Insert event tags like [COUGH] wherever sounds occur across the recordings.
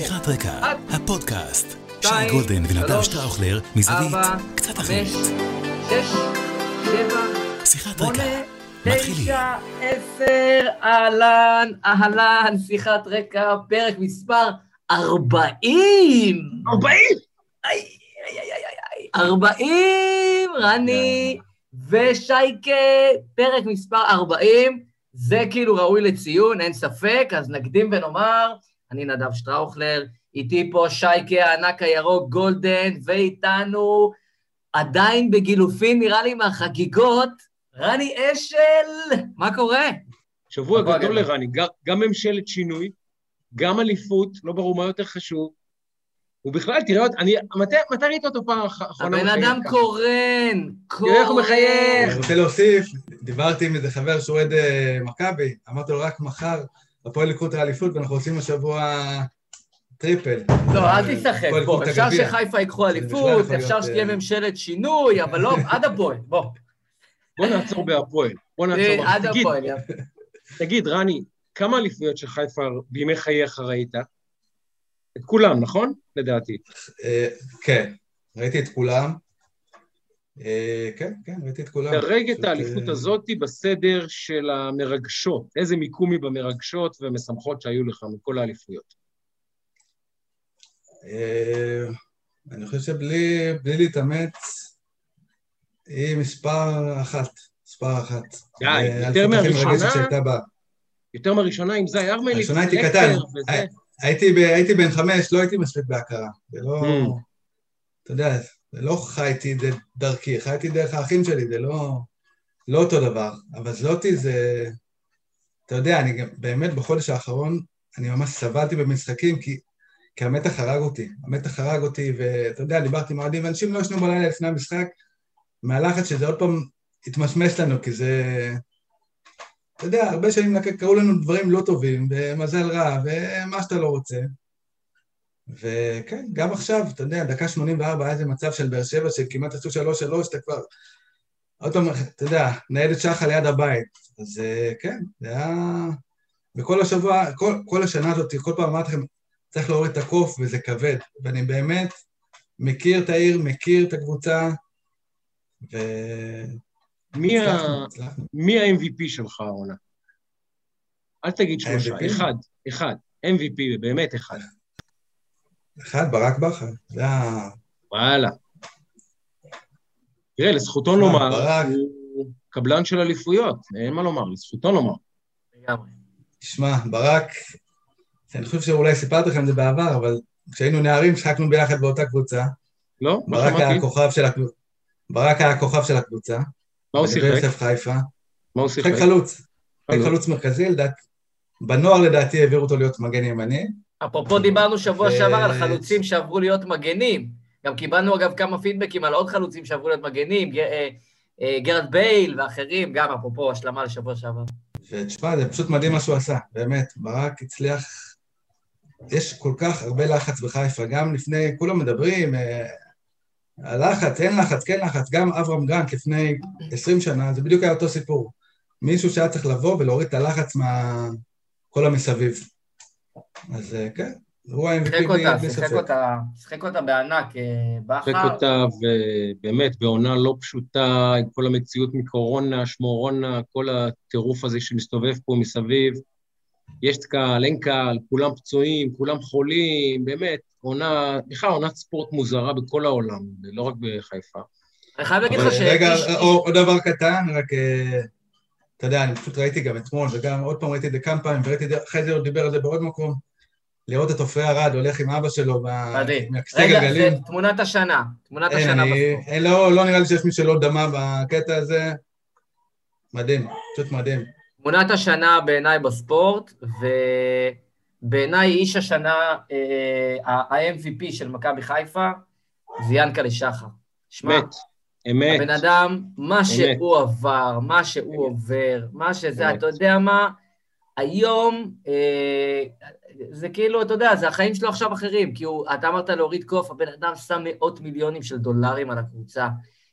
שיחת רקע, הפודקאסט. שי גולדן ונדב שטראוכלר, מזווית קצת אחרת. שש, שבע, שיחת רקע, מתחילים. תשע, עשר, אהלן, אהלן, שיחת רקע, פרק מספר 40. 40! איי, איי, איי, איי, איי, 40, רני ושייקה, פרק מספר 40. זה כאילו ראוי לציון, אין ספק, אז נקדים ונאמר, אני נדב שטראוכלר, איתי פה שייקה הענק הירוק גולדן, ואיתנו עדיין בגילופין, נראה לי מהחגיגות, רני אשל, מה קורה? שבוע גדול גדול. לרני, גם ממשלת שינוי, גם אליפות, לא ברור מה יותר חשוב. ובכלל, תראה, עוד- אני, מתי, מתי ראית אותו פעם האחרונה הבן אדם? קורן, קורן. תראה איך הוא מחייך. אני רוצה להוסיף, דיברתי עם איזה חבר שהוא אוהד אה, מכבי, אמרתי לו רק מחר, הפועל יקחו את האליפות ואנחנו עושים השבוע טריפל. לא, אל תיסחף, בוא, אפשר. שחיפה ייקחו אליפות, אפשר שתהיה אה, ממשלת שינוי, אבל לא, עד הפועל, בוא. בוא נעצור בהפועל. בוא נעצור אה, בהפועל. עד תגיד, הפועל. תגיד, רני, כמה אליפויות של חיפה בימי חייך ראית? את כולם, נכון? לדעתי. אה, כן, ראיתי את כולם. אה, כן, כן, ראיתי את כולם. דרג את פשוט, האליפות אה, הזאת בסדר של המרגשות. איזה מיקום היא במרגשות והמשמחות שהיו לך מכל האליפויות. אה, אני חושב שבלי בלי להתאמץ, היא מספר אחת. מספר אחת. די, אה, יותר מהראשונה? יותר מהראשונה עם זי ארמלי, הראשונה הייתי קטן. הייתי בן חמש, לא הייתי מספיק בהכרה. זה לא... Mm. אתה יודע, זה לא חייתי דרכי, חייתי דרך האחים שלי, זה לא, לא אותו דבר. אבל זאתי זה... אתה יודע, אני גם באמת בחודש האחרון, אני ממש סבלתי במשחקים, כי, כי המתח הרג אותי. המתח הרג אותי, ואתה יודע, דיברתי עם אוהדים, ואנשים לא ישנו בלילה לפני המשחק, מהלחץ שזה עוד פעם התמשמש לנו, כי זה... אתה יודע, הרבה שנים קרו לנו דברים לא טובים, ומזל רע, ומה שאתה לא רוצה. וכן, גם עכשיו, אתה יודע, דקה 84 היה איזה מצב של באר שבע שכמעט עשו 3-3, אתה כבר... עוד פעם, אתה יודע, ניידת שחר ליד הבית. אז אה, כן, זה היה... וכל השבוע, כל, כל השנה הזאת, כל פעם אמרתי לכם, צריך להוריד את הקוף וזה כבד. ואני באמת מכיר את העיר, מכיר את הקבוצה, ו... מי ה- הצלחנו, הצלחנו. מי ה-MVP שלך העונה? אל תגיד שלושה? אחד, אחד. MVP, באמת אחד. אחד, ברק בכר, זה ה... וואלה. תראה, לזכותו שמע, לומר, ברק. הוא קבלן של אליפויות, אין מה לומר, לזכותו לומר. לגמרי. תשמע, ברק, אני חושב שאולי סיפרתי לכם את זה בעבר, אבל כשהיינו נערים שיחקנו ביחד באותה קבוצה. לא? לא ברק היה שמעתי. הכוכב של הקבוצה. ברק היה הכוכב של הקבוצה. מה הוא שיחק? יוסף חיפה. מה הוא שיחק? חלוץ. חלוץ. חלוץ מרכזי, לדעת... בנוער לדעתי העבירו אותו להיות מגן ימני. אפרופו דיברנו שבוע שעבר על חלוצים שעברו להיות מגנים. גם קיבלנו אגב כמה פידבקים על עוד חלוצים שעברו להיות מגנים, אה, אה, גרד בייל ואחרים, גם אפרופו השלמה לשבוע שעבר. ותשמע, זה פשוט מדהים מה שהוא עשה, באמת. ברק הצליח... יש כל כך הרבה לחץ בחיפה, גם לפני, כולם מדברים, אה, הלחץ, אין לחץ, כן לחץ, גם אברהם גרנט לפני 20 שנה, זה בדיוק היה אותו סיפור. מישהו שהיה צריך לבוא ולהוריד את הלחץ מה... כל המסביב. אז אה, כן, הוא ה-MVP שיחק בלי שיחק ספק. אותה, שיחק אותה בענק, אה, שיחק בכר. אותה, ובאמת, בעונה לא פשוטה, עם כל המציאות מקורונה, שמורונה, כל הטירוף הזה שמסתובב פה מסביב. יש קהל, אין קהל, כולם פצועים, כולם חולים, באמת, עונה, בכלל עונת ספורט מוזרה בכל העולם, לא רק בחיפה. אני חייב להגיד לך אבל רגע, שאיש... עוד עוד דבר קטן, רק, אה, אתה יודע, אני פשוט ראיתי גם אתמול, וגם עוד פעם ראיתי את זה כמה פעמים, וראיתי, את זה- אחרי זה הוא דיבר על זה בעוד מקום, לראות את עופרי ארד הולך עם אבא שלו, מדהים. מהכיסא רגע, גלגלים. זה תמונת השנה, תמונת אין, השנה אני- בספורט. אין, לא, לא נראה לי שיש מי שלא דמה בקטע הזה. מדהים, פשוט מדהים. תמונת השנה בעיניי בספורט, ובעיניי איש השנה, אה, ה-MVP של מכבי חיפה, זה ינקלה שחר. שמע, אמת, אמת. הבן אדם, מה שהוא עבר, מה שהוא עובר, מה שזה, אמת. אתה יודע מה, היום, אה, זה כאילו, אתה יודע, זה החיים שלו עכשיו אחרים, כי הוא, אתה אמרת להוריד קוף, הבן אדם שם מאות מיליונים של דולרים על הקבוצה.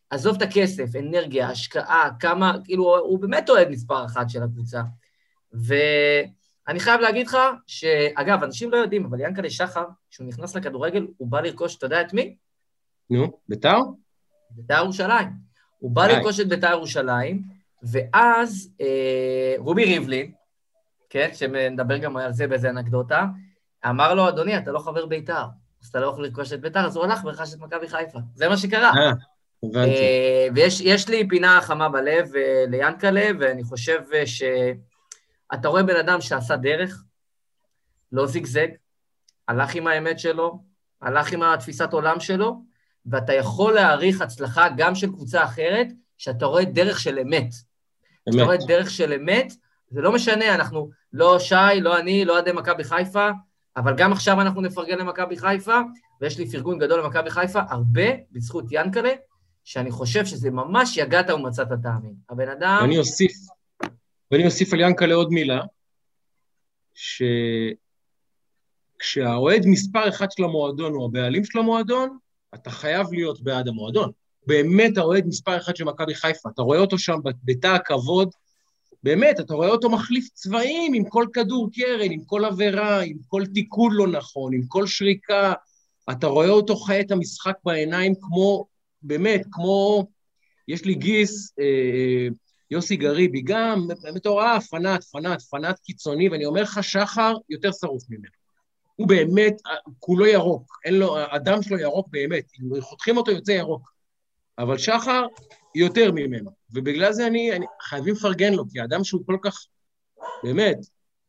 עזוב את הכסף, אנרגיה, השקעה, כמה, כאילו, הוא באמת אוהד מספר אחת של הקבוצה. אני חייב להגיד לך שאגב, אנשים לא יודעים, אבל ינקלה שחר, כשהוא נכנס לכדורגל, הוא בא לרכוש, אתה יודע את מי? נו, ביתר? בית"ר ירושלים. הוא בא. לרכוש את בית"ר ירושלים, ואז אה, רובי ריבלין, כן, שנדבר גם על זה באיזה אנקדוטה, אמר לו, אדוני, אתה לא חבר בית"ר, אז אתה לא יכול לרכוש את בית"ר, אז הוא הלך ורכש את מכבי חיפה. זה מה שקרה. אה. אה, ויש יש לי פינה חמה בלב אה, ליאנקלה, ואני חושב שאתה רואה בן אדם שעשה דרך, לא זיגזג, הלך עם האמת שלו, הלך עם התפיסת עולם שלו, ואתה יכול להעריך הצלחה גם של קבוצה אחרת, שאתה רואה דרך של אמת. כשאתה רואה אמת. דרך של אמת, זה לא משנה, אנחנו, לא שי, לא אני, לא אוהדי מכבי חיפה, אבל גם עכשיו אנחנו נפרגן למכבי חיפה, ויש לי פרגון גדול למכבי חיפה, הרבה בזכות ינקלה, שאני חושב שזה ממש יגעת ומצאת טעמים. הבן אדם... ואני אוסיף, ואני אוסיף על ינקלה עוד מילה, שכשהאוהד מספר אחד של המועדון הוא הבעלים של המועדון, אתה חייב להיות בעד המועדון. באמת האוהד מספר אחד של מכבי חיפה, אתה רואה אותו שם בתא הכבוד, באמת, אתה רואה אותו מחליף צבעים עם כל כדור קרן, עם כל עבירה, עם כל תיקון לא נכון, עם כל שריקה, אתה רואה אותו חי את המשחק בעיניים כמו, באמת, כמו, יש לי גיס, אה, יוסי גריבי, גם מטורף, פנאט, פנאט, פנאט קיצוני, ואני אומר לך, שחר יותר שרוף ממנו. הוא באמת, כולו ירוק, אין לו, הדם שלו ירוק באמת, אם חותכים אותו יוצא ירוק. אבל שחר יותר ממנו, ובגלל זה אני, אני חייבים לפרגן לו, כי האדם שהוא כל כך, באמת,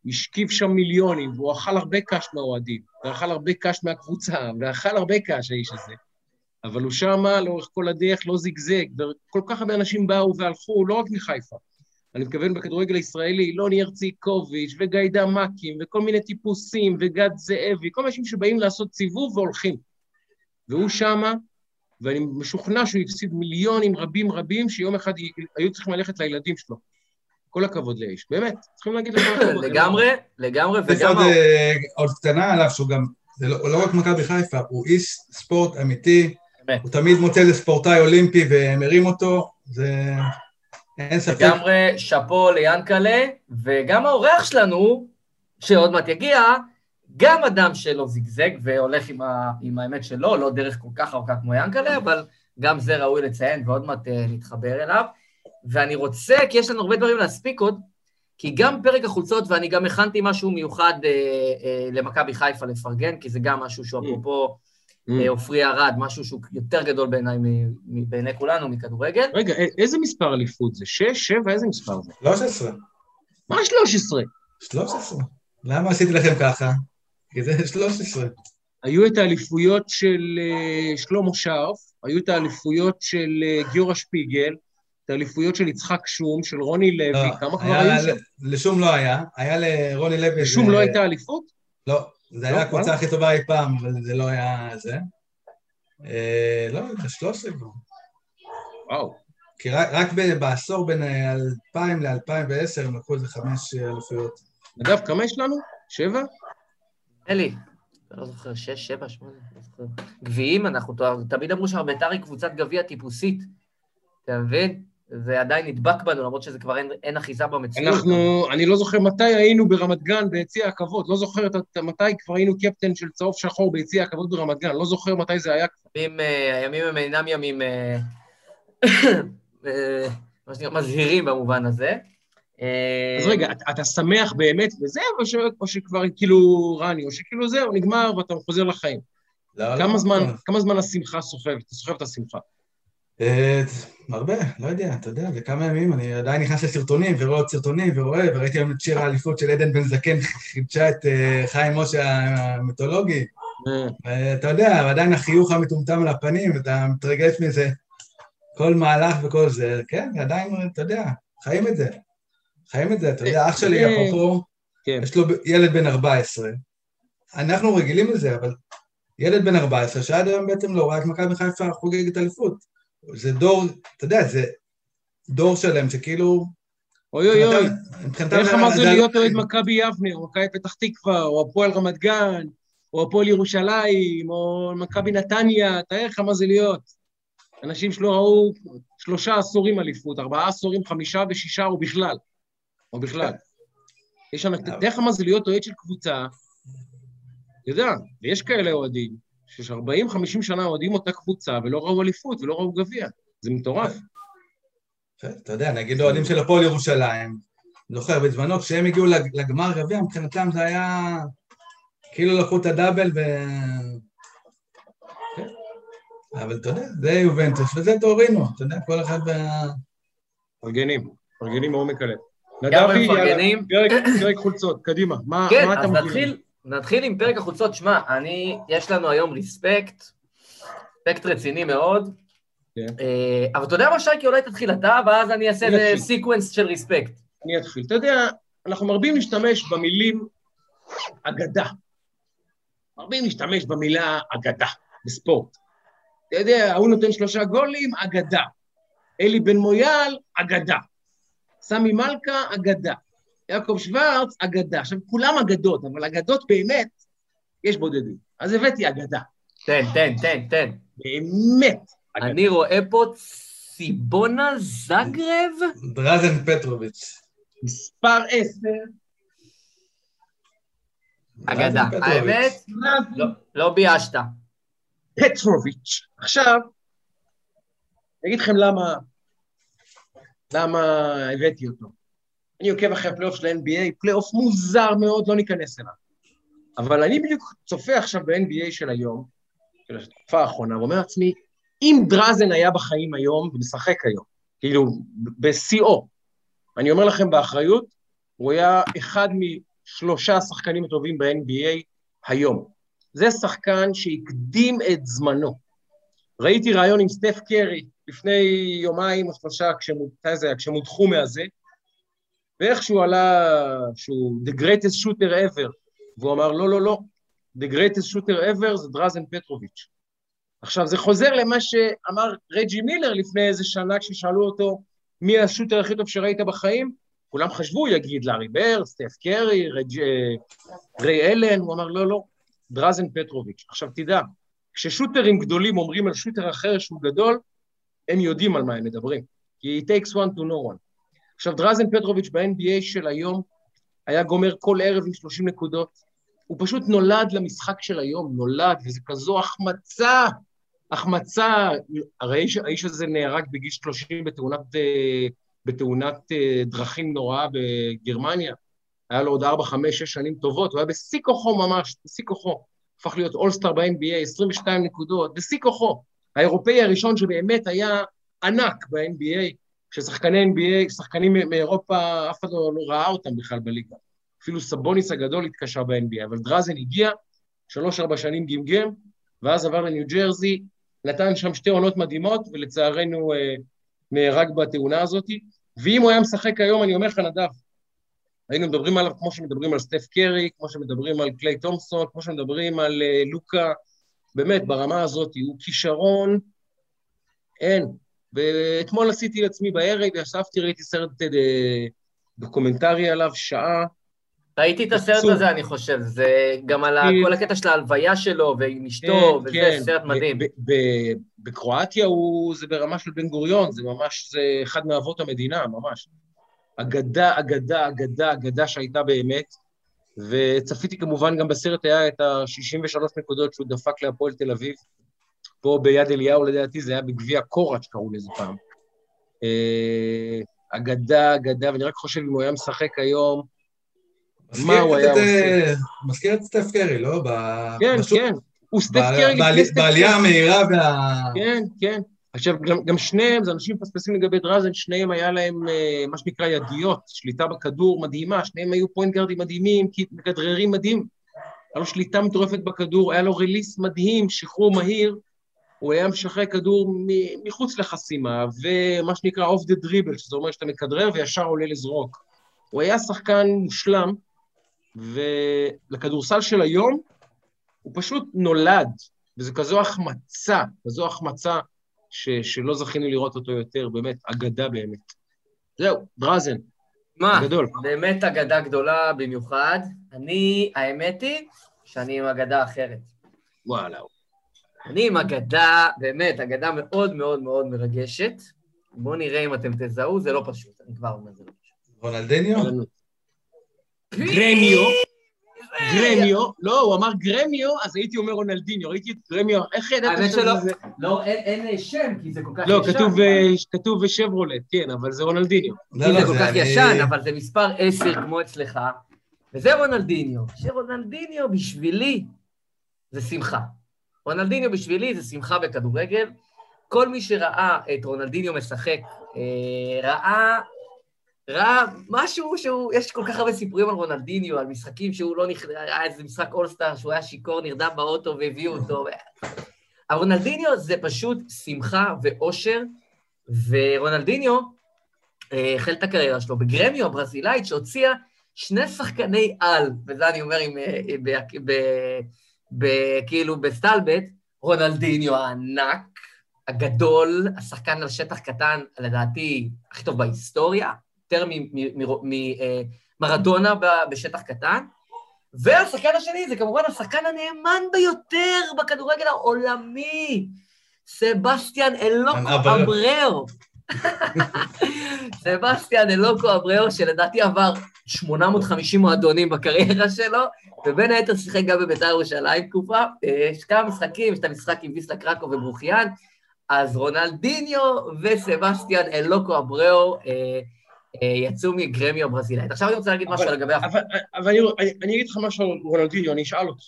השכיב שם מיליונים, והוא אכל הרבה קש מהאוהדים, ואכל הרבה קש מהקבוצה, ואכל הרבה קש, האיש הזה. אבל הוא שמה לאורך כל הדרך לא זיגזג, וכל כך הרבה אנשים באו והלכו, לא רק מחיפה. אני מתכוון בכדורגל הישראלי, לוני הרציקוביץ' וגיידה מאקים, וכל מיני טיפוסים, וגד זאבי, כל מיני אנשים שבאים לעשות סיבוב והולכים. והוא שמה, ואני משוכנע שהוא הפסיד מיליונים רבים רבים, שיום אחד היו צריכים ללכת לילדים שלו. כל הכבוד לאיש, באמת, צריכים להגיד לו כל הכבוד. [LAUGHS] לגמרי, לגמרי, יש וגם... עוד, אה, עוד קטנה עליו, שהוא גם, זה לא, לא רק מכבי חיפה, הוא איש ספורט אמיתי. הוא תמיד מוצא איזה ספורטאי אולימפי ומרים אותו, זה... אין ספק. לגמרי שאפו ליאנקלה, וגם האורח שלנו, שעוד מעט יגיע, גם אדם שלא זיגזג והולך עם, ה, עם האמת שלו, לא דרך כל כך ארוכה כמו יאנקלה, אבל גם זה ראוי לציין, ועוד מעט אה, נתחבר אליו. ואני רוצה, כי יש לנו הרבה דברים להספיק עוד, כי גם פרק החולצות, ואני גם הכנתי משהו מיוחד אה, אה, למכבי חיפה לפרגן, כי זה גם משהו שהוא אפרופו Mm. אה, עופרי ארד, משהו שהוא יותר גדול בעיניי, בעיני כולנו, מכדורגל. רגע, א- איזה מספר אליפות זה? שש, שבע, איזה מספר זה? 13. מה 13? 13. למה עשיתי לכם ככה? כי זה 13. היו את האליפויות של אה, שלמה שרף, היו את האליפויות של אה, גיורא שפיגל, את האליפויות של יצחק שום, של רוני לוי, לא, כמה כבר היו שם? לשום לא היה, היה לרוני לוי... שום זה- לא הייתה אליפות? לא, זה לא, היה הקבוצה. הכי טובה אי פעם, אבל זה לא היה זה. אה, לא, זה 13 כבר. וואו. כי רק, רק ב- בעשור בין אה, 2000 ל-2010 הם לקחו איזה חמש אה, אליפויות. אגב, כמה יש לנו? שבע? אלי, לא זוכר, שש, שבע, שמונה, לא זוכר. גביעים, אנחנו תמיד אמרו שהביתר היא קבוצת גביע טיפוסית. אתה מבין? זה עדיין נדבק בנו, למרות שזה כבר אין, אין אחיזה במציאות. אנחנו, אני לא זוכר מתי היינו ברמת גן ביציע הכבוד, לא זוכר את, מתי כבר היינו קפטן של צהוב שחור ביציע הכבוד ברמת גן, לא זוכר מתי זה היה. הימים, אה, הימים הם אינם ימים אה, [COUGHS] מה שנקרא, מזהירים במובן הזה. אה, אז רגע, אתה, אתה שמח באמת בזה, או, שכבר כאילו רני, או שכאילו זהו, נגמר ואתה חוזר לחיים? לא, כמה לא, זמן, לא. כמה זמן השמחה סוחבת? אתה סוחב את השמחה. אה, הרבה, לא יודע, אתה יודע, זה כמה ימים, אני עדיין נכנס לסרטונים ורואה עוד סרטונים ורואה, וראיתי היום את שיר האליפות של עדן בן זקן, חידשה את אה, חיים משה המיתולוגי. אתה יודע, ועדיין החיוך המטומטם על הפנים, אתה מתרגש מזה. כל מהלך וכל זה, כן, עדיין, אתה יודע, חיים את זה. חיים את זה, אתה יודע, אח שלי, אה, אפרופו, כן. יש לו ילד בן 14. אנחנו רגילים לזה, אבל ילד בן 14, שעד היום בעצם לא רק מכבי חיפה חוגגת אליפות. זה דור, אתה יודע, זה דור שלם שכאילו... אוי אוי אוי, זה זה- להיות אוהד מכבי יבנה, או מכבי פתח תקווה, או הפועל רמת גן, או הפועל ירושלים, או מכבי נתניה, תאר לך מה זה להיות. אנשים שלא ראו שלושה עשורים אליפות, ארבעה עשורים, חמישה ושישה, או בכלל. או בכלל. יש שם, תאר לך מה זה להיות אוהד של קבוצה, אתה יודע, ויש כאלה אוהדים, שיש 40-50 שנה אוהדים אותה קבוצה ולא ראו אליפות ולא ראו גביע. זה מטורף. אתה יודע, נגיד אוהדים של הפועל ירושלים, זוכר, בזמנו, כשהם הגיעו לגמר גביע, מבחינתם זה היה... כאילו לקחו את הדאבל ו... כן. אבל אתה יודע, זה יובנטוס וזה טורינו, אתה יודע, כל אחד וה... מפרגנים, מפרגנים מעומק הלב. נדבי, יאללה. פרק, פרק חולצות, קדימה, מה, כן, מה אתה אז מוביל? נתחיל, נתחיל עם פרק החולצות. שמע, אני, יש לנו היום respect, respect רציני מאוד. כן. אה, אבל אתה יודע מה, שייקי, אולי תתחיל אתה, ואז אני אעשה איזה. sequence של ריספקט. אני אתחיל. אתה יודע, אנחנו מרבים להשתמש במילים אגדה. מרבים להשתמש במילה אגדה בספורט. אתה יודע, ההוא נותן שלושה גולים, אגדה. אלי בן מויאל, אגדה. סמי מלכה, אגדה. יעקב שוורץ, אגדה. עכשיו, כולם אגדות, אבל אגדות באמת, יש בודדים. אז הבאתי אגדה. תן, תן, תן, תן. באמת. אגדה. אני רואה פה ציבונה זגרב? דרזן פטרוביץ'. מספר עשר, אגדה. האמת, לא- לא ביישת. פטרוביץ'. עכשיו, אני אגיד לכם למה, למה הבאתי אותו. אני עוקב אחרי הפלייאוף של ה-NBA, פלייאוף מוזר מאוד, לא ניכנס אליו. אבל אני בדיוק צופה עכשיו ב-NBA של היום, של התקופה האחרונה, ואומר לעצמי, אם דרזן היה בחיים היום ומשחק היום, כאילו, בשיאו, אני אומר לכם באחריות, הוא היה אחד משלושה השחקנים הטובים ב-NBA היום. זה שחקן שהקדים את זמנו. ראיתי ראיון עם סטף קרי לפני יומיים או שלושה, מתי זה היה? כשהם הודחו מהזה, ואיך שהוא עלה, שהוא the greatest shooter ever, והוא אמר, לא, לא, לא, the greatest shooter ever זה דרזן פטרוביץ'. עכשיו, זה חוזר למה שאמר רג'י מילר לפני איזה שנה, כששאלו אותו, מי השוטר הכי טוב שראית בחיים? כולם חשבו, יגיד לארי בר, סטף קרי, רג'... אה, ריי אלן, הוא אמר, לא, לא, דרזן פטרוביץ'. עכשיו, תדע, כששוטרים גדולים אומרים על שוטר אחר שהוא גדול, הם יודעים על מה הם מדברים. כי it takes one to know one. עכשיו, דרזן פטרוביץ' ב-NBA של היום היה גומר כל ערב עם 30 נקודות. הוא פשוט נולד למשחק של היום, נולד, וזה כזו החמצה, החמצה. הרי האיש, האיש הזה נהרג בגיל 30 בתאונת, אה, בתאונת אה, דרכים נוראה בגרמניה. היה לו עוד 4, 5, 6 שנים טובות, הוא היה בשיא כוחו ממש, בשיא כוחו. הפך להיות אולסטאר ב-NBA, 22 נקודות, בשיא כוחו. האירופאי הראשון שבאמת היה ענק ב-NBA, ששחקני NBA, שחקנים מאירופה, אף אחד לא, לא ראה אותם בכלל בליגה. אפילו סבוניס הגדול התקשה ב-NBA, אבל דרזן הגיע, שלוש-ארבע שנים גמגם, ואז עבר לניו ג'רזי, נתן שם שתי עונות מדהימות, ולצערנו אה, נהרג בתאונה הזאת. ואם הוא היה משחק היום, אני אומר לך, נדב, היינו מדברים עליו כמו שמדברים על סטף קרי, כמו שמדברים על קליי תומפסון, כמו שמדברים על אה, לוקה, באמת, ברמה הזאת, הוא כישרון, אין. ואתמול עשיתי לעצמי בערב, ישבתי, ראיתי סרט אה, דוקומנטרי עליו, שעה, ראיתי את הסרט. הזה, אני חושב, זה גם על ה- כל הקטע של ההלוויה שלו ועם אשתו, וזה כן. סרט מדהים. בקרואטיה הוא, זה ברמה של בן גוריון, זה ממש, זה אחד מאבות המדינה, ממש. אגדה, אגדה, אגדה, אגדה שהייתה באמת, וצפיתי כמובן גם בסרט היה את ה-63 נקודות שהוא דפק להפועל תל אביב. פה ביד אליהו, לדעתי, זה היה בגביע קוראץ', קראו לזה פעם. אה, אגדה, אגדה, ואני רק חושב אם הוא היה משחק היום, מה הוא היה עושה? אה, מזכיר את סטף קרי, לא? כן, כן, הוא סטף קרי בעלי- לפני סטף בעלייה. המהירה וה... כן, כן. עכשיו, גם, גם שניהם, זה אנשים מפספסים לגבי דרזן, שניהם היה להם אה, מה שנקרא ידיות, שליטה בכדור מדהימה, שניהם היו פוינט גארדים מדהימים, מכדררים מדהים. היה לו שליטה מטורפת בכדור, היה לו ריליס מדהים, שחרור מהיר, הוא היה משחרר כדור מחוץ לחסימה, ומה שנקרא אוף דה דריבל, שזה אומר שאתה מכדרר וישר עולה לזרוק. הוא היה שחקן מושלם, ולכדורסל של היום, הוא פשוט נולד, וזו כזו החמצה, כזו החמצה ש, שלא זכינו לראות אותו יותר, באמת, אגדה באמת. זהו, דרזן, מה, גדול. באמת אגדה גדולה במיוחד. אני, האמת היא שאני עם אגדה אחרת. וואלה. אני עם אגדה, באמת, אגדה מאוד מאוד מאוד מרגשת. בואו נראה אם אתם תזהו, זה לא פשוט, אני כבר אומר, זה לא פשוט. רונלדיניו? גרמיו, גרמיו, לא, הוא אמר גרמיו, אז הייתי אומר רונלדיניו, ראיתי את גרמיו, איך ידעת האמת שלא, שזה... לא, אין אין שם, כי זה כל כך לא, ישן. כתוב, אה, כתוב שברולט, כן, אבל זה רונלדיניו. לא, כי לא, זה כל כך אני- ישן, אבל זה מספר 10 כמו אצלך, וזה רונלדיניו. שרונלדיניו בשבילי זה שמחה. רונלדיניו בשבילי זה שמחה בכדורגל. כל מי שראה את רונלדיניו משחק, אה, ראה, ראה משהו שהוא, יש כל כך הרבה סיפורים על רונלדיניו, על משחקים שהוא לא נכנס, היה איזה משחק אולסטאר שהוא היה שיכור, נרדם באוטו והביאו אותו. אבל רונלדיניו זה פשוט שמחה ואושר, ורונלדיניו, אה, החל את הקריירה שלו בגרמיו הברזילאית, שהוציאה שני שחקני על, וזה אני אומר עם, אה, ב- ב- ב- כאילו בסטלבט, רונלדיניו הענק, הגדול, השחקן על שטח קטן, לדעתי, הכי טוב בהיסטוריה, יותר ממרדונה בשטח קטן. והשחקן השני זה כמובן השחקן הנאמן ביותר בכדורגל העולמי, סבסטיאן אלוקו אברר. אברר. [LAUGHS] סבסטיאן אלוקו אברר, שלדעתי עבר 850 מועדונים בקריירה שלו, ובין היתר שיחק גם בבית"ר ירושלים תקופה. אה, יש כמה משחקים, יש את המשחק עם ויסלה קרקו וברוחיאן, אז רונלדיניו וסבסטיאן אלוקו אברר אה, אה, יצאו מגרמיו הברזילאית. עכשיו אני רוצה להגיד משהו לגבי... אבל אני- אגיד לך משהו על רונלדיניו, אני אשאל אותך.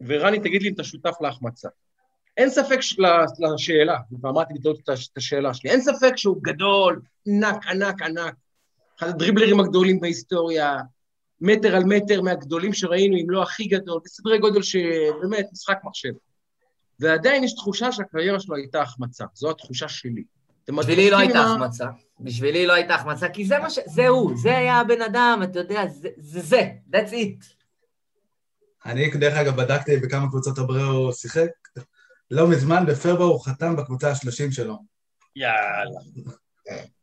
ורני, תגיד לי אם אתה שותף להחמצה. אין ספק לשאלה, כבר אמרתי בטעות את השאלה שלי, אין ספק שהוא גדול, ענק, ענק, ענק. אחד הדריבלרים הגדולים בהיסטוריה, מטר על מטר מהגדולים שראינו, אם לא הכי גדול, בסדרי גודל שבאמת, משחק מחשב. ועדיין יש תחושה שהקריירה שלו הייתה החמצה, זו התחושה שלי. בשבילי לא הייתה החמצה. בשבילי לא הייתה החמצה, כי זה מה ש... זה הוא, זה היה הבן אדם, אתה יודע, זה זה, that's it. אני, דרך אגב, בדקתי בכמה קבוצות אבריאו שיחק. לא מזמן, בפברואר הוא חתם בקבוצה ה-30 שלו. יאללה.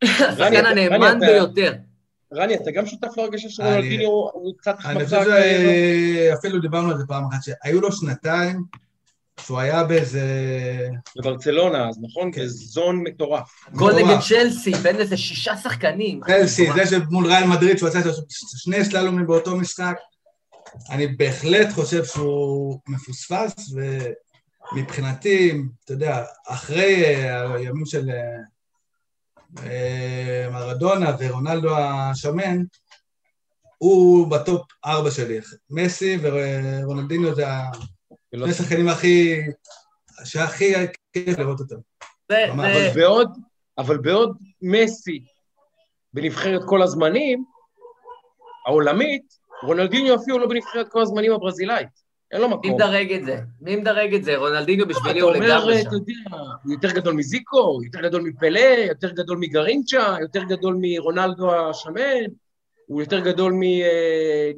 [LAUGHS] השחקן הנאמן ביותר. רני, אתה גם שותף להרגשה של אני- רונלדיניו הוא קצת אני החמצה? חושב כאלה? שאפילו דיברנו על זה פעם אחת, שהיו לו שנתיים שהוא היה באיזה... בברצלונה, אז נכון? כן. בזון מטורף. גול. נגד צ'לסי, בין איזה שישה שחקנים. צלסי, זה שמול ריאל מדריד, שהוא עשה שני סללומים באותו משחק, אני בהחלט חושב שהוא מפוספס, ומבחינתי, אתה יודע, אחרי אה, הימים של אה, אה, מרדונה ורונלדו השמן, הוא בטופ ארבע שלי. מסי ורונלדיניו זה ולא- השני השחקנים הכי... שהכי כיף לראות אותם. אבל בעוד, אבל בעוד מסי בנבחרת כל הזמנים, העולמית, רונלדיניו אפילו לא בנבחרת כל הזמנים הברזילאית. אין לו מי מקום. מדרג את זה? מי מדרג את זה? רונלדיניו בשבילי אתה הוא אומר, לגמרי אתה שם. יודע, הוא יותר גדול מזיקו, יותר גדול מפלה, יותר גדול מגרינצ'ה, יותר גדול מרונלדו השמן, הוא יותר גדול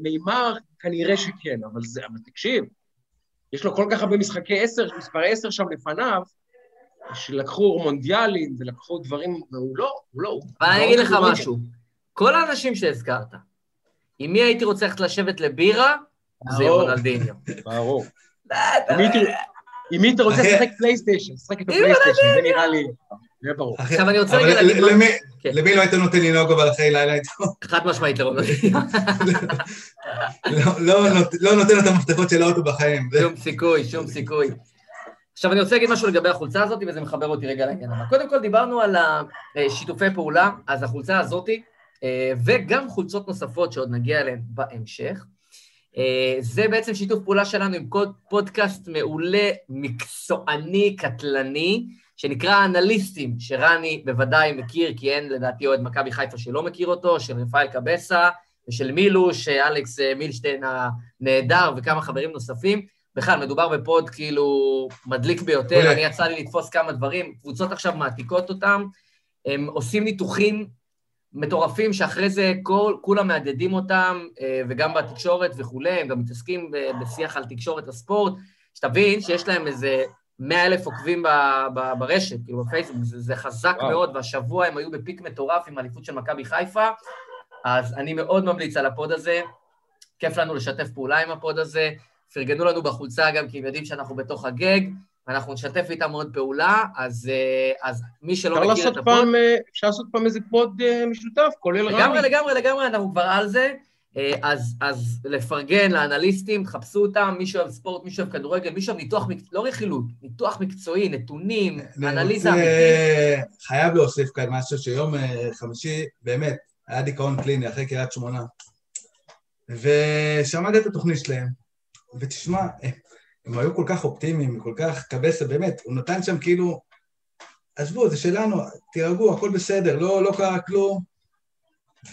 מנאמר, כנראה שכן, אבל זה, אבל תקשיב, יש לו כל כך הרבה משחקי עשר, מספר עשר שם לפניו, שלקחו מונדיאלים ולקחו דברים, והוא לא, הוא לא. הוא אבל אני אגיד לך. משהו. כל האנשים שהזכרת, עם מי הייתי רוצה ללכת לשבת לבירה? זה. רונלדיניו. ברור. עם מי אתה- רוצה לשחק פלייסטיישן? לשחק איתו עם פלייסטיישן, זה נראה לי... זה ברור. אחי, עכשיו אני רוצה רגע להגיד... למי- כן. למי לא היית נותן לנהוג אבל אחרי לילה איתו? חד משמעית לרונלדיניו. לא- לא נות- לא נותן את המפתחות של האוטו בחיים. שום סיכוי, שום סיכוי. עכשיו, אני רוצה להגיד משהו לגבי החולצה הזאת, וזה מחבר אותי רגע לעניין הבא. קודם כל, דיברנו על השיתופי פעולה, אז החולצה הזאת, אה, וגם חולצות נוספות שעוד נגיע אליהן בהמשך, אה, זה בעצם שיתוף פעולה שלנו עם פודקאסט מעולה, מקצועני, קטלני, שנקרא אנליסטים, שרני בוודאי מכיר, כי אין לדעתי אוהד מכבי חיפה שלא מכיר אותו, של רפאל קבסה ושל מילוש, אלכס אה, מילשטיין הנהדר וכמה חברים נוספים. בכלל, מדובר בפוד כאילו מדליק ביותר, מעולה. אני יצא לי לתפוס כמה דברים, קבוצות עכשיו מעתיקות אותם, הם עושים ניתוחים מטורפים שאחרי זה כל, כולם מהדהדים אותם, אה, וגם בתקשורת וכולי, הם גם מתעסקים ב- בשיח על תקשורת הספורט, שתבין שיש להם איזה 100 אלף עוקבים ב, ב, ברשת, כאילו בפייסבוק, זה, זה חזק וואו. מאוד, והשבוע הם היו ב peak מטורף עם האליפות של מכבי חיפה, אז אני מאוד ממליץ על ה pod הזה, כיף לנו לשתף פעולה עם ה pod הזה, פרגנו לנו בחולצה גם כי הם יודעים שאנחנו בתוך הגאג, ואנחנו נשתף איתם עוד פעולה, אז, אה, אז מי שלא מכיר את ה pod... פעם, אה, אפשר לעשות פעם איזה pod אה, משותף, כולל רמי. לגמרי, לגמרי, לגמרי, אנחנו כבר על זה. אה, אז, אז לפרגן לאנליסטים, תחפשו אותם, מי שאוהב ספורט, מי שאוהב כדורגל, מי שאוהב ניתוח, מק- לא רכילות, ניתוח מקצועי, נתונים, אני אנליזה אמיתית. חייב להוסיף כאן משהו שיום אה, חמישי, באמת, היה דיכאון קליני אחרי קריית שמונה. ושמעתי את התוכנית שלהם, ותשמע, אה, הם היו כל כך אופטימיים, כל כך קבסה, באמת, הוא נתן שם כאילו, עזבו, זה שלנו, תירגעו, הכל בסדר, לא, לא קרה כלום.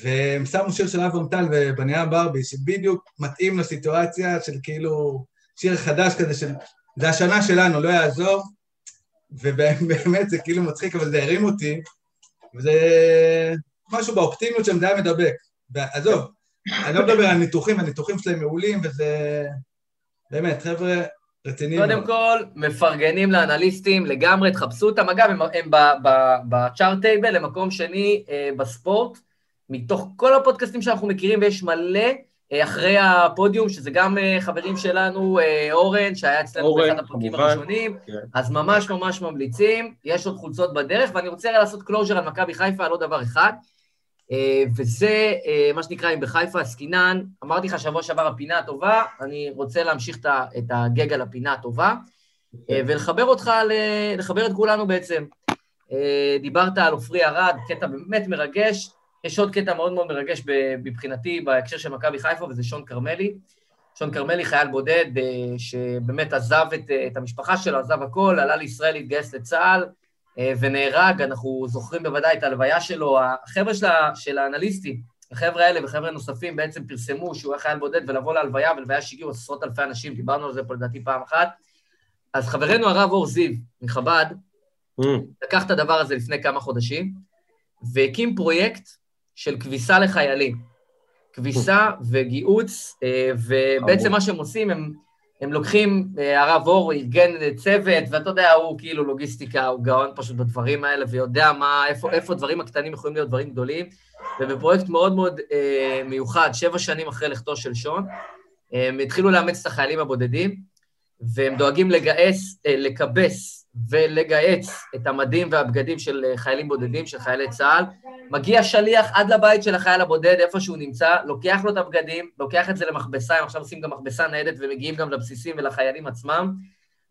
והם שמו שיר של אברהם טל ובניה ברבי, שבדיוק מתאים לסיטואציה של כאילו, שיר חדש כזה של, זה השנה שלנו, לא יעזור. ובאמת זה כאילו מצחיק, אבל זה הרים אותי, וזה משהו באופטימיות שם, זה היה מדבק. עזוב, אני לא מדבר על ניתוחים, הניתוחים שלהם מעולים, וזה... באמת, חבר'ה רציניים. קודם מאוד. כל, מפרגנים לאנליסטים לגמרי, תחפשו אותם. אגב, הם, הם ב Chartable, הם מקום שני אה, בספורט, מתוך כל הפודקאסטים שאנחנו מכירים, ויש מלא אה, אחרי הפודיום, שזה גם אה, חברים שלנו, אה, אורן, שהיה אצלנו אורן, באחד הפרקים כמובן. הראשונים, כן. אז ממש ממש ממליצים, יש עוד חולצות בדרך, ואני רוצה לעשות closure על מכבי חיפה על עוד דבר אחד, וזה מה שנקרא, אם בחיפה עסקינן, אמרתי לך שבוע שעבר הפינה הטובה, אני רוצה להמשיך את הגאג על הפינה הטובה, אה, ולחבר אותך, לחבר את כולנו בעצם. דיברת על עופרי ארד, קטע באמת מרגש, יש עוד קטע מאוד מאוד מרגש מבחינתי בהקשר של מכבי חיפה, וזה שון כרמלי. שון כרמלי, חייל בודד, אה, שבאמת עזב את, אה, את המשפחה שלו, עזב הכל, עלה לישראל להתגייס לצה"ל אה, ונהרג. אנחנו זוכרים בוודאי את ההלוויה שלו. החבר'ה של, של האנליסטים, החבר'ה האלה וחבר'ה נוספים בעצם פרסמו שהוא היה חייל בודד ולבוא להלוויה, ולוויה שהגיעו עשרות אלפי אנשים, דיברנו על זה פה לדעתי פעם אחת. אז חברנו הרב אור זיו מחב"ד, Mm, לקח את הדבר הזה לפני כמה חודשים, והקים פרויקט של כביסה לחיילים. כביסה וגיהוץ, אה, ובעצם. מה שהם עושים, הם, הם לוקחים, אה, הרב אור ארגן צוות, ואתה יודע, הוא כאילו לוגיסטיקה, הוא גאון פשוט בדברים האלה, ויודע מה, איפה, איפה הדברים הקטנים יכולים להיות דברים גדולים, ובפרויקט מאוד מאוד אה, מיוחד, שבע שנים אחרי לכתו של שון, הם התחילו לאמץ את החיילים הבודדים, והם דואגים לגייס, אה, לקבס ולגהץ את המדים והבגדים של אה, חיילים בודדים, של חיילי צה"ל. מגיע שליח עד לבית של החייל הבודד, איפה שהוא נמצא, לוקח לו את הבגדים, לוקח את זה למכבסה, הם עכשיו עושים גם מכבסה ניידת ומגיעים גם לבסיסים ולחיילים עצמם.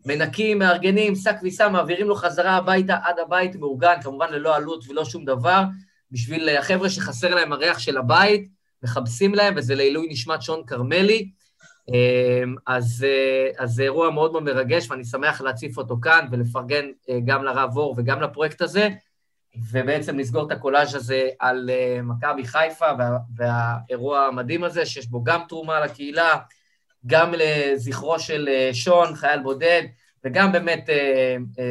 מנקים, מארגנים, שק כביסה, מעבירים לו חזרה הביתה עד הבית מאורגן, כמובן ללא עלות ולא שום דבר, בשביל אה, החבר'ה שחסר להם הריח של הבית, מכבסים להם, וזה לעילוי נשמת שון כרמלי. אמ, אז, אה, אז זה אירוע מאוד מאוד מרגש, ואני שמח להציף אותו כאן ולפרגן אה, גם לרב אור וגם לפרויקט הזה, ובעצם לסגור את הקולאז' הזה על אה, מכבי חיפה וה, והאירוע המדהים הזה, שיש בו גם תרומה לקהילה, גם לזכרו של שון, חייל בודד, וגם באמת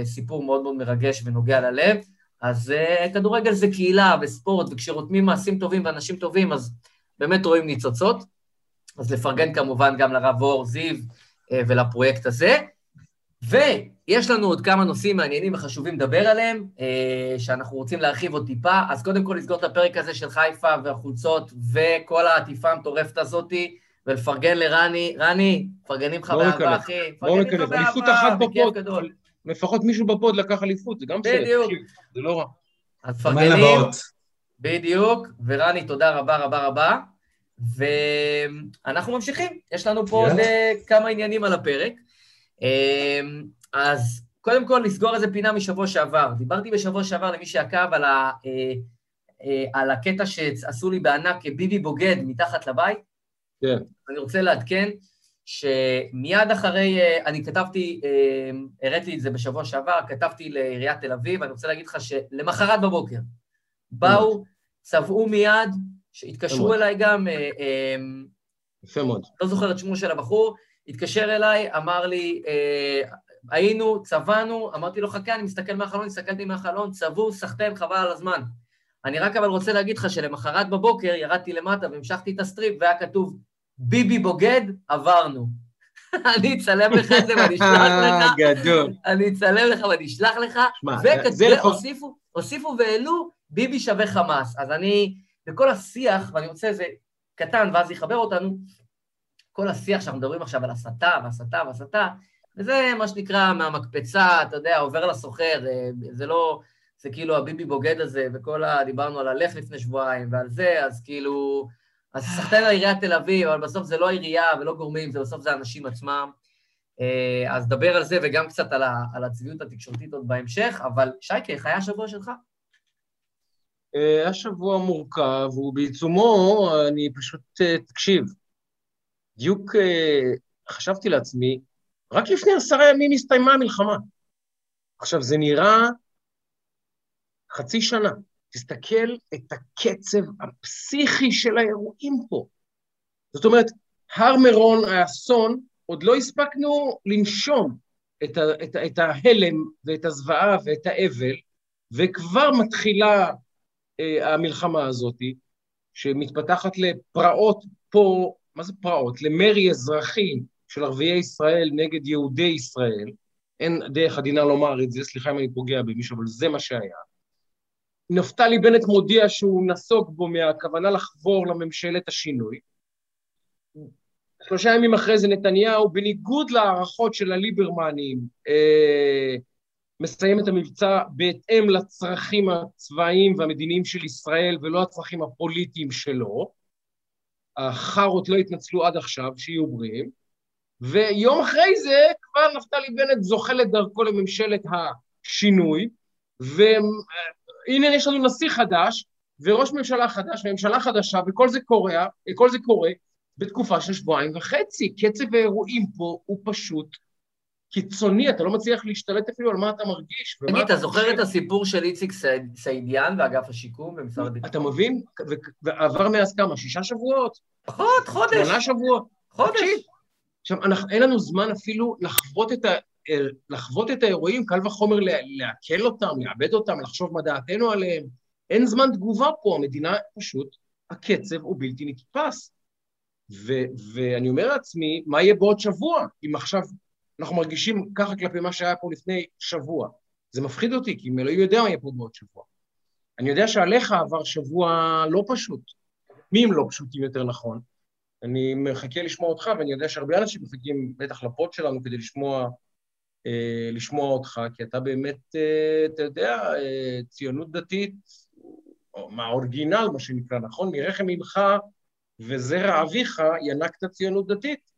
סיפור מאוד מאוד מרגש ונוגע ללב. אז כדורגל זה קהילה וספורט, וכשרותמים מעשים טובים ואנשים טובים, אז באמת רואים ניצוצות. אז לפרגן כמובן גם לרב אור זיו אה, ולפרויקט הזה. ויש לנו עוד כמה נושאים מעניינים וחשובים לדבר עליהם, אה, שאנחנו רוצים להרחיב עוד טיפה. אז קודם כל לסגור את הפרק הזה של חיפה והחולצות וכל העטיפה המטורפת הזאתי, ולפרגן לרני. רני, מפרגנים לך לא באהבה. אחי. לא. באהבה, אליפות אחת בפוד. גדול. לפחות מישהו בפוד לקח אליפות, זה גם בסדר. בדיוק. זה לא רע. אז מפרגנים. לבאות. בדיוק, ורני, תודה רבה רבה רבה. ואנחנו ממשיכים, יש לנו פה עוד. אה, כמה עניינים על הפרק. אה, אז קודם כל, נסגור איזה פינה משבוע שעבר. דיברתי בשבוע שעבר למי שעקב על, ה, אה, אה, על הקטע שעשו לי בענק ביבי בוגד מתחת לבית. כן. אני רוצה לעדכן שמיד אחרי, אה, אני כתבתי, אה, הראיתי את זה בשבוע שעבר, כתבתי לעיריית תל אביב, אני רוצה להגיד לך שלמחרת בבוקר באו, צבעו מיד, שהתקשרו. אליי גם, אה, אה, יפה מאוד. לא זוכר את שמו של הבחור, התקשר אליי, אמר לי, אה, היינו, צבענו, אמרתי לו, חכה, אני מסתכל מהחלון, הסתכלתי מהחלון, צבעו, סחטיין, חבל על הזמן. אני רק אבל רוצה להגיד לך שלמחרת בבוקר ירדתי למטה והמשכתי את ה strip, והיה כתוב, ביבי בוגד, עברנו. [LAUGHS] אני אצלם לך את זה ואני אשלח לך, [LAUGHS] גדול. אני אצלם לך ואני אשלח לך, וכתבו, הוסיפו והעלו, ביבי שווה חמאס. אז אני, בכל השיח, ואני רוצה איזה קטן, ואז יחבר אותנו, כל השיח שאנחנו מדברים עכשיו על הסתה והסתה והסתה, וזה מה שנקרא מהמקפצה, אתה יודע, עובר לסוחר, אה, זה לא, זה כאילו הביבי בוגד הזה, וכל ה... דיברנו על הלך לפני שבועיים ועל זה, אז כאילו, אז סחטיין על עיריית תל אביב, אבל בסוף זה לא העירייה ולא גורמים, זה בסוף זה האנשים עצמם. אה, אז דבר על זה וגם קצת על, על הצביעות התקשורתית עוד בהמשך, אבל שייקה, איך היה השבוע שלך? אה, היה שבוע מורכב, ובעיצומו אני פשוט, אה, תקשיב, בדיוק חשבתי לעצמי, רק לפני עשרה ימים הסתיימה המלחמה. עכשיו, זה נראה חצי שנה. תסתכל את הקצב הפסיכי של האירועים פה. זאת אומרת, הר מירון, האסון, עוד לא הספקנו לנשום את, ה, את, את ההלם ואת הזוועה ואת האבל, וכבר מתחילה אה, המלחמה הזאת, שמתפתחת לפרעות פה, מה זה פרעות? למרי אזרחי של ערביי ישראל נגד יהודי ישראל. אין דרך עדינה לומר את זה, סליחה אם אני פוגע במישהו, אבל זה מה שהיה. נפתלי בנט מודיע שהוא נסוג בו מהכוונה לחבור לממשלת השינוי. שלושה ימים אחרי זה נתניהו, בניגוד להערכות של הליברמנים, אה, מסיים את המבצע בהתאם לצרכים הצבאיים והמדיניים של ישראל ולא הצרכים הפוליטיים שלו. החארות לא התנצלו עד עכשיו, שיהיו בריאים. ויום אחרי זה כבר נפתלי בנט זוחל את דרכו לממשלת השינוי, והנה יש לנו נשיא חדש, וראש ממשלה חדש, וממשלה חדשה, וכל זה קורה, כל זה קורה בתקופה של שבועיים וחצי. קצב האירועים פה הוא פשוט קיצוני, אתה לא מצליח להשתלט אפילו על מה אתה מרגיש. תגיד, אתה זוכר את הסיפור של איציק סעידיאן ואגף השיקום במשרד הביטחון? אתה מבין? ועבר מאז כמה? שישה שבועות? פחות, חודש. שמונה שבועות. חודש. עכשיו, אנחנו, אין לנו זמן אפילו לחוות את, ה, לחוות את האירועים, קל וחומר לעכל אותם, לעבד אותם, לחשוב מה דעתנו עליהם. אין זמן תגובה פה, המדינה פשוט, הקצב הוא בלתי נתפס. ו- ואני אומר לעצמי, מה יהיה בעוד שבוע, אם עכשיו אנחנו מרגישים ככה כלפי מה שהיה פה לפני שבוע? זה מפחיד אותי, כי אלוהים יודע מה יהיה פה בעוד שבוע. אני יודע שעליך עבר שבוע לא פשוט, ימים לא פשוטים יותר נכון. אני מחכה לשמוע אותך, ואני יודע שהרבה אנשים מחכים בטח לפוד שלנו כדי לשמוע, אה, לשמוע אותך, כי אתה באמת, אה, אתה יודע, אה, ציונות דתית, או מהאורגינל, מה שנקרא, נכון? מרחם אמך וזרע אביך ינקת ציונות דתית.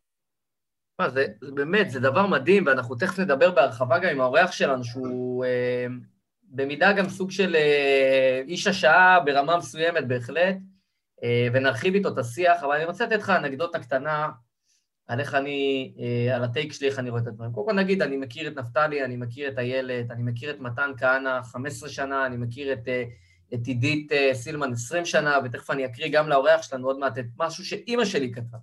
מה, זה, זה באמת, זה דבר מדהים, ואנחנו תכף נדבר בהרחבה גם עם האורח שלנו, שהוא אה, במידה גם סוג של אה, איש השעה ברמה מסוימת בהחלט, אה, ונרחיב איתו את השיח, אבל אני רוצה לתת לך אנקדוטה קטנה על איך אני, אה, על הטייק שלי, איך אני רואה את הדברים. קודם כל נגיד, אני מכיר את נפתלי, אני מכיר את איילת, אני מכיר את מתן כהנא 15 שנה, אני מכיר את... אה, את עידית אה, סילמן 20 שנה, ותכף אני אקריא גם לאורח שלנו עוד מעט את משהו שאימא שלי כתבה.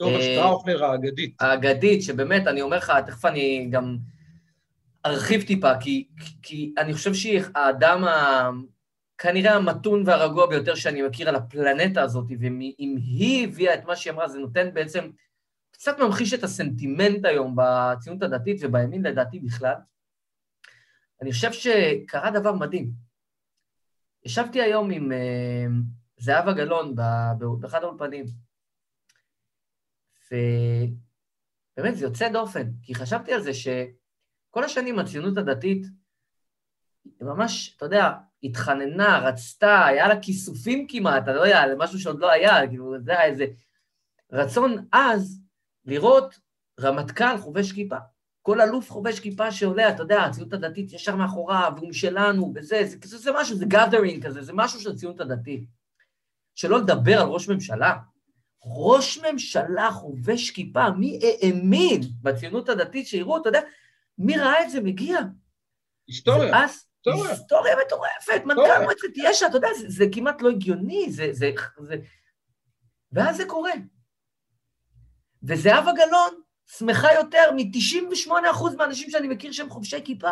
טוב, אה, שטראוכלר האגדית. האגדית, שבאמת, אני אומר לך, תכף אני גם ארחיב טיפה, כי, כי אני חושב שהיא האדם ה... כנראה המתון והרגוע ביותר שאני מכיר על הפלנטה הזאת, ואם היא הביאה את מה שהיא אמרה, זה נותן בעצם, קצת ממחיש את הסנטימנט היום בציונות הדתית ובימין לדעתי בכלל. אני חושב שקרה דבר מדהים. ישבתי היום עם uh, זהבה גלאון באחד האולפנים, ובאמת זה יוצא דופן, כי חשבתי על זה שכל השנים הציונות הדתית, ממש, אתה יודע, התחננה, רצתה, היה לה כיסופים כמעט, אתה לא יודע, משהו שעוד לא היה, כאילו, זה היה איזה רצון עז לראות רמטכ"ל חובש כיפה. כל אלוף חובש כיפה שעולה, אתה יודע, הציונות הדתית ישר מאחוריו, והוא משלנו, וזה, זה, זה, זה משהו, זה gathering כזה, זה משהו של הציונות הדתית. שלא לדבר על ראש ממשלה. ראש ממשלה חובש כיפה, מי האמין בציונות הדתית שיראו, אתה יודע, מי ראה את זה מגיע? היסטוריה. ואז, היסטוריה. היסטוריה מטורפת, מנכ"ל מועצת יש"ע, אתה יודע, זה, זה כמעט לא הגיוני, זה, זה, זה... ואז זה קורה. וזהבה גלאון, שמחה יותר מ-98% מהאנשים שאני מכיר שהם חובשי כיפה,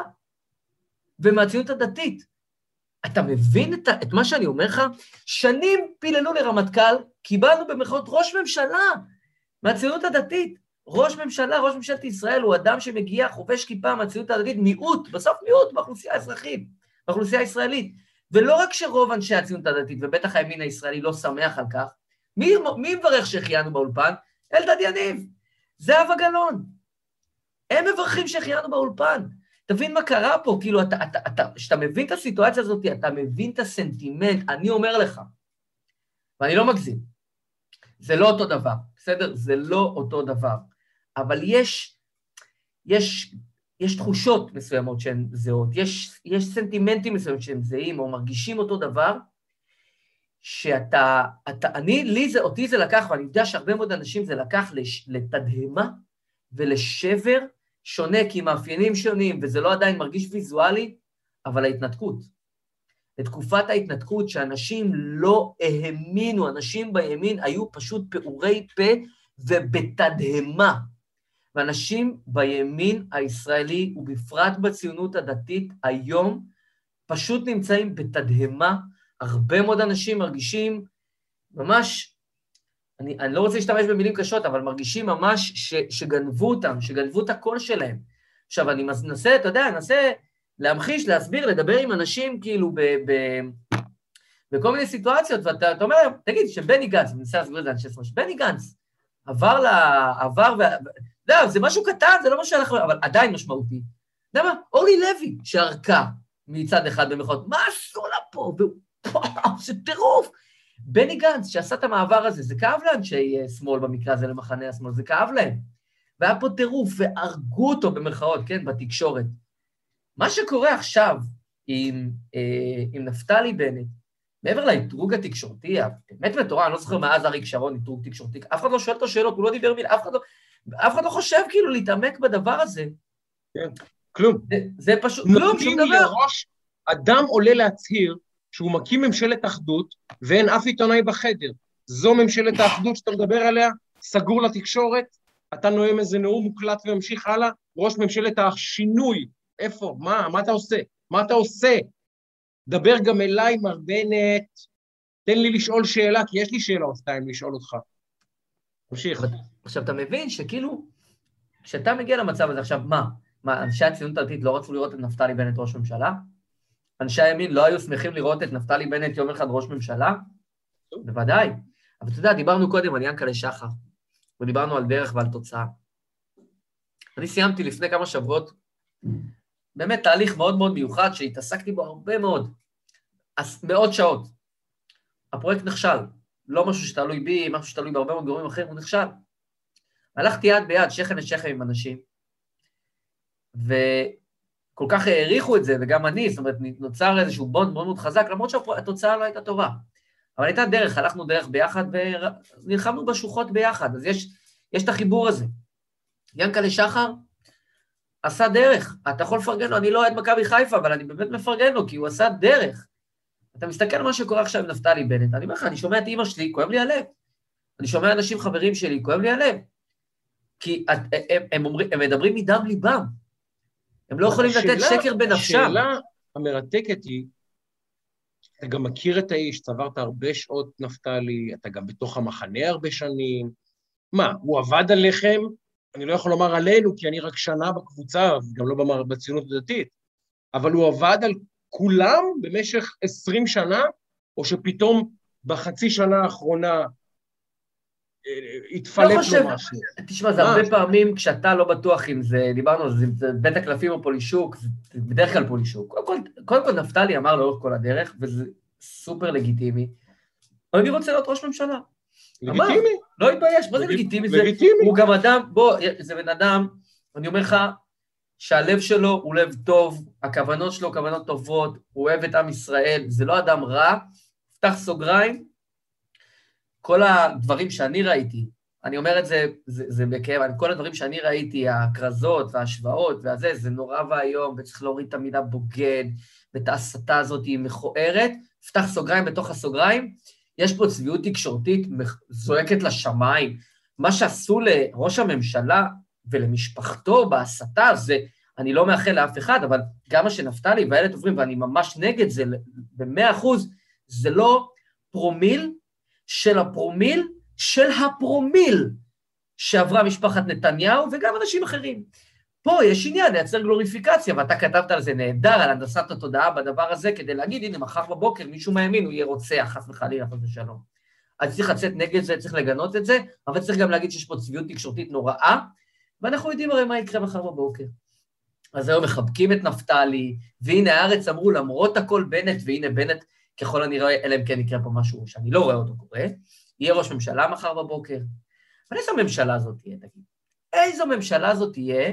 ומהציונות הדתית. אתה מבין את, את מה שאני אומר לך? שנים פיללו לרמטכ"ל, קיבלנו במרכאות ראש ממשלה מהציונות הדתית. ראש ממשלה, ראש ממשלת ישראל, הוא אדם שמגיע, חובש כיפה מהציונות הדתית, מיעוט, בסוף מיעוט באוכלוסייה האזרחית, באוכלוסייה הישראלית. ולא רק שרוב אנשי הציונות הדתית, ובטח הימין הישראלי, לא שמח על כך, מי, מי מברך שהחיינו באולפן? אלדד יניב. זהבה גלאון. הם מברכים שהחיינו באולפן. תבין מה קרה פה, כאילו, אתה, אתה, אתה, כשאתה מבין את הסיטואציה הזאת, אתה מבין את הסנטימנט, אני אומר לך, ואני לא מגזים, זה לא אותו דבר, בסדר? זה לא אותו דבר. אבל יש, יש, יש תחושות מסוימות שהן זהות, יש, יש סנטימנטים מסוימים שהם זהים או מרגישים אותו דבר, שאתה, אתה, אני, לי זה, אותי זה לקח, ואני יודע שהרבה מאוד אנשים זה לקח לתדהמה ולשבר שונה, כי מאפיינים שונים, וזה לא עדיין מרגיש ויזואלי, אבל ההתנתקות. לתקופת ההתנתקות, שאנשים לא האמינו, אנשים בימין היו פשוט פעורי פה ובתדהמה. ואנשים בימין הישראלי, ובפרט בציונות הדתית, היום פשוט נמצאים בתדהמה. הרבה מאוד אנשים מרגישים ממש, אני, אני לא רוצה להשתמש במילים קשות, אבל מרגישים ממש ש, שגנבו אותם, שגנבו את הקול שלהם. עכשיו, אני מנסה, אתה יודע, אני מנסה להמחיש, להסביר, לדבר עם אנשים כאילו ב, ב, בכל מיני סיטואציות, ואתה אומר תגיד, שבני גנץ, אני מנסה להסביר את זה אנשי שמאל, שבני גנץ עבר ל... עבר ו... לא, זה משהו קטן, זה לא משהו שאנחנו... אבל עדיין משמעותי. אתה יודע מה? אורלי לוי, שערקה מצד אחד במחאות, מה עשו לה פה? זה טירוף. בני גנץ, שעשה את המעבר הזה, זה כאב לאנשי אה, שמאל במקרה הזה, למחנה השמאל, זה כאב להם. והיה פה טירוף, והרגו אותו במרכאות, כן, בתקשורת. מה שקורה עכשיו עם, אה, עם נפתלי בנט, מעבר לאתרוג התקשורתי, הבאמת מטורף, אני לא זוכר מאז אריק שרון אתרוג תקשורתי, אף אחד לא שואל אותו שאלות, הוא לא דיבר מילה, אף אחד לא, אף אחד לא חושב כאילו להתעמק בדבר הזה. כן, כלום. זה, זה פשוט, כלום, שום דבר. לראש, אדם עולה להצהיר שהוא מקים ממשלת אחדות ואין אף עיתונאי בחדר. זו ממשלת האחדות שאתה מדבר עליה, סגור לתקשורת, אתה נואם איזה נאום מוקלט וממשיך הלאה, ראש ממשלת השינוי, איפה, מה, מה אתה עושה? מה אתה עושה? דבר גם אליי, מר בנט, תן לי לשאול שאלה, כי יש לי שאלה או שתיים לשאול אותך. תמשיך. עכשיו, אתה מבין שכאילו, כשאתה מגיע למצב הזה, עכשיו, מה? מה, אנשי הציונות הדתית לא רצו לראות את נפתלי בנט ראש ממשלה? אנשי הימין לא היו שמחים לראות את נפתלי בנט יום אחד ראש ממשלה? בוודאי. אבל אתה יודע, דיברנו קודם על ינקלה שחר, ודיברנו על דרך ועל תוצאה. אני סיימתי לפני כמה שבועות באמת תהליך מאוד מאוד מיוחד שהתעסקתי בו הרבה מאוד, מאות שעות. הפרויקט נכשל, לא משהו שתלוי בי, משהו שתלוי בהרבה מאוד גורמים אחרים, הוא נכשל. הלכתי יד ביד, שכם לשכם עם אנשים, וכל כך העריכו את זה, וגם אני, זאת אומרת, נוצר איזשהו בונד מאוד מאוד חזק, למרות שהתוצאה לא הייתה טובה. אבל הייתה דרך, הלכנו דרך ביחד ונלחמנו בשוחות ביחד, אז יש, יש את החיבור הזה. ינקלה שחר עשה דרך, אתה יכול לפרגן לו, אני לא אוהד מכבי חיפה, אבל אני באמת מפרגן לו, כי הוא עשה דרך. אתה מסתכל על מה שקורה עכשיו עם נפתלי בנט, אני אומר לך, אני שומע את אימא שלי, כואב לי הלב. אני שומע אנשים, חברים שלי, כואב לי הלב. כי את, הם, הם, אומרים, הם מדברים מדם ליבם. הם לא יכולים לתת שקר בנפשם. השאלה המרתקת היא, אתה גם מכיר את האיש, צברת הרבה שעות נפתלי, אתה גם בתוך המחנה הרבה שנים. מה, הוא עבד עליכם? אני לא יכול לומר עלינו, כי אני רק שנה בקבוצה, גם לא בציונות הדתית, אבל הוא עבד על כולם במשך עשרים שנה, או שפתאום בחצי שנה האחרונה התפלט לא חושב, לו משהו. תשמע, זה הרבה פעמים כשאתה לא בטוח אם זה, דיברנו על זה, בית הקלפים או פולישוק, זה בדרך כלל פולישוק. קודם כל, כל נפתלי אמר לאורך כל הדרך, וזה סופר לגיטימי, אני רוצה להיות ראש ממשלה. לגיטימי. לא התבייש, מה זה לגיטימי? לגיטימי. הוא גם אדם, בוא, זה בן אדם, אני אומר לך, שהלב שלו הוא לב טוב, הכוונות שלו כוונות טובות, הוא אוהב את עם ישראל, זה לא אדם רע, פתח סוגריים, כל הדברים שאני ראיתי, אני אומר את זה, זה, זה בכאב, כל הדברים שאני ראיתי, הכרזות וההשוואות והזה, זה נורא ואיום, וצריך להוריד את המילה בוגד, ואת ההסתה הזאת היא מכוערת, פתח סוגריים בתוך הסוגריים, יש פה צביעות תקשורתית זועקת לשמיים. מה שעשו לראש הממשלה ולמשפחתו בהסתה זה, אני לא מאחל לאף אחד, אבל גם מה שנפתלי ואיילת עוברים, ואני ממש נגד זה במאה אחוז, זה לא פרומיל של הפרומיל של הפרומיל שעברה משפחת נתניהו וגם אנשים אחרים. פה יש עניין לייצר גלוריפיקציה, ואתה כתבת על זה נהדר, על הנדסת התודעה בדבר הזה, כדי להגיד, הנה, מחר בבוקר מישהו מהימין, הוא יהיה רוצח, חס וחלילה, חס ושלום. אז צריך לצאת נגד זה, צריך לגנות את זה, אבל צריך גם להגיד שיש פה צביעות תקשורתית נוראה, ואנחנו יודעים הרי מה יקרה מחר בבוקר. אז היום מחבקים את נפתלי, והנה הארץ אמרו, למרות הכל בנט, והנה בנט, ככל הנראה, אלא אם כן יקרה פה משהו שאני לא רואה אותו קורה, יהיה ראש ממשלה מחר בבוקר. אבל איזו ממשלה זאת תהיה, תגיד? איזו ממשלה זאת תהיה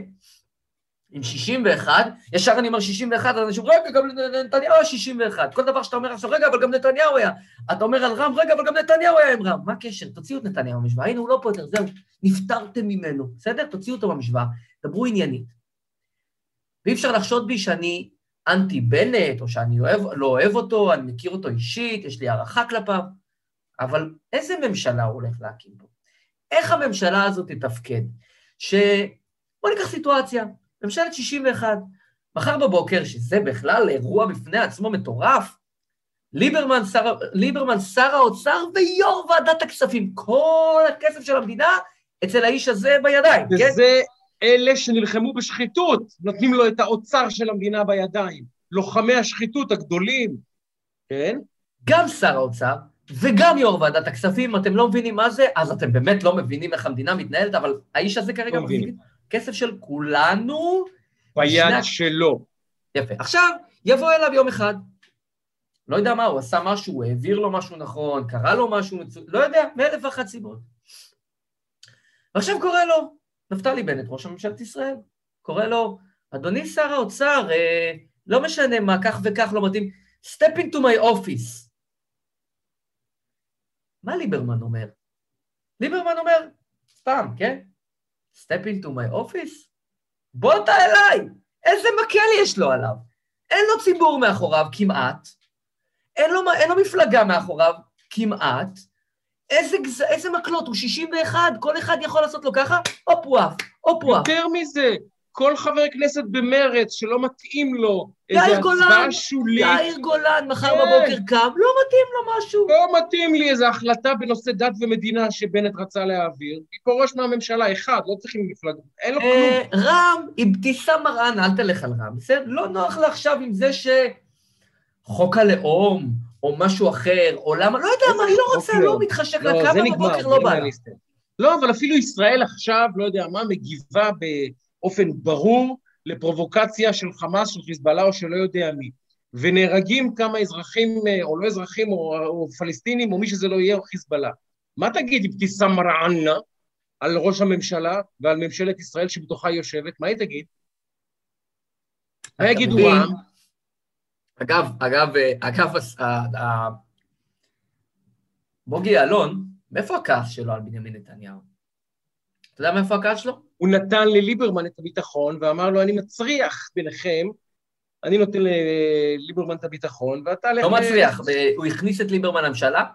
עם 61, ישר אני אומר 61, אז אנשים אומרים, רגע, גם נתניהו היה 61. כל דבר שאתה אומר עכשיו, רגע, אבל גם נתניהו היה. אתה אומר על רם, רגע, אבל גם נתניהו היה עם רם. מה הקשר? תוציאו את נתניהו מהמשוואה. הנה, הוא לא פה יותר, זהו, נפטרתם ממנו. בסדר? תוציאו אותו מהמשוואה, דברו עניינית. ואי אפשר לחשוד בי שאני אנטי בנט, או שאני אוהב, לא אוהב אותו, אני מכיר אותו אישית, יש לי הערכה כלפיו, אבל איזה ממשלה הוא הולך להקים פה? איך הממשלה הזאת תתפקד? ש... בואו ניקח סיטואציה, ממשלת 61. מחר בבוקר, שזה בכלל אירוע בפני עצמו מטורף, ליברמן שר, ליברמן שר האוצר ויו"ר ועדת הכספים, כל הכסף של המדינה אצל האיש הזה בידיים, וזה כן? אלה שנלחמו בשחיתות, נותנים לו את האוצר של המדינה בידיים. לוחמי השחיתות הגדולים, כן? גם שר האוצר וגם יו"ר ועדת הכספים, אתם לא מבינים מה זה, אז אתם באמת לא מבינים איך המדינה מתנהלת, אבל האיש הזה כרגע לא. מחזיק כסף של כולנו. ביד בשני- שלו. יפה. עכשיו, יבוא אליו יום אחד, לא יודע מה, הוא עשה משהו, הוא העביר לו משהו נכון, קרה לו משהו לא יודע, מאלף ואחת סיבות. ועכשיו קורא לו, נפתלי בנט, ראש ממשלת ישראל, קורא לו, אדוני שר האוצר, אה, לא משנה מה, כך וכך לא מתאים, step into my office. מה ליברמן אומר? ליברמן אומר, סתם, כן? step into my office? בוא אתה אליי! איזה מקל יש לו עליו? אין לו ציבור מאחוריו כמעט, אין לו, אין לו מפלגה מאחוריו כמעט, איזה. איזה מקלות, הוא 61, כל אחד יכול לעשות לו ככה, הופ הוא עף, הופ הוא עף. יותר מזה, כל חבר כנסת במרץ שלא מתאים לו איזו הצבעה שולית, יאיר גולן מחר כן. בבוקר קם, לא מתאים לו משהו. לא מתאים לי איזו החלטה בנושא דת ומדינה שבנט רצה להעביר, היא פורש מהממשלה, אחד, לא צריכים מפלגה, אין לו כלום. אה, רם, אבתיסאם מראענה, אל תלך על רם, בסדר? לא נוח לה עכשיו עם זה שחוק הלאום, או משהו אחר, או למה, לא יודע מה, היא לא רוצה, חוק לא. מתחשק לה, לא, קמה בבוקר, לא בא לה. לא, אבל אפילו ישראל עכשיו, לא יודע מה, מגיבה באופן ברור לפרובוקציה של חמאס, של חיזבאללה או של לא יודע מי. ונהרגים כמה אזרחים, אה, או לא אזרחים, או, או פלסטינים, או מי שזה לא יהיה, או חיזבאללה. מה תגיד אבתיסאם מראענה על ראש הממשלה ועל ממשלת ישראל שבתוכה היא יושבת? מה היא תגיד? מה יגידו? העם? אגב, אגב, אה, אגב, הס- ה- ה- בוגי יעלון, מאיפה הכעס שלו על בנימין נתניהו? אתה יודע מאיפה הכעס שלו? הוא נתן לליברמן את הביטחון ואמר לו, אני מצריח ביניכם, אני נותן לליברמן את הביטחון, ואתה... לא מצליח, ב- הוא הכניס את ליברמן לממשלה,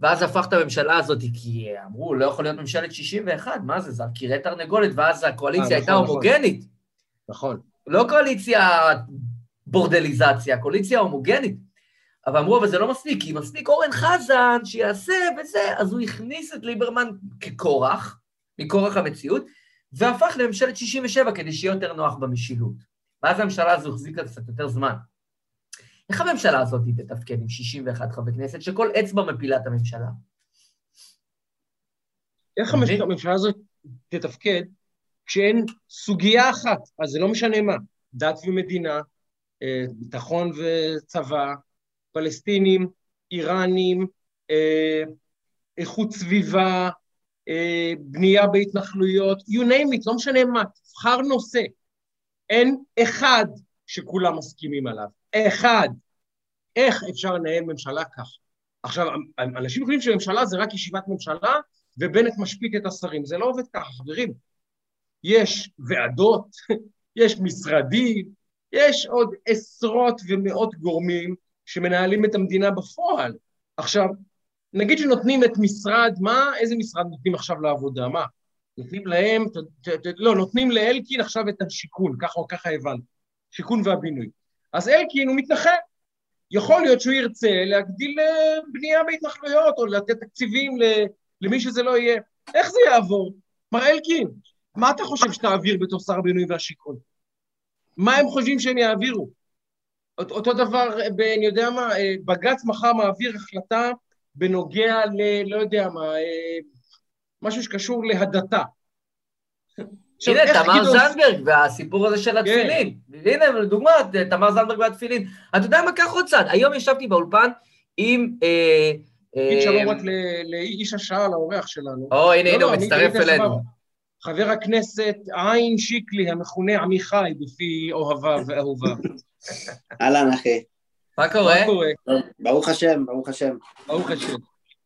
ואז הפך את הממשלה הזאת, כי אמרו, לא יכול להיות ממשלת 61, מה זה, זה קירי תרנגולת, ואז הקואליציה אה, הייתה נכון, נכון. הומוגנית, נכון. לא קואליציה בורדליזציה, קואליציה הומוגנית. אבל אמרו, אבל זה לא מספיק, כי מספיק אורן חזן שיעשה וזה, אז הוא הכניס את ליברמן כקורח, מכורח המציאות, והפך לממשלת 67 כדי שיהיה יותר נוח במשילות. ואז הממשלה הזו החזיקה קצת יותר זמן. איך הממשלה הזאת תתפקד עם 61 חברי כנסת, שכל אצבע מפילה את הממשלה? איך? המש- הממשלה הזאת תתפקד כשאין סוגיה אחת, אז זה לא משנה מה, דת ומדינה, ביטחון וצבא, פלסטינים, איראנים, אה, איכות סביבה, אה, בנייה בהתנחלויות, you name it, לא משנה מה, תבחר נושא. אין אחד שכולם מסכימים עליו. אחד. איך אפשר לנהל ממשלה כך? עכשיו, אנשים חושבים שממשלה זה רק ישיבת ממשלה, ובנט משפיט את השרים. זה לא עובד ככה, חברים. יש ועדות, [LAUGHS] יש משרדים, יש עוד עשרות ומאות גורמים שמנהלים את המדינה בפועל. עכשיו, נגיד שנותנים את משרד, מה, איזה משרד נותנים עכשיו לעבודה? מה? נותנים להם, ת, ת, ת, לא, נותנים לאלקין עכשיו את השיכון, ככה או ככה הבנתי, שיכון והבינוי. אז אלקין הוא מתנחל. יכול להיות שהוא ירצה להגדיל אה, בנייה בהתנחלויות, או לתת תקציבים למי שזה לא יהיה. איך זה יעבור? מר אלקין, מה אתה חושב שתעביר בתור שר הבינוי והשיכון? מה הם חושבים שהם יעבירו? אות- אותו דבר, ב- אני יודע מה, אה, בג"ץ מחר מעביר החלטה בנוגע ל... לא יודע מה, אה, משהו שקשור להדתה. הנה, תמר זנדברג והסיפור הזה של התפילין. הנה, לדוגמה, תמר זנדברג והתפילין. אתה יודע מה, קח עוד צעד. היום ישבתי באולפן עם אה, תגיד שלום אה, רק לאיש השעה, לאורח שלנו. או, הנה, לא, הנה, הוא לא, אני- מצטרף אלינו. חבר הכנסת עין שיקלי, המכונה עמיחי בפי אוהביו ואהוביו. אהלן, אחי. מה קורה? מה קורה? ברוך השם, ברוך השם. ברוך השם.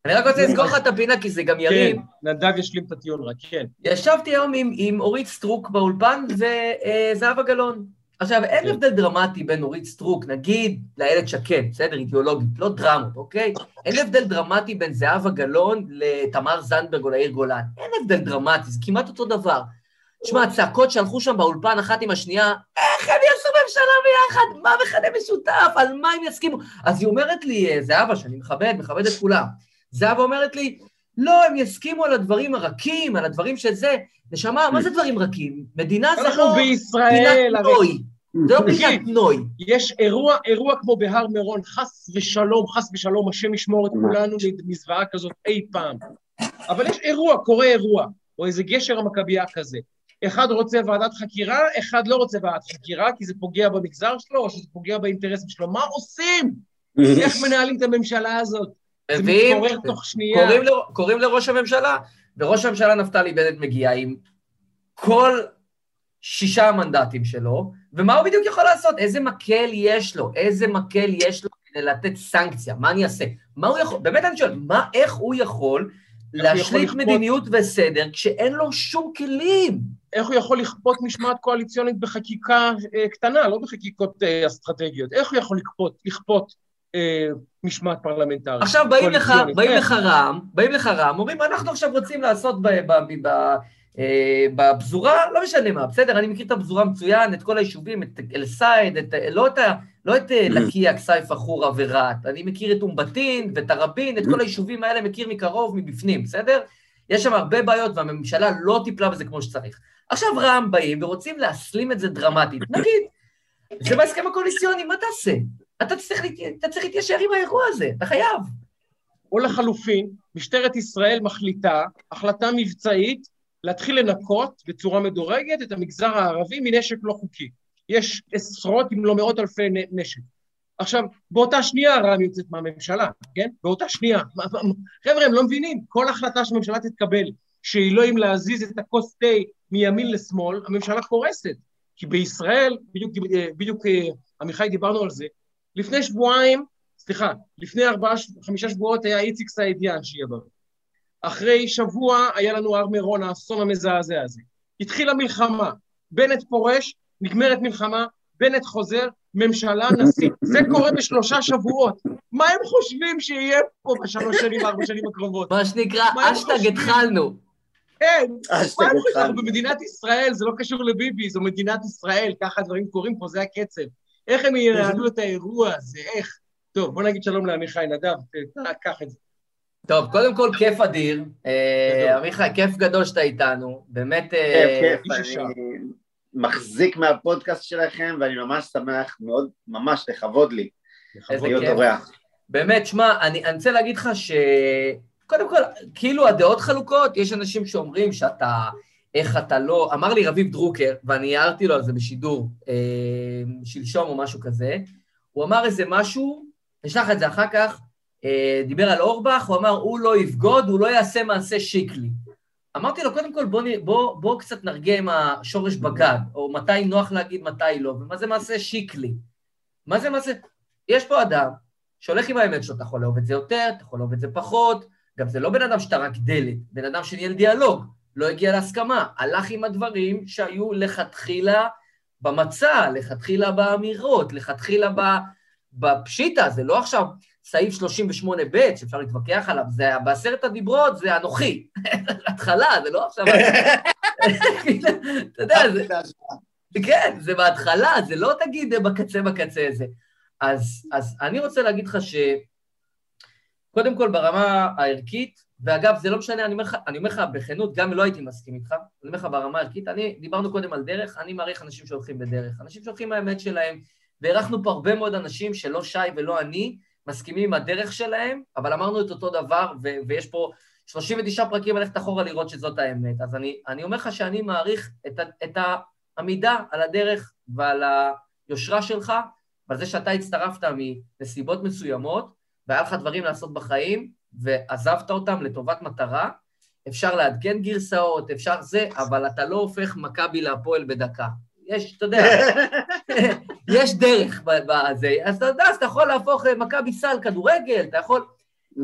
אני רק רוצה לסגור לך את הפינה, כי זה גם יריב. כן, נדב ישלים את הטיעון רק, כן. ישבתי היום עם, עם אורית סטרוק באולפן וזהבה גלאון. עכשיו, אין כן. הבדל דרמטי בין אורית סטרוק, נגיד, לאיילת שקד, בסדר, אידיאולוגית, לא דרמות, אוקיי? אין הבדל דרמטי בין זהבה גלאון לתמר זנדברג או ליאיר גולן. אין הבדל דרמטי, זה כמעט אותו דבר. תשמע, הצעקות שהלכו שם באולפן אחת עם השנייה, איך הם יעשו ממשלה ביחד? מה מכנה משותף? על מה הם יסכימו? אז היא אומרת לי, אה, זהבה, שאני מכבד, מכבד את כולם, זהבה אומרת לי, לא, הם יסכימו על הדברים הרכים, על הדברים של זה. נשמה, מה זה דברים רכים? מדינה זה אנחנו לא בישראל, פינת נוי. זה לא. פינת נוי. יש אירוע, אירוע כמו בהר מירון, חס ושלום, חס ושלום, השם ישמור את כולנו מזוועה כזאת אי פעם. אבל יש אירוע, קורה אירוע, או איזה גשר המכבייה כזה. אחד רוצה ועדת חקירה, אחד לא רוצה ועדת חקירה, כי זה פוגע במגזר שלו, או שזה פוגע באינטרסים שלו. מה עושים? איך מנהלים את הממשלה הזאת? זה מביאים, מתפורר תוך שנייה. קוראים ל- קוראים לראש הממשלה, וראש הממשלה נפתלי בנט מגיע עם כל שישה המנדטים שלו, ומה הוא בדיוק יכול לעשות? איזה מקל יש לו? איזה מקל יש לו כדי לתת סנקציה? מה אני אעשה? מה הוא יכול, באמת אני שואל, מה, איך הוא יכול להשליט לכפות? מדיניות וסדר כשאין לו שום כלים? איך הוא יכול לכפות משמעת קואליציונית בחקיקה אה, קטנה, לא בחקיקות אה, אסטרטגיות? איך הוא יכול לכפות, לכפות משמעת פרלמנטרית? עכשיו באים לך? באים איך? לך רע"מ, באים לך רע"מ, אומרים, אנחנו עכשיו רוצים לעשות ב, ב, ב, ב, אה, בפזורה, לא משנה מה, בסדר, אני מכיר את הפזורה מצוין, את כל היישובים, את אל-סייד, לא את, ה, לא את אה, לקיה, כסייפה, חורה ורהט, אני מכיר את אום בטין ואת תראבין, את כל היישובים האלה מכיר מקרוב, מבפנים, בסדר? יש שם הרבה בעיות והממשלה לא טיפלה בזה כמו שצריך. עכשיו רע"מ באים ורוצים להסלים את זה דרמטית. נגיד, זה בהסכם הקואליציוני, מה תעשה? אתה צריך, אתה צריך להתיישר עם האירוע הזה, אתה חייב. או לחלופין, משטרת ישראל מחליטה, החלטה מבצעית, להתחיל לנקות בצורה מדורגת את המגזר הערבי מנשק לא חוקי. יש עשרות אם לא מאות אלפי נשק. עכשיו, באותה שנייה רע"מ יוצאת מהממשלה, כן? באותה שנייה. חבר'ה, הם לא מבינים, כל החלטה שהממשלה תתקבל, שהיא לא אם להזיז את הכוס תה מימין לשמאל, הממשלה קורסת. כי בישראל, בדיוק, בדיוק אה, עמיחי דיברנו על זה, לפני שבועיים, סליחה, לפני ארבעה, חמישה שבועות היה איציק סעידיאן, שיהיה ברור. אחרי שבוע היה לנו הר מירון, האסון המזעזע הזה. התחילה מלחמה, בנט פורש, נגמרת מלחמה, בנט חוזר, ממשלה, נשיא. זה קורה בשלושה שבועות. מה הם חושבים שיהיה פה בשלוש שנים, ארבע שנים הקרובות? מה שנקרא, אשטג? התחלנו. כן, מה הם חושבים? אנחנו במדינת ישראל, זה לא קשור לביבי, זו מדינת ישראל, ככה הדברים קורים פה, זה הקצב. איך הם ינהלו את האירוע הזה, איך? טוב, בוא נגיד שלום לעמיחי נדב, קח את זה. טוב, קודם כל, כיף אדיר. אה. עמיחי, כיף גדול שאתה איתנו. באמת... אה, כיף, כיף. אני מחזיק מהפודקאסט שלכם, ואני ממש שמח מאוד, ממש לכבוד לי להיות. אורח. באמת, שמע, אני, אני רוצה להגיד לך ש... קודם כל, כאילו הדעות חלוקות, יש אנשים שאומרים שאתה, איך אתה לא... אמר לי רביב דרוקר, ואני הערתי לו על זה בשידור, אה, שלשום או משהו כזה, הוא אמר איזה משהו, נשלח את זה אחר כך, אה, דיבר על אורבך, הוא אמר, הוא לא יבגוד, הוא לא יעשה מעשה שיקלי. אמרתי לו, קודם כל, בוא, בוא, בוא קצת נרגיע עם השורש בגד, או מתי נוח להגיד, מתי לא, ומה זה מעשה שיקלי. מה זה מעשה... יש פה אדם שהולך עם האמת שלו, אתה יכול לאהוב את זה יותר, אתה יכול לאהוב את זה פחות, גם זה לא בן אדם שאתה רק דלת, בן אדם שניהל דיאלוג, לא הגיע להסכמה, הלך עם הדברים שהיו לכתחילה במצע, לכתחילה באמירות, לכתחילה. בפשיטה, זה לא עכשיו סעיף 38ב' שאפשר להתווכח עליו, זה בעשרת הדיברות, זה אנוכי. [LAUGHS] התחלה, זה לא עכשיו... אתה יודע, זה... כן, זה בהתחלה, זה לא תגיד בקצה בקצה זה. אז, אז אני רוצה להגיד לך ש... קודם כל ברמה הערכית, ואגב, זה לא משנה, אני אומר לך, בכנות, גם לא הייתי מסכים איתך, אני אומר לך ברמה הערכית, אני, דיברנו קודם על דרך, אני מעריך אנשים שהולכים בדרך, אנשים שהולכים מהאמת שלהם, והערכנו פה הרבה מאוד אנשים שלא שי ולא אני מסכימים עם הדרך שלהם, אבל אמרנו את אותו דבר, ו- ויש פה 39 פרקים ללכת אחורה לראות שזאת האמת. אז אני, אני אומר לך שאני מעריך את, את העמידה על הדרך ועל היושרה שלך, ועל זה שאתה הצטרפת מנסיבות מסוימות, והיה לך דברים לעשות בחיים, ועזבת אותם לטובת מטרה, אפשר לעדכן גרסאות, אפשר זה, אבל אתה לא הופך מכבי להפועל בדקה. יש, אתה יודע, [LAUGHS] יש דרך בזה. אז אתה יודע, אז אתה יכול להפוך אה, מכבי סל כדורגל, אתה יכול...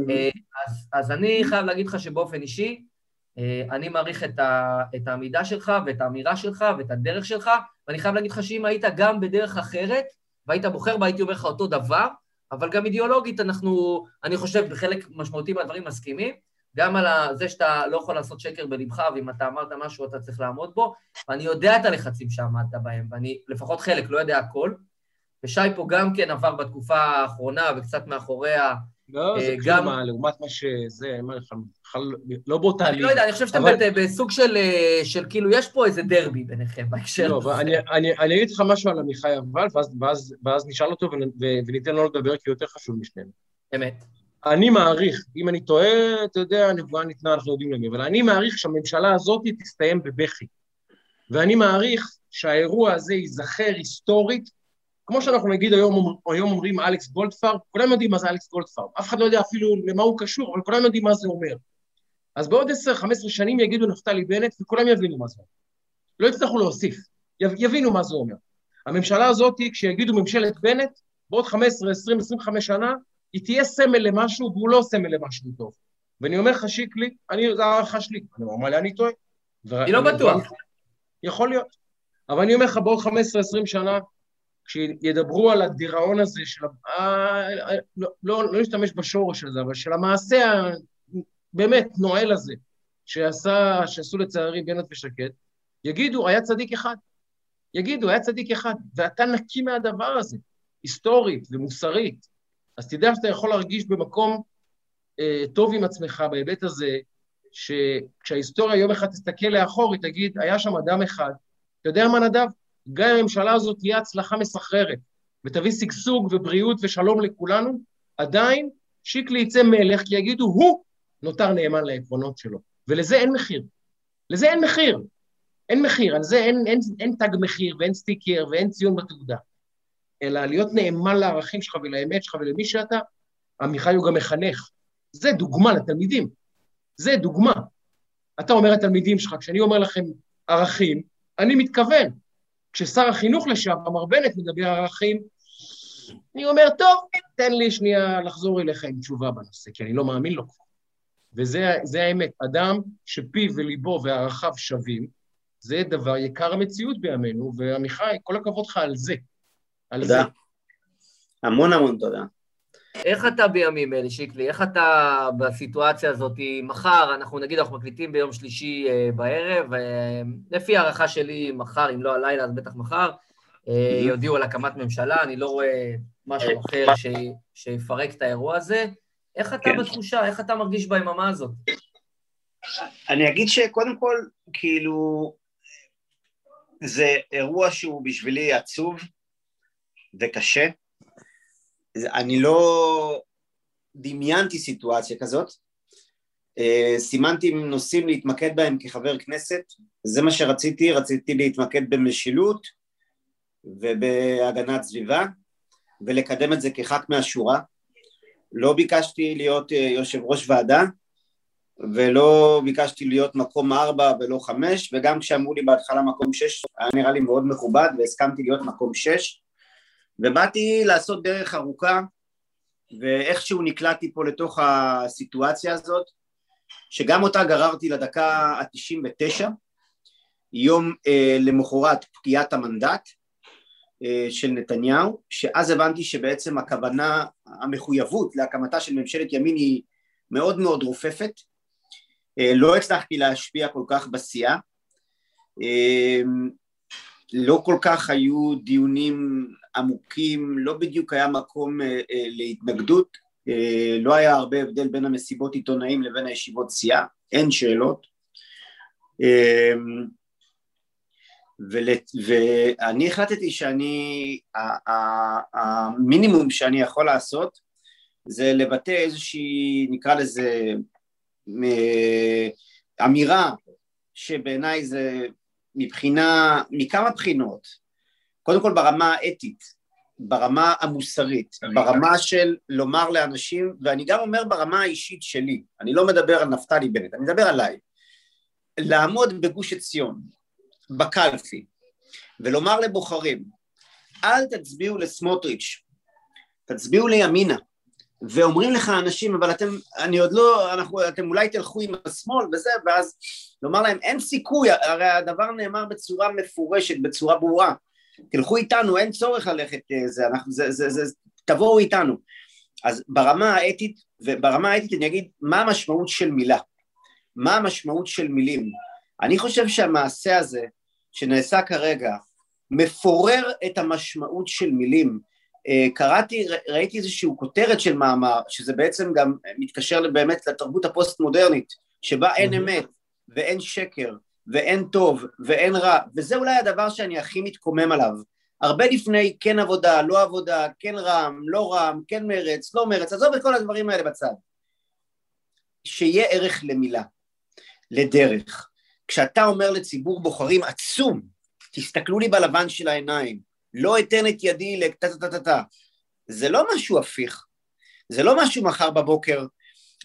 אה, אז, אז אני חייב להגיד לך שבאופן אישי, אה, אני מעריך את, ה, את העמידה שלך ואת האמירה שלך ואת הדרך שלך, ואני חייב להגיד לך שאם היית גם בדרך אחרת, והיית בוחר בה, הייתי אומר לך אותו דבר, אבל גם אידיאולוגית אנחנו, אני חושב, בחלק משמעותי מהדברים מסכימים, גם על זה שאתה לא יכול לעשות שקר בלבך, ואם אתה אמרת משהו אתה צריך לעמוד בו, ואני יודע את הלחצים שעמדת בהם, ואני לפחות חלק, לא יודע הכל. ושי פה גם כן עבר בתקופה האחרונה וקצת מאחוריה לא, זה כלום אה, מה, לעומת מה שזה, אני אומר לך, לא באותה ליגה. אני לא יודע, אני חושב שאתם בסוג של, אה, של כאילו, יש פה איזה דרבי ביניכם בהקשר לא, הזה. אני אגיד לך משהו על עמיחי אבל, ואז נשאל אותו וניתן לו לדבר, כי יותר חשוב משנינו. אמת. אני מעריך, אם אני טועה, אתה יודע, הנבואה ניתנה, אנחנו יודעים למי, אבל אני מעריך שהממשלה הזאת תסתיים בבכי. ואני מעריך שהאירוע הזה ייזכר היסטורית כמו שאנחנו נגיד היום, היום אומרים אלכס גולדפרב, כולם יודעים מה זה אלכס גולדפרב, אף אחד לא יודע אפילו למה הוא קשור, אבל כולם יודעים מה זה אומר. אז בעוד 10-15 שנים יגידו נפתלי בנט וכולם יבינו מה זה אומר. לא יצטרכו להוסיף, יבינו מה זה אומר. הממשלה הזאת, כשיגידו ממשלת בנט, בעוד 15, 20, 25 שנה, היא תהיה סמל למשהו והוא לא סמל למשהו טוב. ואני אומר לך, שיקלי, אני, זו הערכה שלי, אני אומר, מה אני טועה? אני לא בטוח. יכול להיות. אבל אני אומר לך, בעוד 15-20 שנה, כשידברו על הגירעון הזה של... אה, לא, לא, לא להשתמש בשורש הזה, אבל של המעשה הבאמת נואל הזה, שעשה, שעשו לצערי בנט ושקד, יגידו, היה צדיק אחד. יגידו, היה צדיק אחד, ואתה נקי מהדבר הזה, היסטורית ומוסרית. אז תדע שאתה יכול להרגיש במקום אה, טוב עם עצמך בהיבט הזה, שכשההיסטוריה יום אחד תסתכל לאחור, היא תגיד, היה שם אדם אחד, אתה יודע מה נדב? גם אם הממשלה הזאת תהיה הצלחה מסחררת ותביא שגשוג ובריאות ושלום לכולנו, עדיין שיקלי יצא מלך כי יגידו, הוא נותר נאמן לעקרונות שלו. ולזה אין מחיר. לזה אין מחיר. אין מחיר, על זה אין, אין, אין תג מחיר ואין סטיקר ואין ציון בתעודה. אלא להיות נאמן לערכים שלך ולאמת שלך ולמי שאתה, עמיחי הוא גם מחנך. זה דוגמה לתלמידים. זה דוגמה. אתה אומר לתלמידים שלך, כשאני אומר לכם ערכים, אני מתכוון. כששר החינוך לשעבר, מר בנט, מדבר על ערכים, אני אומר, טוב, תן לי שנייה לחזור אליך עם תשובה בנושא, כי אני לא מאמין לו כבר. וזה האמת, אדם שפיו וליבו וערכיו שווים, זה דבר יקר המציאות בימינו, ועמיחי, כל הכבוד לך על זה. על תודה. זה. המון המון תודה. איך אתה בימים אלה, שיקלי? איך אתה בסיטואציה הזאת? מחר, אנחנו נגיד, אנחנו מקליטים ביום שלישי אה, בערב, אה, לפי הערכה שלי, מחר, אם לא הלילה, אז בטח מחר, אה, יודיעו על הקמת ממשלה, אני לא רואה משהו אחר ש... שיפרק את האירוע הזה. איך אתה כן. בתחושה? איך אתה מרגיש ביממה הזאת? אני אגיד שקודם כל, כאילו, זה אירוע שהוא בשבילי עצוב וקשה. אני לא דמיינתי סיטואציה כזאת, אה, סימנתי נושאים להתמקד בהם כחבר כנסת, זה מה שרציתי, רציתי להתמקד במשילות ובהגנת סביבה ולקדם את זה כח"כ מהשורה, לא ביקשתי להיות אה, יושב ראש ועדה ולא ביקשתי להיות מקום ארבע ולא חמש וגם כשאמרו לי בהתחלה מקום שש היה נראה לי מאוד מכובד והסכמתי להיות מקום שש ובאתי לעשות דרך ארוכה ואיכשהו נקלעתי פה לתוך הסיטואציה הזאת שגם אותה גררתי לדקה ה-99 יום אה, למחרת פקיעת המנדט אה, של נתניהו שאז הבנתי שבעצם הכוונה, המחויבות להקמתה של ממשלת ימין היא מאוד מאוד רופפת. אה, לא הצלחתי להשפיע כל כך בסיעה אה, לא כל כך היו דיונים עמוקים, לא בדיוק היה מקום אה, אה, להתנגדות, אה, לא היה הרבה הבדל בין המסיבות עיתונאים לבין הישיבות סיעה, אין שאלות. ואני החלטתי שאני, המינימום שאני יכול לעשות זה לבטא איזושהי, נקרא לזה, אמירה שבעיניי זה מבחינה, מכמה בחינות, קודם כל ברמה האתית, ברמה המוסרית, ברמה של לומר לאנשים, ואני גם אומר ברמה האישית שלי, אני לא מדבר על נפתלי בנט, אני מדבר עליי, לעמוד בגוש עציון, בקלפי, ולומר לבוחרים, אל תצביעו לסמוטריץ', תצביעו לימינה, ואומרים לך אנשים, אבל אתם, אני עוד לא, אנחנו, אתם אולי תלכו עם השמאל וזה, ואז לומר להם, אין סיכוי, הרי הדבר נאמר בצורה מפורשת, בצורה ברורה, תלכו איתנו, אין צורך ללכת אה, זה, אנחנו, זה, זה, זה, זה תבואו איתנו. אז ברמה האתית, וברמה האתית אני אגיד, מה המשמעות של מילה? מה המשמעות של מילים? אני חושב שהמעשה הזה, שנעשה כרגע, מפורר את המשמעות של מילים. אה, קראתי, ראיתי איזושהי כותרת של מאמר, שזה בעצם גם מתקשר באמת לתרבות הפוסט-מודרנית, שבה אין אמת ואין שקר ואין טוב ואין רע, וזה אולי הדבר שאני הכי מתקומם עליו. הרבה לפני כן עבודה, לא עבודה, כן רע"מ, לא רע"מ, כן מרץ, לא מרץ, עזוב את כל הדברים האלה בצד. שיהיה ערך למילה, לדרך. כשאתה אומר לציבור בוחרים עצום, תסתכלו לי בלבן של העיניים, לא אתן את ידי לטה-טה-טה-טה. זה לא משהו הפיך, זה לא משהו מחר בבוקר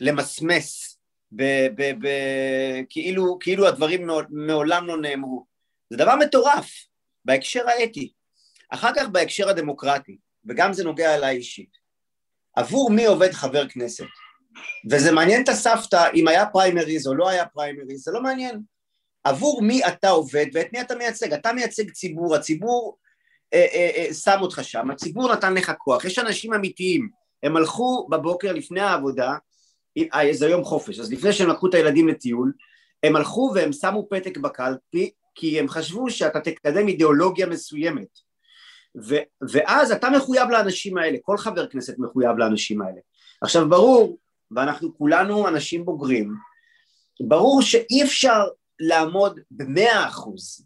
למסמס, ב- ב- ב- כאילו, כאילו הדברים מעולם לא נאמרו. זה דבר מטורף בהקשר האתי. אחר כך בהקשר הדמוקרטי, וגם זה נוגע אליי אישית. עבור מי עובד חבר כנסת? וזה מעניין את הסבתא אם היה פריימריז או לא היה פריימריז, זה לא מעניין. עבור מי אתה עובד ואת מי אתה מייצג. אתה מייצג ציבור, הציבור אה, אה, אה, שם אותך שם, הציבור נתן לך כוח, יש אנשים אמיתיים, הם הלכו בבוקר לפני העבודה, זה יום חופש, אז לפני שהם לקחו את הילדים לטיול, הם הלכו והם שמו פתק בקלפי, כי הם חשבו שאתה תקדם אידיאולוגיה מסוימת. ו, ואז אתה מחויב לאנשים האלה, כל חבר כנסת מחויב לאנשים האלה. עכשיו ברור, ואנחנו כולנו אנשים בוגרים, ברור שאי אפשר לעמוד במאה אחוז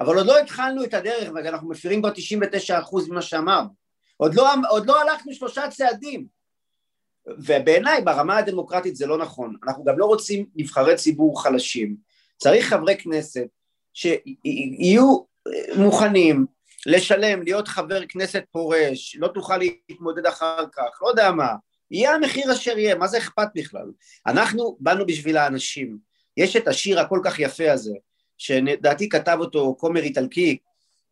אבל עוד לא התחלנו את הדרך ואנחנו מפירים כבר 99 אחוז ממה שאמרנו עוד לא, עוד לא הלכנו שלושה צעדים ובעיניי ברמה הדמוקרטית זה לא נכון אנחנו גם לא רוצים נבחרי ציבור חלשים צריך חברי כנסת שיהיו מוכנים לשלם, להיות חבר כנסת פורש, לא תוכל להתמודד אחר כך, לא יודע מה, יהיה המחיר אשר יהיה, מה זה אכפת בכלל? אנחנו באנו בשביל האנשים, יש את השיר הכל כך יפה הזה, שלדעתי כתב אותו כומר איטלקי,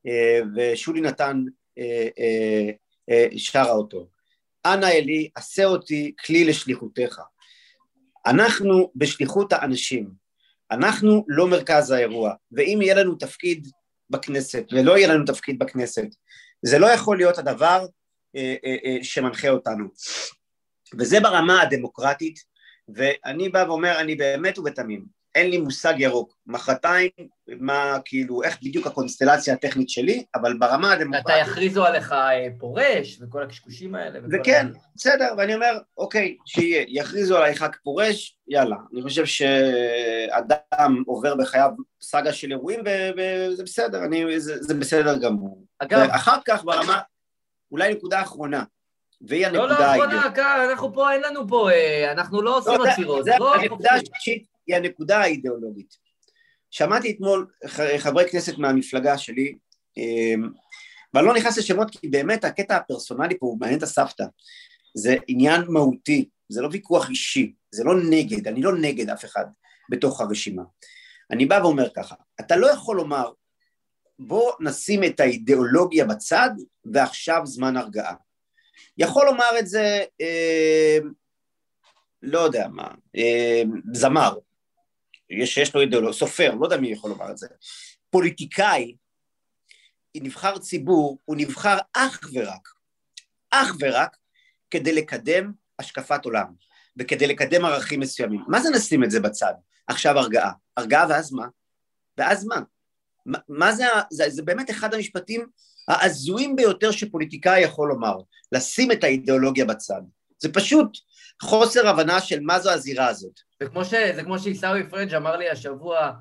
אה, ושולי נתן אה, אה, שרה אותו. אנא אלי, עשה אותי כלי לשליחותך. אנחנו בשליחות האנשים, אנחנו לא מרכז האירוע, ואם יהיה לנו תפקיד בכנסת ולא יהיה לנו תפקיד בכנסת, זה לא יכול להיות הדבר שמנחה אותנו. וזה ברמה הדמוקרטית, ואני בא ואומר, אני באמת ובתמים, אין לי מושג ירוק. מחרתיים, מה, כאילו, איך בדיוק הקונסטלציה הטכנית שלי, אבל ברמה הדמוקרטית... אתה יכריזו עליך אה, פורש וכל הקשקושים האלה. וכן, בסדר, ואני אומר, אוקיי, שיהיה, יכריזו עליי ח"כ פורש, יאללה. אני חושב שאדם עובר בחייו סאגה של אירועים, וזה בסדר, אני, זה, זה בסדר גמור. אגב... ואחר כך ברמה, אולי נקודה אחרונה, והיא הנקודה... לא, לא, אחרונה, אנחנו פה, אין לנו פה, אה, אנחנו לא עושים לא, עצירות. זה הנקודה השלישית, היא הנקודה האידיאולוגית. שמעתי אתמול חברי כנסת מהמפלגה שלי, אמ, ואני לא נכנס לשמות כי באמת הקטע הפרסונלי פה הוא מעניין את הסבתא. זה עניין מהותי, זה לא ויכוח אישי, זה לא נגד, אני לא נגד אף אחד בתוך הרשימה. אני בא ואומר ככה, אתה לא יכול לומר בוא נשים את האידיאולוגיה בצד ועכשיו זמן הרגעה. יכול לומר את זה, אה, לא יודע מה, אה, זמר, יש, יש לו אידאולוג, סופר, לא יודע מי יכול לומר את זה, פוליטיקאי, נבחר ציבור, הוא נבחר אך ורק, אך ורק כדי לקדם השקפת עולם וכדי לקדם ערכים מסוימים. מה זה נשים את זה בצד? עכשיו הרגעה. הרגעה ואז מה? ואז? מה, מה זה, זה, זה באמת אחד המשפטים ההזויים ביותר שפוליטיקאי יכול לומר, לשים את האידיאולוגיה בצד. זה פשוט חוסר הבנה של מה זו הזירה הזאת. זה כמו, ש, זה כמו שעיסאווי פריג' אמר לי השבוע,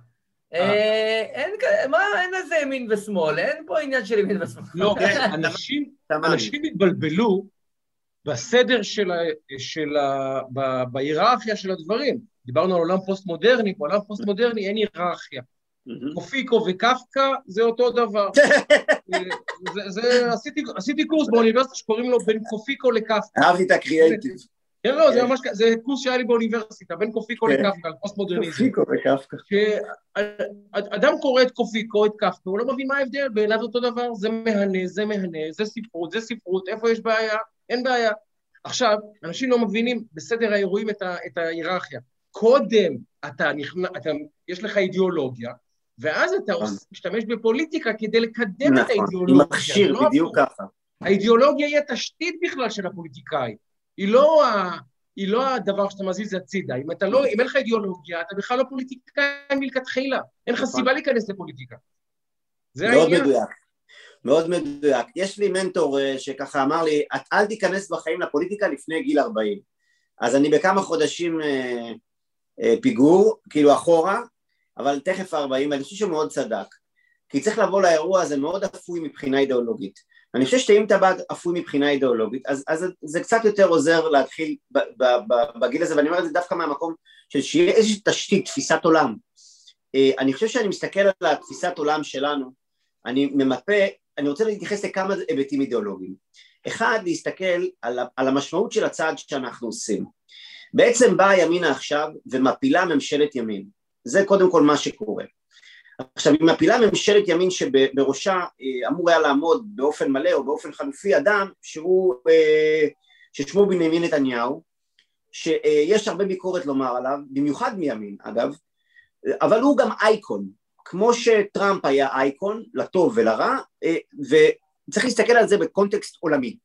אה, אה אין, מה, אין איזה ימין ושמאל, אין פה עניין של ימין ושמאל. לא, אנשים, [LAUGHS] אנשים התבלבלו בסדר של ה... של ה... ב... בהיררכיה של הדברים. דיברנו על עולם פוסט-מודרני, בעולם פוסט-מודרני אין היררכיה. קופיקו וקפקא זה אותו דבר. [LAUGHS] זה, זה, עשיתי, עשיתי קורס באוניברסיטה שקוראים לו בין קופיקו לקפקא. אהבתי את הקריאייטיב. כן, לא, זה ממש, זה קורס שהיה לי באוניברסיטה, בין קופיקו כן. לקפקא, על פוסט-מודרניזם. קופיקו וקפקא. שאדם קורא את קופיקו, את קפקא, הוא לא מבין מה ההבדל, בעיניו אותו דבר, זה מהנה, זה מהנה, זה ספרות, זה ספרות, איפה יש בעיה? אין בעיה. עכשיו, אנשים לא מבינים בסדר האירועים את, ה, את ההיררכיה. קודם אתה אתה, יש לך אידיאולוגיה, ואז אתה נכון. משתמש בפוליטיקה כדי לקדם את נכון, האידיאולוגיה. עם מכשיר, לא בדיוק. ככה. האידיאולוגיה היא התשתית בכלל של הפוליטיקאי. היא לא, ה... היא לא הדבר שאתה מזיז הצידה. אם, אתה לא, אם אין לך אידיאולוגיה, אתה בכלל לא פוליטיקאי מלכתחילה. אין לך נכון. סיבה להיכנס לפוליטיקה. זה מאוד העניין. מדויק. מאוד מדויק. יש לי מנטור אה, שככה אמר לי, "את אל תיכנס בחיים לפוליטיקה לפני גיל 40. אז אני בכמה חודשים אה, אה, פיגור, כאילו אחורה, אבל תכף 40, ואני חושב שהוא מאוד צדק. כי צריך לבוא לאירוע הזה מאוד אפוי מבחינה אידיאולוגית. אני חושב שאם אתה בא אפוי מבחינה אידיאולוגית, אז, אז זה קצת יותר עוזר להתחיל ב, ב, ב, בגיל הזה, ואני אומר את זה דווקא מהמקום של שיהיה איזושהי תשתית, תפיסת עולם. אה, אני חושב שאני מסתכל על התפיסת עולם שלנו, אני ממפה, אני רוצה להתייחס לכמה היבטים אידיאולוגיים. אחד, להסתכל על, על המשמעות של הצעד שאנחנו עושים. בעצם באה ימינה עכשיו ומפילה ממשלת ימין. זה קודם כל מה שקורה. עכשיו, היא מפילה ממשלת ימין שבראשה אה, אמור היה לעמוד באופן מלא או באופן חלופי אדם שהוא, אה, ששמו בנימין נתניהו, שיש הרבה ביקורת לומר עליו, במיוחד מימין אגב, אבל הוא גם אייקון, כמו שטראמפ היה אייקון, לטוב ולרע, אה, וצריך להסתכל על זה בקונטקסט עולמי.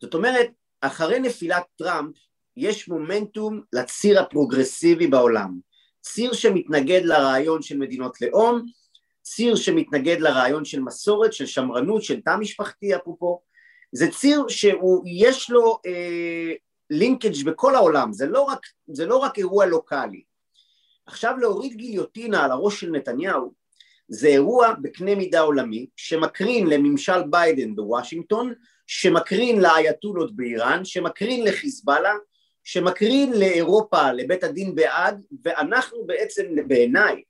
זאת אומרת, אחרי נפילת טראמפ יש מומנטום לציר הפרוגרסיבי בעולם. ציר שמתנגד לרעיון של מדינות לאום, ציר שמתנגד לרעיון של מסורת, של שמרנות, של תא משפחתי אפרופו, זה ציר שיש לו אה, linkage בכל העולם, זה לא, רק, זה לא רק אירוע לוקאלי. עכשיו להוריד גיליוטינה על הראש של נתניהו זה אירוע בקנה מידה עולמי שמקרין לממשל ביידן בוושינגטון, שמקרין לאייתולות באיראן, שמקרין לחיזבאללה, שמקרין לאירופה, לבית הדין בהאג, ואנחנו בעצם בעיניי,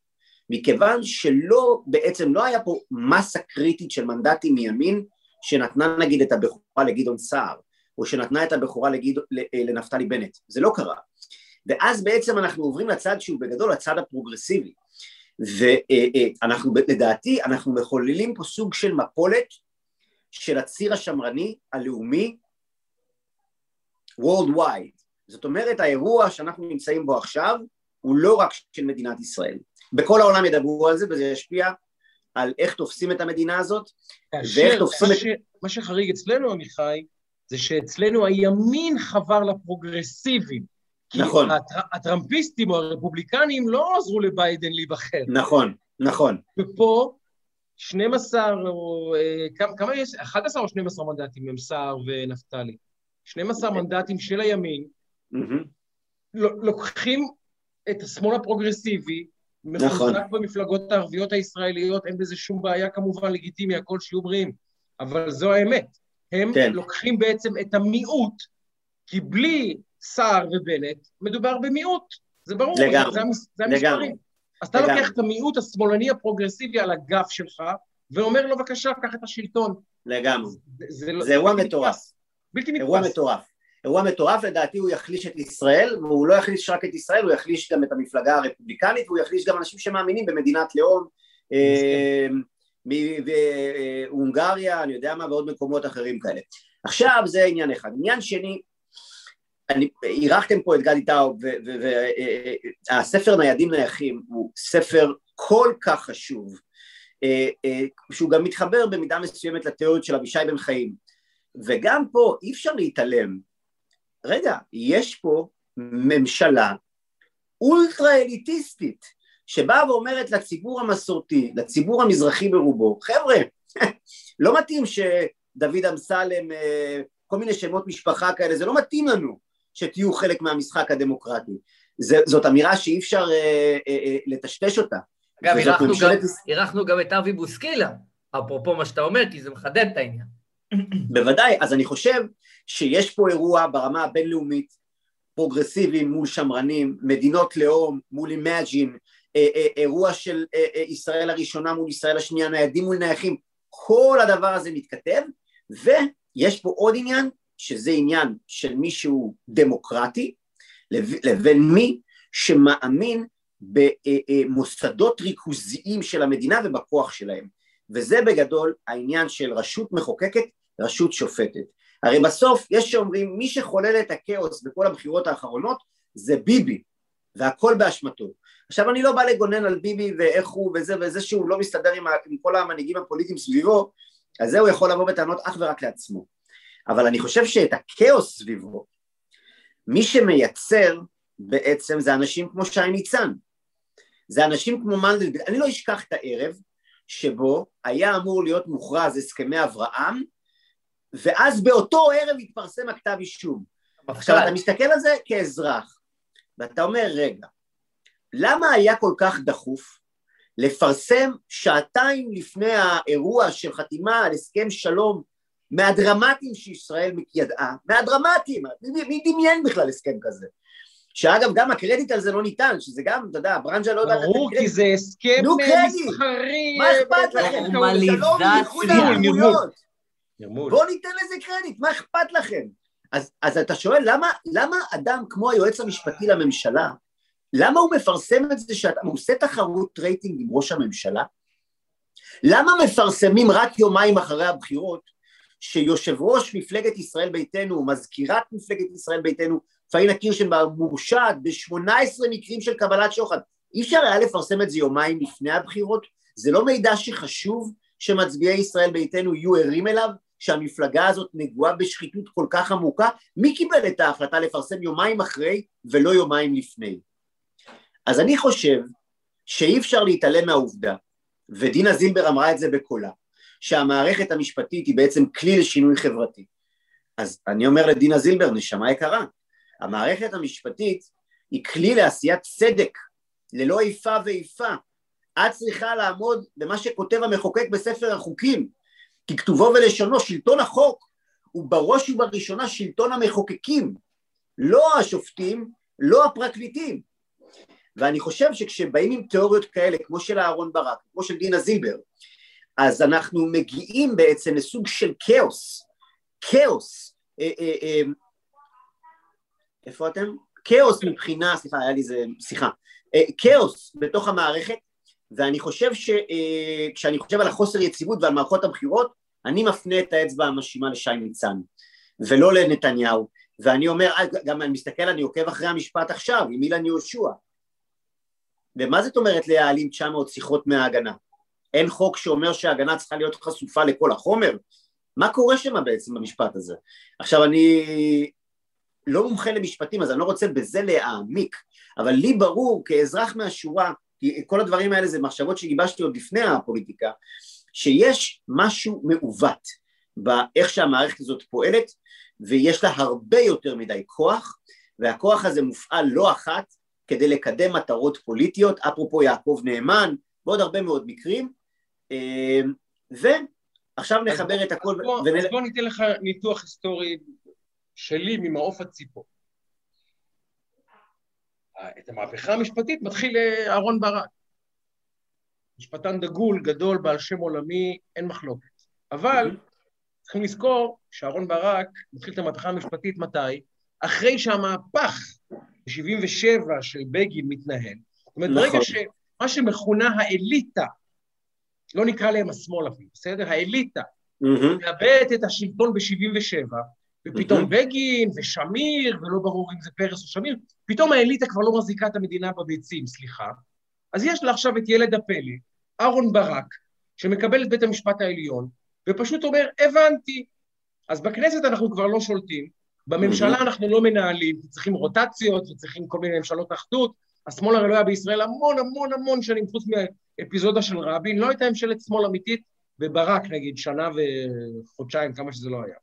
מכיוון שלא, בעצם לא היה פה מסה קריטית של מנדטים מימין, שנתנה נגיד את הבכורה לגדעון סער, או שנתנה את הבכורה לגד... לנפתלי בנט, זה לא קרה. ואז בעצם אנחנו עוברים לצד שהוא בגדול הצד הפרוגרסיבי, ואנחנו לדעתי אנחנו מחוללים פה סוג של מפולת של הציר השמרני הלאומי worldwide, זאת אומרת האירוע שאנחנו נמצאים בו עכשיו הוא לא רק של מדינת ישראל, בכל העולם ידברו על זה וזה ישפיע על איך תופסים את המדינה הזאת ואיך תופסים מה, את... מה שחריג אצלנו עמיחי זה שאצלנו הימין חבר לפרוגרסיבים. כי נכון. הטר... הטראמפיסטים או הרפובליקנים לא עזרו לביידן להיבחר. נכון, נכון, ופה 12 או אה, כמה, כמה יש? 11 או 12 מנדטים הם סער ונפתלי 12 מנדטים של הימין לוקחים את השמאל הפרוגרסיבי, נכון. מחוזק במפלגות הערביות הישראליות, אין בזה שום בעיה כמובן, לגיטימי, הכל שיהיו בריאים, אבל זו האמת. הם כן. לוקחים בעצם את המיעוט, כי בלי סער ובנט, מדובר במיעוט, זה ברור, לגמרי, זה, המס- זה לגמרי, המספרים. אז אתה לגמרי. לוקח את המיעוט השמאלני הפרוגרסיבי על הגב שלך, ואומר לו, בבקשה, קח את השלטון. לגמרי, זה, לא- זה אירוע מטורף, בלתי נתפס. אירוע מטורף, אירוע מטורף לדעתי הוא יחליש את ישראל והוא לא יחליש רק את ישראל, הוא יחליש גם את המפלגה הרפובליקנית והוא יחליש גם אנשים שמאמינים במדינת לאום, אה, מ- והונגריה, אני יודע מה, ועוד מקומות אחרים כאלה. עכשיו זה עניין אחד. עניין שני, אירחתם פה את גדי טאוב, והספר ניידים נייחים הוא ספר כל כך חשוב, אה, אה, שהוא גם מתחבר במידה מסוימת לתיאוריות של אבישי בן חיים, וגם פה אי אפשר להתעלם. רגע, יש פה ממשלה אולטרה אליטיסטית, שבאה ואומרת לציבור המסורתי, לציבור המזרחי ברובו, חבר'ה, [LAUGHS] לא מתאים שדוד אמסלם, אה, כל מיני שמות משפחה כאלה, זה לא מתאים לנו שתהיו חלק מהמשחק הדמוקרטי. זה, זאת אמירה שאי אפשר אה, אה, אה, לטשטש אותה. אגב, אירחנו ממשלת גם- גם את אבי בוסקילה, אפרופו מה שאתה אומר, כי זה מחדד את העניין. בוודאי, אז אני חושב שיש פה אירוע ברמה הבינלאומית, פרוגרסיביים מול שמרנים, מדינות לאום מול imagine, אה, אה, אירוע של אה, ישראל הראשונה מול ישראל השנייה, ניידים מול נייחים, כל הדבר הזה מתכתב, ויש פה עוד עניין, שזה עניין של מישהו דמוקרטי, לבין מי שמאמין במוסדות ריכוזיים של המדינה ובכוח שלהם. וזה בגדול העניין של רשות מחוקקת, רשות שופטת. הרי בסוף יש שאומרים מי שחולל את הכאוס בכל הבחירות האחרונות זה ביבי, והכל באשמתו. עכשיו אני לא בא לגונן על ביבי ואיך הוא וזה וזה שהוא לא מסתדר עם, עם כל המנהיגים הפוליטיים סביבו, אז זה הוא יכול לבוא בטענות אך ורק לעצמו. אבל אני חושב שאת הכאוס סביבו, מי שמייצר בעצם זה אנשים כמו שי ניצן. זה אנשים כמו מנדלבליט. אני לא אשכח את הערב שבו היה אמור להיות מוכרז הסכמי אברהם, ואז באותו ערב התפרסם הכתב אישום. עכשיו אתה מסתכל על זה כאזרח, ואתה אומר, רגע, למה היה כל כך דחוף לפרסם שעתיים לפני האירוע של חתימה על הסכם שלום מהדרמטיים שישראל ידעה, מהדרמטיים, מי, מי דמיין בכלל הסכם כזה? שאגב גם הקרדיט על זה לא ניתן, שזה גם, אתה יודע, ברנז'ה לא יודעת... ברור, כי זה הסכם מסחרי... מה אכפת לכם? שלום איחוד האמירויות. בואו ניתן לזה קרדיט, מה אכפת לכם? אז, אז אתה שואל, למה, למה אדם כמו היועץ המשפטי לממשלה, למה הוא מפרסם את זה שאתה עושה תחרות רייטינג עם ראש הממשלה? למה מפרסמים רק יומיים אחרי הבחירות שיושב ראש מפלגת ישראל ביתנו, מזכירת מפלגת ישראל ביתנו, פאינה קירשנבאום מורשעת ב-18 מקרים של קבלת שוחד. אי אפשר היה לפרסם את זה יומיים לפני הבחירות? זה לא מידע שחשוב שמצביעי ישראל ביתנו יהיו ערים אליו? שהמפלגה הזאת נגועה בשחיתות כל כך עמוקה? מי קיבל את ההחלטה לפרסם יומיים אחרי ולא יומיים לפני? אז אני חושב שאי אפשר להתעלם מהעובדה, ודינה זילבר אמרה את זה בקולה, שהמערכת המשפטית היא בעצם כלי לשינוי חברתי. אז אני אומר לדינה זילבר, נשמה יקרה, המערכת המשפטית היא כלי לעשיית צדק, ללא איפה ואיפה. את צריכה לעמוד במה שכותב המחוקק בספר החוקים, כי כתובו ולשונו, שלטון החוק הוא בראש ובראשונה שלטון המחוקקים, לא השופטים, לא הפרקליטים. ואני חושב שכשבאים עם תיאוריות כאלה, כמו של אהרון ברק, כמו של דינה זילבר, אז אנחנו מגיעים בעצם לסוג של כאוס, כאוס, אה, אה, אה, איפה אתם? כאוס מבחינה, סליחה, היה לי איזה, אה, כאוס בתוך המערכת, ואני חושב שכשאני אה, חושב על החוסר יציבות ועל מערכות הבחירות, אני מפנה את האצבע המאשימה לשי ניצן, ולא לנתניהו, ואני אומר, אה, גם אני מסתכל, אני עוקב אחרי המשפט עכשיו, עם אילן יהושע, ומה זאת אומרת להעלים 900 שיחות מההגנה? אין חוק שאומר שההגנה צריכה להיות חשופה לכל החומר? מה קורה שם בעצם במשפט הזה? עכשיו אני לא מומחה למשפטים אז אני לא רוצה בזה להעמיק, אבל לי ברור כאזרח מהשורה, כי כל הדברים האלה זה מחשבות שגיבשתי עוד לפני הפוליטיקה, שיש משהו מעוות באיך שהמערכת הזאת פועלת ויש לה הרבה יותר מדי כוח והכוח הזה מופעל לא אחת כדי לקדם מטרות פוליטיות, אפרופו יעקב נאמן ועוד הרבה מאוד מקרים ועכשיו נחבר את הכל... אז בוא, ונל... אז בוא ניתן לך ניתוח היסטורי שלי ממעוף הציפור. את המהפכה המשפטית מתחיל אה, אהרון ברק. משפטן דגול, גדול, בעל שם עולמי, אין מחלוקת. אבל צריכים לזכור שאהרון ברק מתחיל את המהפכה המשפטית מתי? אחרי שהמהפך ב-77 של בגין מתנהל. זאת אומרת, ברגע נכון. שמה שמכונה האליטה, לא נקרא להם השמאל אפילו, בסדר? האליטה, מאבדת את השלטון ב-77, ופתאום בגין ושמיר, ולא ברור אם זה פרס או שמיר, פתאום האליטה כבר לא מחזיקה את המדינה בביצים, סליחה. אז יש לה עכשיו את ילד הפלא, אהרון ברק, שמקבל את בית המשפט העליון, ופשוט אומר, הבנתי. אז בכנסת אנחנו כבר לא שולטים, בממשלה אנחנו לא מנהלים, צריכים רוטציות וצריכים כל מיני ממשלות אחדות. השמאל הרי לא היה בישראל המון המון המון שנים, חוץ מאפיזודה של רבין, לא הייתה ממשלת שמאל אמיתית, וברק נגיד, שנה וחודשיים, כמה שזה לא היה.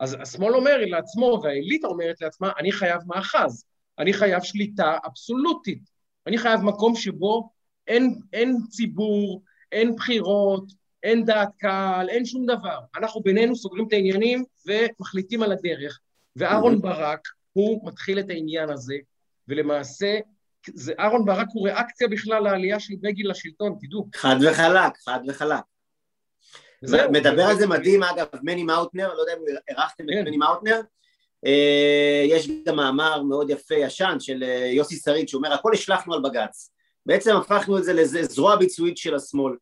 אז השמאל אומר לעצמו, והאליטה אומרת לעצמה, אני חייב מאחז, אני חייב שליטה אבסולוטית, אני חייב מקום שבו אין, אין ציבור, אין בחירות, אין דעת קהל, אין שום דבר. אנחנו בינינו סוגרים את העניינים ומחליטים על הדרך. ואהרון ברק, הוא מתחיל את העניין הזה, ולמעשה זה אהרון ברק הוא ריאקציה בכלל לעלייה של בגין לשלטון, תדעו. חד וחלק, חד וחלק. מדבר על זה מדהים, אגב, מני מאוטנר, לא יודע אם הערכתם את כן. מני מאוטנר, אה, יש גם מאמר מאוד יפה, ישן, של אה, יוסי שריד, שאומר, הכל השלכנו על בג"ץ. בעצם הפכנו את זה לזרוע ביצועית של השמאל.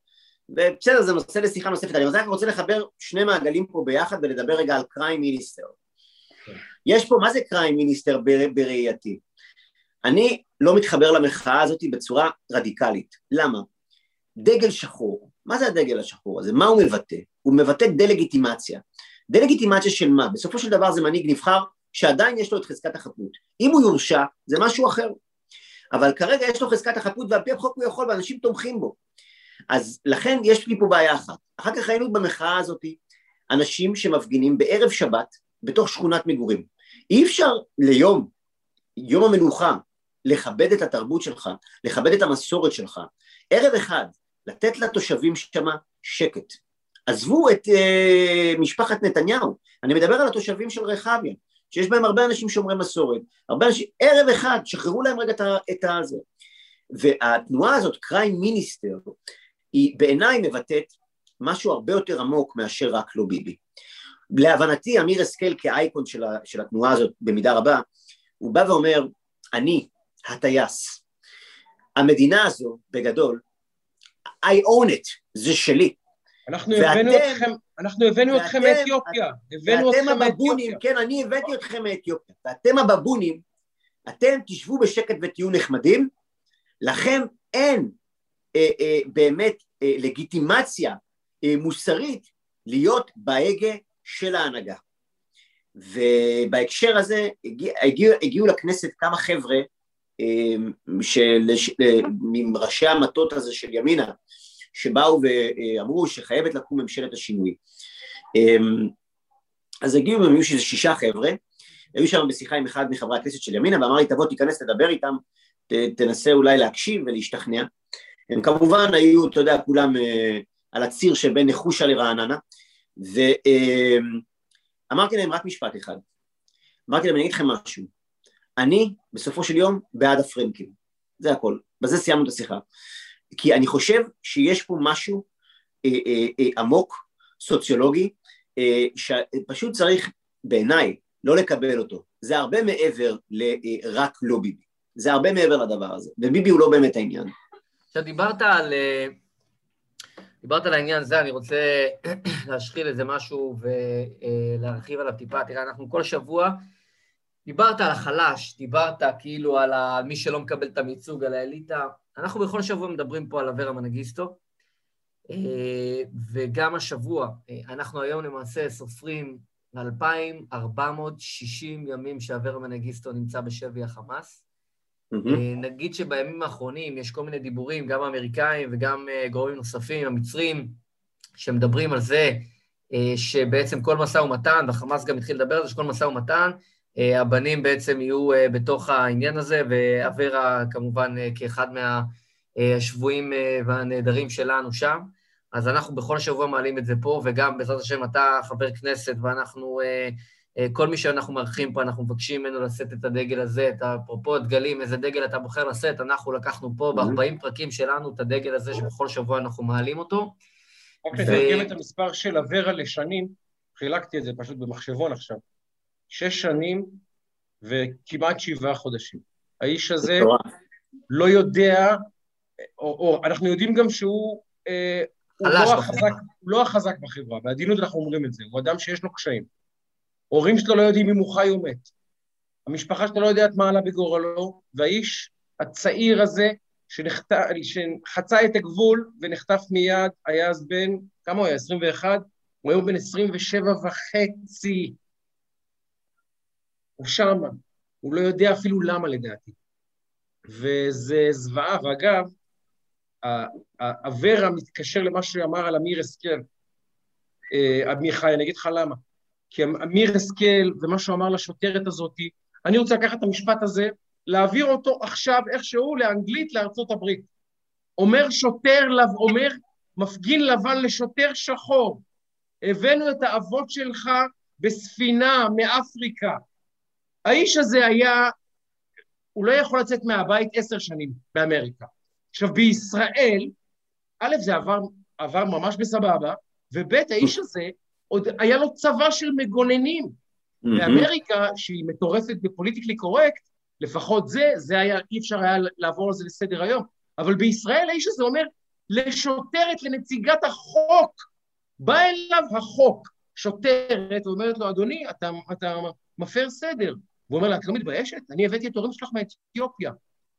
ובסדר, זה נושא לשיחה נוספת. אני רק רוצה לחבר שני מעגלים פה ביחד ולדבר רגע על קריים מיניסטר. יש פה, מה זה קריים מיניסטר בר- בראייתי? אני לא מתחבר למחאה הזאת בצורה רדיקלית. למה? דגל שחור, מה זה הדגל השחור הזה? מה הוא מבטא? הוא מבטא דה-לגיטימציה. דה-לגיטימציה של מה? בסופו של דבר זה מנהיג נבחר שעדיין יש לו את חזקת החפות. אם הוא יורשע, זה משהו אחר. אבל כרגע יש לו חזקת החפות ועל פי החוק הוא יכול ואנשים תומכים בו. אז לכן יש לי פה בעיה אחת. אחר כך ראינו במחאה הזאת אנשים שמפגינים בערב שבת בתוך שכונת מגורים. אי אפשר ליום, יום המנוחה, לכבד את התרבות שלך, לכבד את המסורת שלך. ערב אחד, לתת לתושבים שמה שקט. עזבו את אה, משפחת נתניהו, אני מדבר על התושבים של רחביה, שיש בהם הרבה אנשים שומרי מסורת, הרבה אנשים, ערב אחד, שחררו להם רגע את הזה. והתנועה הזאת, קריים מיניסטר, היא בעיניי מבטאת משהו הרבה יותר עמוק מאשר רק לא ביבי. להבנתי, אמיר השכל כאייקון של, ה, של התנועה הזאת במידה רבה, הוא בא ואומר, אני הטייס. המדינה הזו, בגדול, I own it, זה שלי. אנחנו ואתם- הבאנו אתכם, אנחנו הבאנו אתכם ואתם- מאתיופיה. הבאנו ואתם אתכם הבבונים, מאתיופיה. כן, אני הבאתי אתכם מאתיופיה, ואתם הבבונים, אתם תשבו בשקט ותהיו נחמדים, לכם אין אה, אה, באמת אה, לגיטימציה אה, מוסרית להיות בהגה של ההנהגה. ובהקשר הזה הגיע, הגיע, הגיעו לכנסת כמה חבר'ה של, של, מראשי המטות הזה של ימינה, שבאו ואמרו שחייבת לקום ממשלת השינוי. אה, אז הגיעו, הם היו שזה שישה חבר'ה, היו שם בשיחה עם אחד מחברי הכנסת של ימינה, ואמר לי, תבוא, תיכנס, תדבר איתם, ת, תנסה אולי להקשיב ולהשתכנע. הם כמובן היו, אתה יודע, כולם אה, על הציר שבין נחושה לרעננה, ואמרתי להם רק משפט אחד. אמרתי להם, אני אגיד לכם משהו, אני בסופו של יום בעד הפרנקים, זה הכל, בזה סיימנו את השיחה. כי אני חושב שיש פה משהו אה, אה, אה, עמוק, סוציולוגי, אה, שפשוט צריך בעיניי לא לקבל אותו. זה הרבה מעבר לרק לא ביבי. זה הרבה מעבר לדבר הזה, וביבי הוא לא באמת העניין. עכשיו, דיברת על... אה, דיברת על העניין הזה, אני רוצה [CLEARS THROAT] להשחיל איזה משהו ולהרחיב עליו טיפה. תראה, אנחנו כל שבוע, דיברת על החלש, דיברת כאילו על מי שלא מקבל את הייצוג, על האליטה. אנחנו בכל שבוע מדברים פה על אברה מנגיסטו, אה, וגם השבוע, אה, אנחנו היום למעשה סופרים 2,460 ימים שאברה מנגיסטו נמצא בשבי החמאס. אה, נגיד שבימים האחרונים יש כל מיני דיבורים, גם האמריקאים וגם גורמים נוספים, המצרים, שמדברים על זה שבעצם כל משא ומתן, והחמאס גם התחיל לדבר על זה, שכל משא ומתן, הבנים בעצם יהיו אה, בתוך העניין הזה, ואברה כמובן אה, כאחד מהשבויים אה, והנעדרים שלנו שם. אז אנחנו בכל שבוע מעלים את זה פה, וגם בעזרת השם אתה חבר כנסת, ואנחנו... אה, אה, כל מי שאנחנו מארחים פה, אנחנו מבקשים ממנו לשאת את הדגל הזה, את אפרופו הדגלים, איזה דגל אתה בוחר לשאת, אנחנו לקחנו פה ב-40 פרקים שלנו את הדגל הזה, שבכל שבוע אנחנו מעלים אותו. רק לתרגם את המספר של אברה לשנים, חילקתי את זה פשוט במחשבון עכשיו. שש שנים וכמעט שבעה חודשים. האיש הזה לא יודע, או, או אנחנו יודעים גם שהוא אה, הוא לא. החזק, לא החזק בחברה, בעדינות אנחנו אומרים את זה, הוא אדם שיש לו קשיים. הורים שלו לא יודעים אם הוא חי או מת. המשפחה שלו לא יודעת מה עלה בגורלו, והאיש הצעיר הזה, שנחת... שחצה את הגבול ונחטף מיד, היה אז בן, כמה הוא היה? 21? הוא היום בן 27 וחצי. הוא שמה. הוא לא יודע אפילו למה לדעתי. וזה זוועה, ואגב, אברה מתקשר למה שהוא אמר על אמיר השכל. אה, עמיחי, אני אגיד לך למה. כי אמיר השכל ומה שהוא אמר לשוטרת הזאת, אני רוצה לקחת את המשפט הזה, להעביר אותו עכשיו איכשהו לאנגלית לארצות הברית. אומר שוטר, לב, אומר מפגין לבן לשוטר שחור, הבאנו את האבות שלך בספינה מאפריקה. האיש הזה היה הוא לא יכול לצאת מהבית עשר שנים באמריקה. עכשיו, בישראל, א', זה עבר, עבר ממש בסבבה, וב', האיש הזה, עוד היה לו צבא של מגוננים. באמריקה, שהיא מטורפת בפוליטיקלי קורקט, לפחות זה, זה היה, אי אפשר היה לעבור על זה לסדר היום, אבל בישראל האיש הזה אומר לשוטרת, לנציגת החוק, בא אליו החוק, שוטרת, ואומרת לו, אדוני, אתה, אתה מפר סדר. והוא אומר לה, את לא מתביישת? אני הבאתי את ההורים שלך מאתיופיה.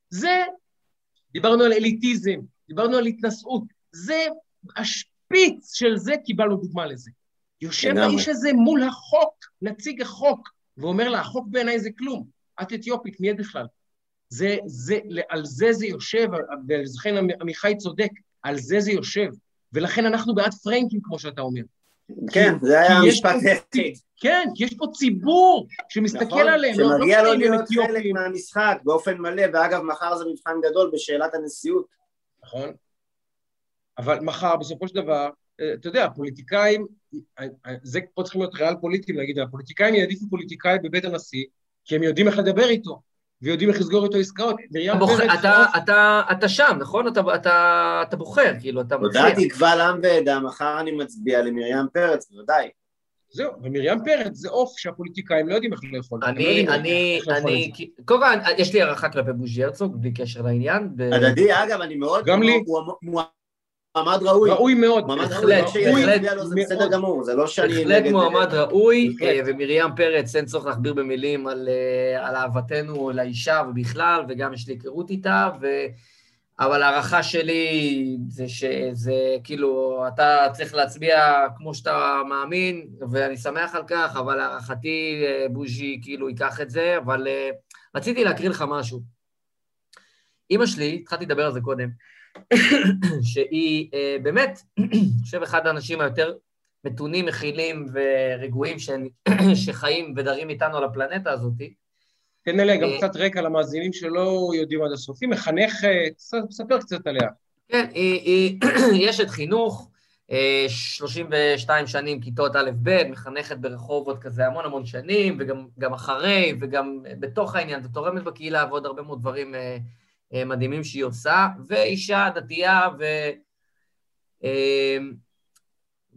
זה, דיברנו על אליטיזם, דיברנו על התנשאות, זה, השפיץ של זה, קיבלנו דוגמה לזה. יושב האיש הזה מול החוק, נציג החוק, ואומר לה, החוק בעיניי זה כלום. את אתיופית, מי את בכלל? זה, זה, על זה זה יושב, ולכן עמיחי צודק, על זה זה יושב. ולכן אנחנו בעד פרנקים, כמו שאתה אומר. כן, זה היה המשפט היחיד. כן, יש פה ציבור שמסתכל נכון, עליהם, לא שמגיע לו להיות חלק מהמשחק באופן מלא, ואגב, מחר זה מבחן גדול בשאלת הנשיאות. נכון. אבל מחר, בסופו של דבר, אה, אתה יודע, הפוליטיקאים, אה, אה, זה פה צריכים להיות ריאל פוליטיים להגיד, הפוליטיקאים יעדיפו פוליטיקאי בבית הנשיא, כי הם יודעים איך לדבר איתו, ויודעים איך לסגור איתו עסקאות. פרץ... אתה, אתה, אתה שם, נכון? אתה, אתה, אתה בוחר, כאילו, אתה מצליח. הודעתי קבל עם ועדה, מחר אני מצביע למרים פרץ, בוודאי. זהו, ומרים פרץ זה עוף שהפוליטיקאים לא יודעים איך לאכול. אני, לא אני, אני, קודם כל, יש לי הערכה כלפי בוז'י הרצוג, בלי קשר לעניין. הדדי, אגב, אני מאוד... גם לי. מועמד ראוי. ראוי מאוד. מועמד ראוי, זה בסדר גמור, זה לא שאני. בהחלט מועמד ראוי, אה, ומרים פרץ, אין צורך להכביר במילים על אה, אהבתנו לאישה ובכלל, וגם יש לי היכרות איתה, אבל ההערכה שלי זה שזה כאילו, אתה צריך להצביע כמו שאתה מאמין, ואני שמח על כך, אבל הערכתי אה, בוז'י כאילו ייקח את זה, אבל רציתי להקריא לך משהו. אימא שלי, התחלתי לדבר על זה קודם, שהיא uh, באמת, אני חושב, אחד האנשים היותר מתונים, מכילים ורגועים [COUGHS] שחיים ודרים איתנו על הפלנטה הזאת. תן עליה גם אה, קצת רקע למאזינים שלא יודעים עד הסוף. היא מחנכת, ספר קצת עליה. כן, היא, היא [COUGHS] אשת חינוך, 32 אה, שנים כיתות א'-ב', מחנכת ברחובות כזה המון המון שנים, וגם אחרי, וגם בתוך העניין, ותורמת בקהילה ועוד הרבה מאוד דברים מדהימים שהיא עושה, ואישה דתייה, ו... אה,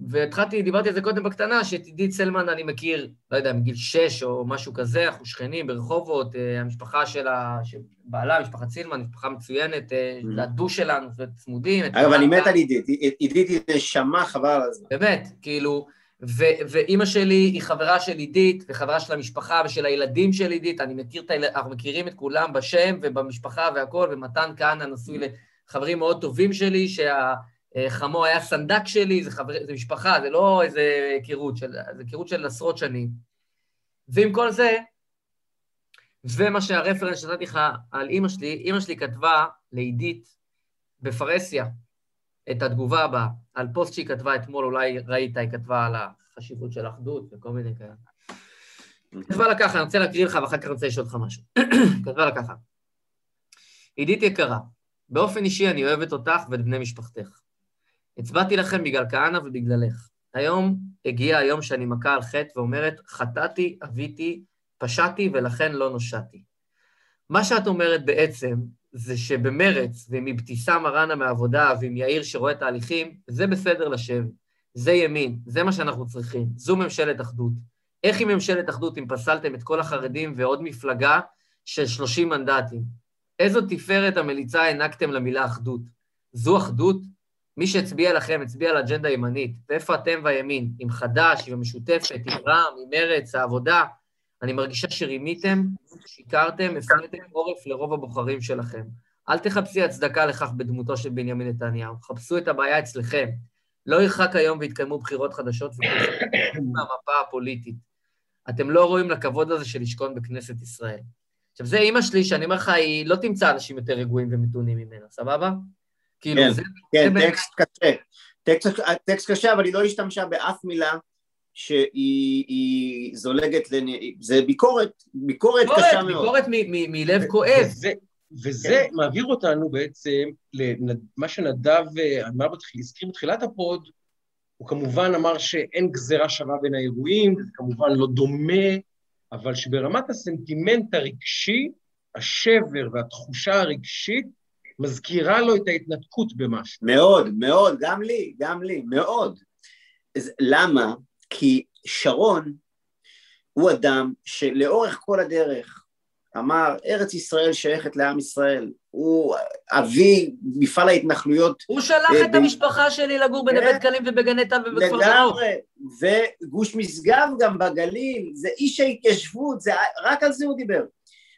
והתחלתי, דיברתי על זה קודם בקטנה, שאת עידית סלמן אני מכיר, לא יודע, מגיל שש או משהו כזה, אנחנו שכנים ברחובות, אה, המשפחה שלה, בעלה, משפחת סילמן, משפחה מצוינת, לדו שלנו, צמודים. אגב, אני מת על עידית, עידית היא נשמה חבל על הזמן. באמת, כאילו, ואימא שלי היא חברה של עידית, וחברה של המשפחה ושל הילדים של עידית, אני מכיר את הילדים, אנחנו מכירים את כולם בשם ובמשפחה והכול, ומתן כהנא נשוי לחברים מאוד טובים שלי, שהחמו היה סנדק שלי, זה, חבר, זה משפחה, זה לא איזה היכרות, זה היכרות של עשרות שנים. ועם כל זה, ומה שהרפרנס שנתתי לך על אימא שלי, אימא שלי כתבה לעידית בפרהסיה, את התגובה הבאה, על פוסט שהיא כתבה אתמול, אולי ראית, היא כתבה על החשיבות של אחדות וכל מיני כאלה. כתבה לה ככה, אני רוצה להקריא לך ואחר כך אני רוצה לשאול אותך משהו. [CLEARS THROAT] כתבה לה ככה, עידית יקרה, באופן אישי אני אוהבת אותך ואת בני משפחתך. הצבעתי לכם בגלל כהנא ובגללך. היום הגיע היום שאני מכה על חטא ואומרת, חטאתי, אביתי, פשעתי ולכן לא נושעתי. מה שאת אומרת בעצם, זה שבמרץ ועם אבתיסאם מראענה מהעבודה ועם יאיר שרואה תהליכים, זה בסדר לשבת. זה ימין, זה מה שאנחנו צריכים. זו ממשלת אחדות. איך היא ממשלת אחדות אם פסלתם את כל החרדים ועוד מפלגה של 30 מנדטים? איזו תפארת המליצה הענקתם למילה אחדות? זו אחדות? מי שהצביע לכם הצביע על אג'נדה ימנית. ואיפה אתם והימין? עם חד"ש, עם המשותפת, עם רע"מ, עם מרצ, העבודה? אני מרגישה שרימיתם, שיקרתם, הפניתם עורף לרוב הבוחרים שלכם. אל תחפשי הצדקה לכך בדמותו של בנימין נתניהו, חפשו את הבעיה אצלכם. לא ירחק היום ויתקיימו בחירות חדשות מהמפה [COUGHS] הפוליטית. אתם לא ראויים לכבוד הזה של לשכון בכנסת ישראל. עכשיו, זה אימא שלי, שאני אומר לך, היא לא תמצא אנשים יותר רגועים ומתונים ממנה, סבבה? כאילו, כן, זה... כן, זה טקסט קשה. טקסט, טקסט קשה, אבל היא לא השתמשה באף מילה שהיא זולגת, לנ... זה ביקורת, ביקורת ביקורת קשה מאוד. ביקורת מלב כואב. וזה, וזה כן. מעביר אותנו בעצם למה שנדב אמר הזכיר בתחילת הפוד, הוא כמובן אמר שאין גזירה שווה בין האירועים, זה כמובן לא דומה, אבל שברמת הסנטימנט הרגשי, השבר והתחושה הרגשית מזכירה לו את ההתנתקות במשהו. מאוד, מאוד, גם לי, גם לי, מאוד. אז למה? כי שרון הוא אדם שלאורך כל הדרך אמר, ארץ ישראל שייכת לעם ישראל, הוא אבי מפעל ההתנחלויות. הוא שלח אה, את המשפחה שלי לגור בנווה כן. דקלים ובגני תו ובכפר שלום. לגמרי, וגוש משגב גם בגליל, זה איש ההתיישבות, זה, רק על זה הוא דיבר.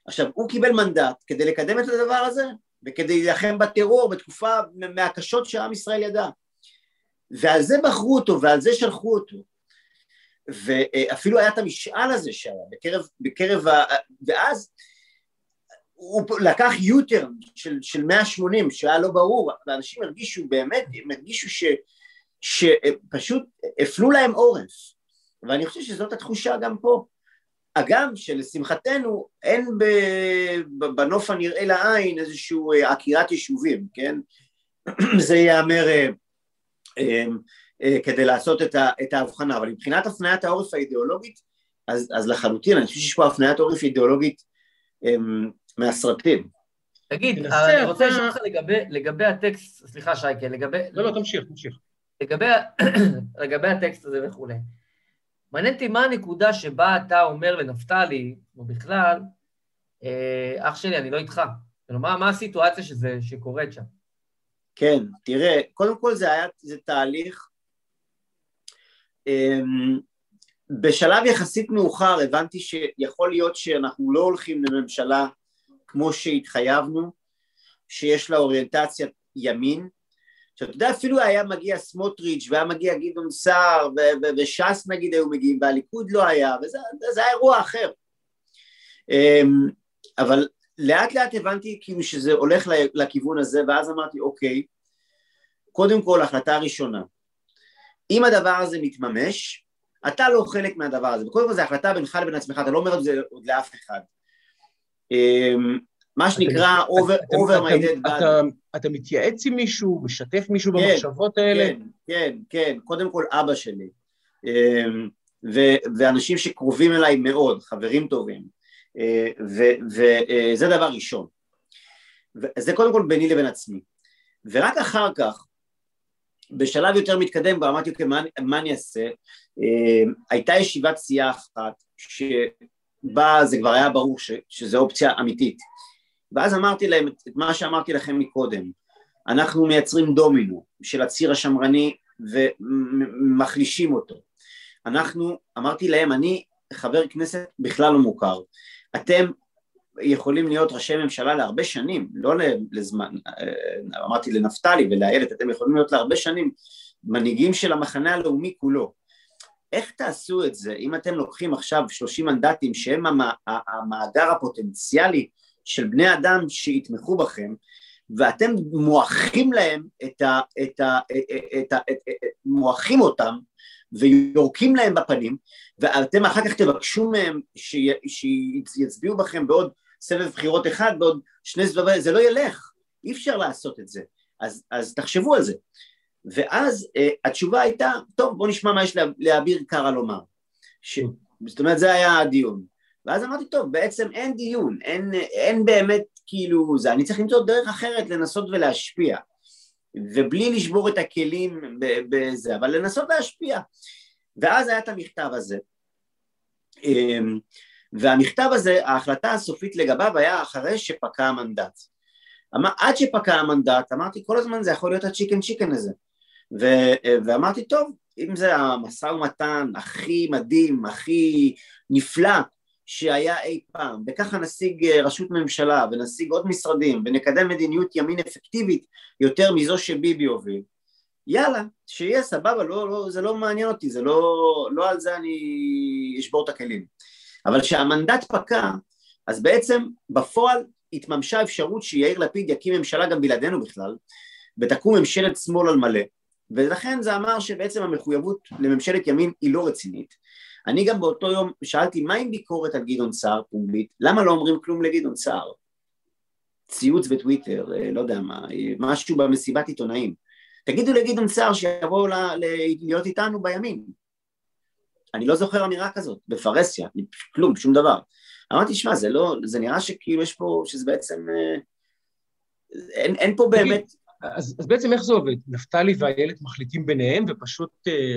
עכשיו, הוא קיבל מנדט כדי לקדם את הדבר הזה, וכדי להילחם בטרור בתקופה מהקשות שעם ישראל ידע. ועל זה בחרו אותו, ועל זה שלחו אותו. ואפילו היה את המשאל הזה שהיה בקרב, בקרב ה... ואז הוא לקח יוטרן של, של 180 שהיה לא ברור, ואנשים הרגישו באמת, הם הרגישו ש, שפשוט הפנו להם עורף, ואני חושב שזאת התחושה גם פה. הגם שלשמחתנו אין בנוף הנראה לעין איזושהי עקירת יישובים, כן? [CLEARS THROAT] זה ייאמר אה, אה, אה, כדי לעשות את, ה, את ההבחנה, אבל מבחינת הפניית העורף האידיאולוגית, אז, אז לחלוטין, אני חושב שיש פה הפניית עורף אידיאולוגית אה, מהסרטים. תגיד, תנסה אני רוצה אתה- לשאול אותך לגבי- לגבי הטקסט, סליחה שייקה, לגבי... לא, לא, תמשיך, תמשיך. לגבי, [CLEARS THROAT] לגבי הטקסט הזה וכולי. מעניין אותי מה הנקודה שבה אתה אומר לנפתלי, או בכלל, אה, אח שלי, אני לא איתך. כאילו, מה, מה הסיטואציה שזה, שקורית שם? כן, תראה, קודם כל זה היה, זה תהליך, אמ, בשלב יחסית מאוחר הבנתי שיכול להיות שאנחנו לא הולכים לממשלה כמו שהתחייבנו, שיש לה אוריינטציית ימין. עכשיו, אתה יודע, אפילו היה מגיע סמוטריץ' והיה מגיע גדעון סער ו- ו- וש"ס נגיד היו מגיעים, והליכוד לא היה, וזה זה היה אירוע אחר. אמ, אבל לאט לאט הבנתי כאילו שזה הולך לכיוון הזה, ואז אמרתי, אוקיי, קודם כל, החלטה ראשונה, אם הדבר הזה מתממש, אתה לא חלק מהדבר הזה, וקודם כל זו החלטה בינך לבין עצמך, אתה לא אומר את זה עוד לאף אחד. אמ, מה שנקרא over, my אתה- dead body. אתה- מתייעץ עם מישהו, משתף מישהו כן, במחשבות האלה? כן, כן, כן, קודם כל אבא שלי, אמ, ואנשים שקרובים אליי מאוד, חברים טובים, וזה דבר ראשון. זה קודם כל ביני לבין עצמי. ורק אחר כך, בשלב יותר מתקדם, כבר אמרתי, אוקיי, מה, מה אני אעשה? אמ, הייתה ישיבת סיעה אחת, שבה זה כבר היה ברור ש, שזו אופציה אמיתית. ואז אמרתי להם את את מה שאמרתי לכם מקודם, אנחנו מייצרים דומינו של הציר השמרני ומחלישים אותו. אנחנו, אמרתי להם, אני חבר כנסת בכלל לא מוכר. אתם יכולים להיות ראשי ממשלה להרבה שנים, לא לזמן, אה, אמרתי לנפתלי ולאיילת, אתם יכולים להיות להרבה שנים מנהיגים של המחנה הלאומי כולו. איך תעשו את זה אם אתם לוקחים עכשיו 30 מנדטים שהם המ- המאגר הפוטנציאלי של בני אדם שיתמכו בכם, ואתם מועכים להם את ה... את ה... את ה... את ה... מועכים אותם ויורקים להם בפנים, ואתם אחר כך תבקשו מהם שי- שיצביעו בכם בעוד סבב בחירות אחד, בעוד שני סבבים, זה לא ילך, אי אפשר לעשות את זה, אז, אז תחשבו על זה. ואז uh, התשובה הייתה, טוב בוא נשמע מה יש לה- לאביר קארה לומר. ש... זאת אומרת זה היה הדיון. ואז אמרתי, טוב, בעצם אין דיון, אין, אין באמת כאילו זה, אני צריך למצוא דרך אחרת לנסות ולהשפיע. ובלי לשבור את הכלים בזה, אבל לנסות להשפיע. ואז היה את המכתב הזה. והמכתב הזה, ההחלטה הסופית לגביו היה אחרי שפקע המנדט. עד שפקע המנדט, אמרתי כל הזמן זה יכול להיות הצ'יקן צ'יקן הזה. ו- ואמרתי, טוב, אם זה המשא ומתן הכי מדהים, הכי נפלא שהיה אי פעם, וככה נשיג אה, ראשות ממשלה ונשיג עוד משרדים ונקדם מדיניות ימין אפקטיבית יותר מזו שביבי הוביל, יאללה, שיהיה סבבה, לא, לא, זה לא מעניין אותי, זה לא, לא על זה אני אשבור את הכלים. אבל כשהמנדט פקע, אז בעצם בפועל התממשה האפשרות שיאיר לפיד יקים ממשלה גם בלעדינו בכלל, ותקום ממשלת שמאל על מלא, ולכן זה אמר שבעצם המחויבות לממשלת ימין היא לא רצינית. אני גם באותו יום שאלתי מה עם ביקורת על גדעון סער פומבית, למה לא אומרים כלום לגדעון סער? ציוץ בטוויטר, אה, לא יודע מה, אה, משהו במסיבת עיתונאים. תגידו לגדעון סער שיבואו להיות איתנו בימין. אני לא זוכר אמירה כזאת, בפרהסיה, כלום, שום דבר. אמרתי, שמע, זה לא, זה נראה שכאילו יש פה, שזה בעצם, אה, אין, אין פה באמת... אז, אז בעצם איך זה עובד? נפתלי ואיילת מחליטים ביניהם ופשוט אה,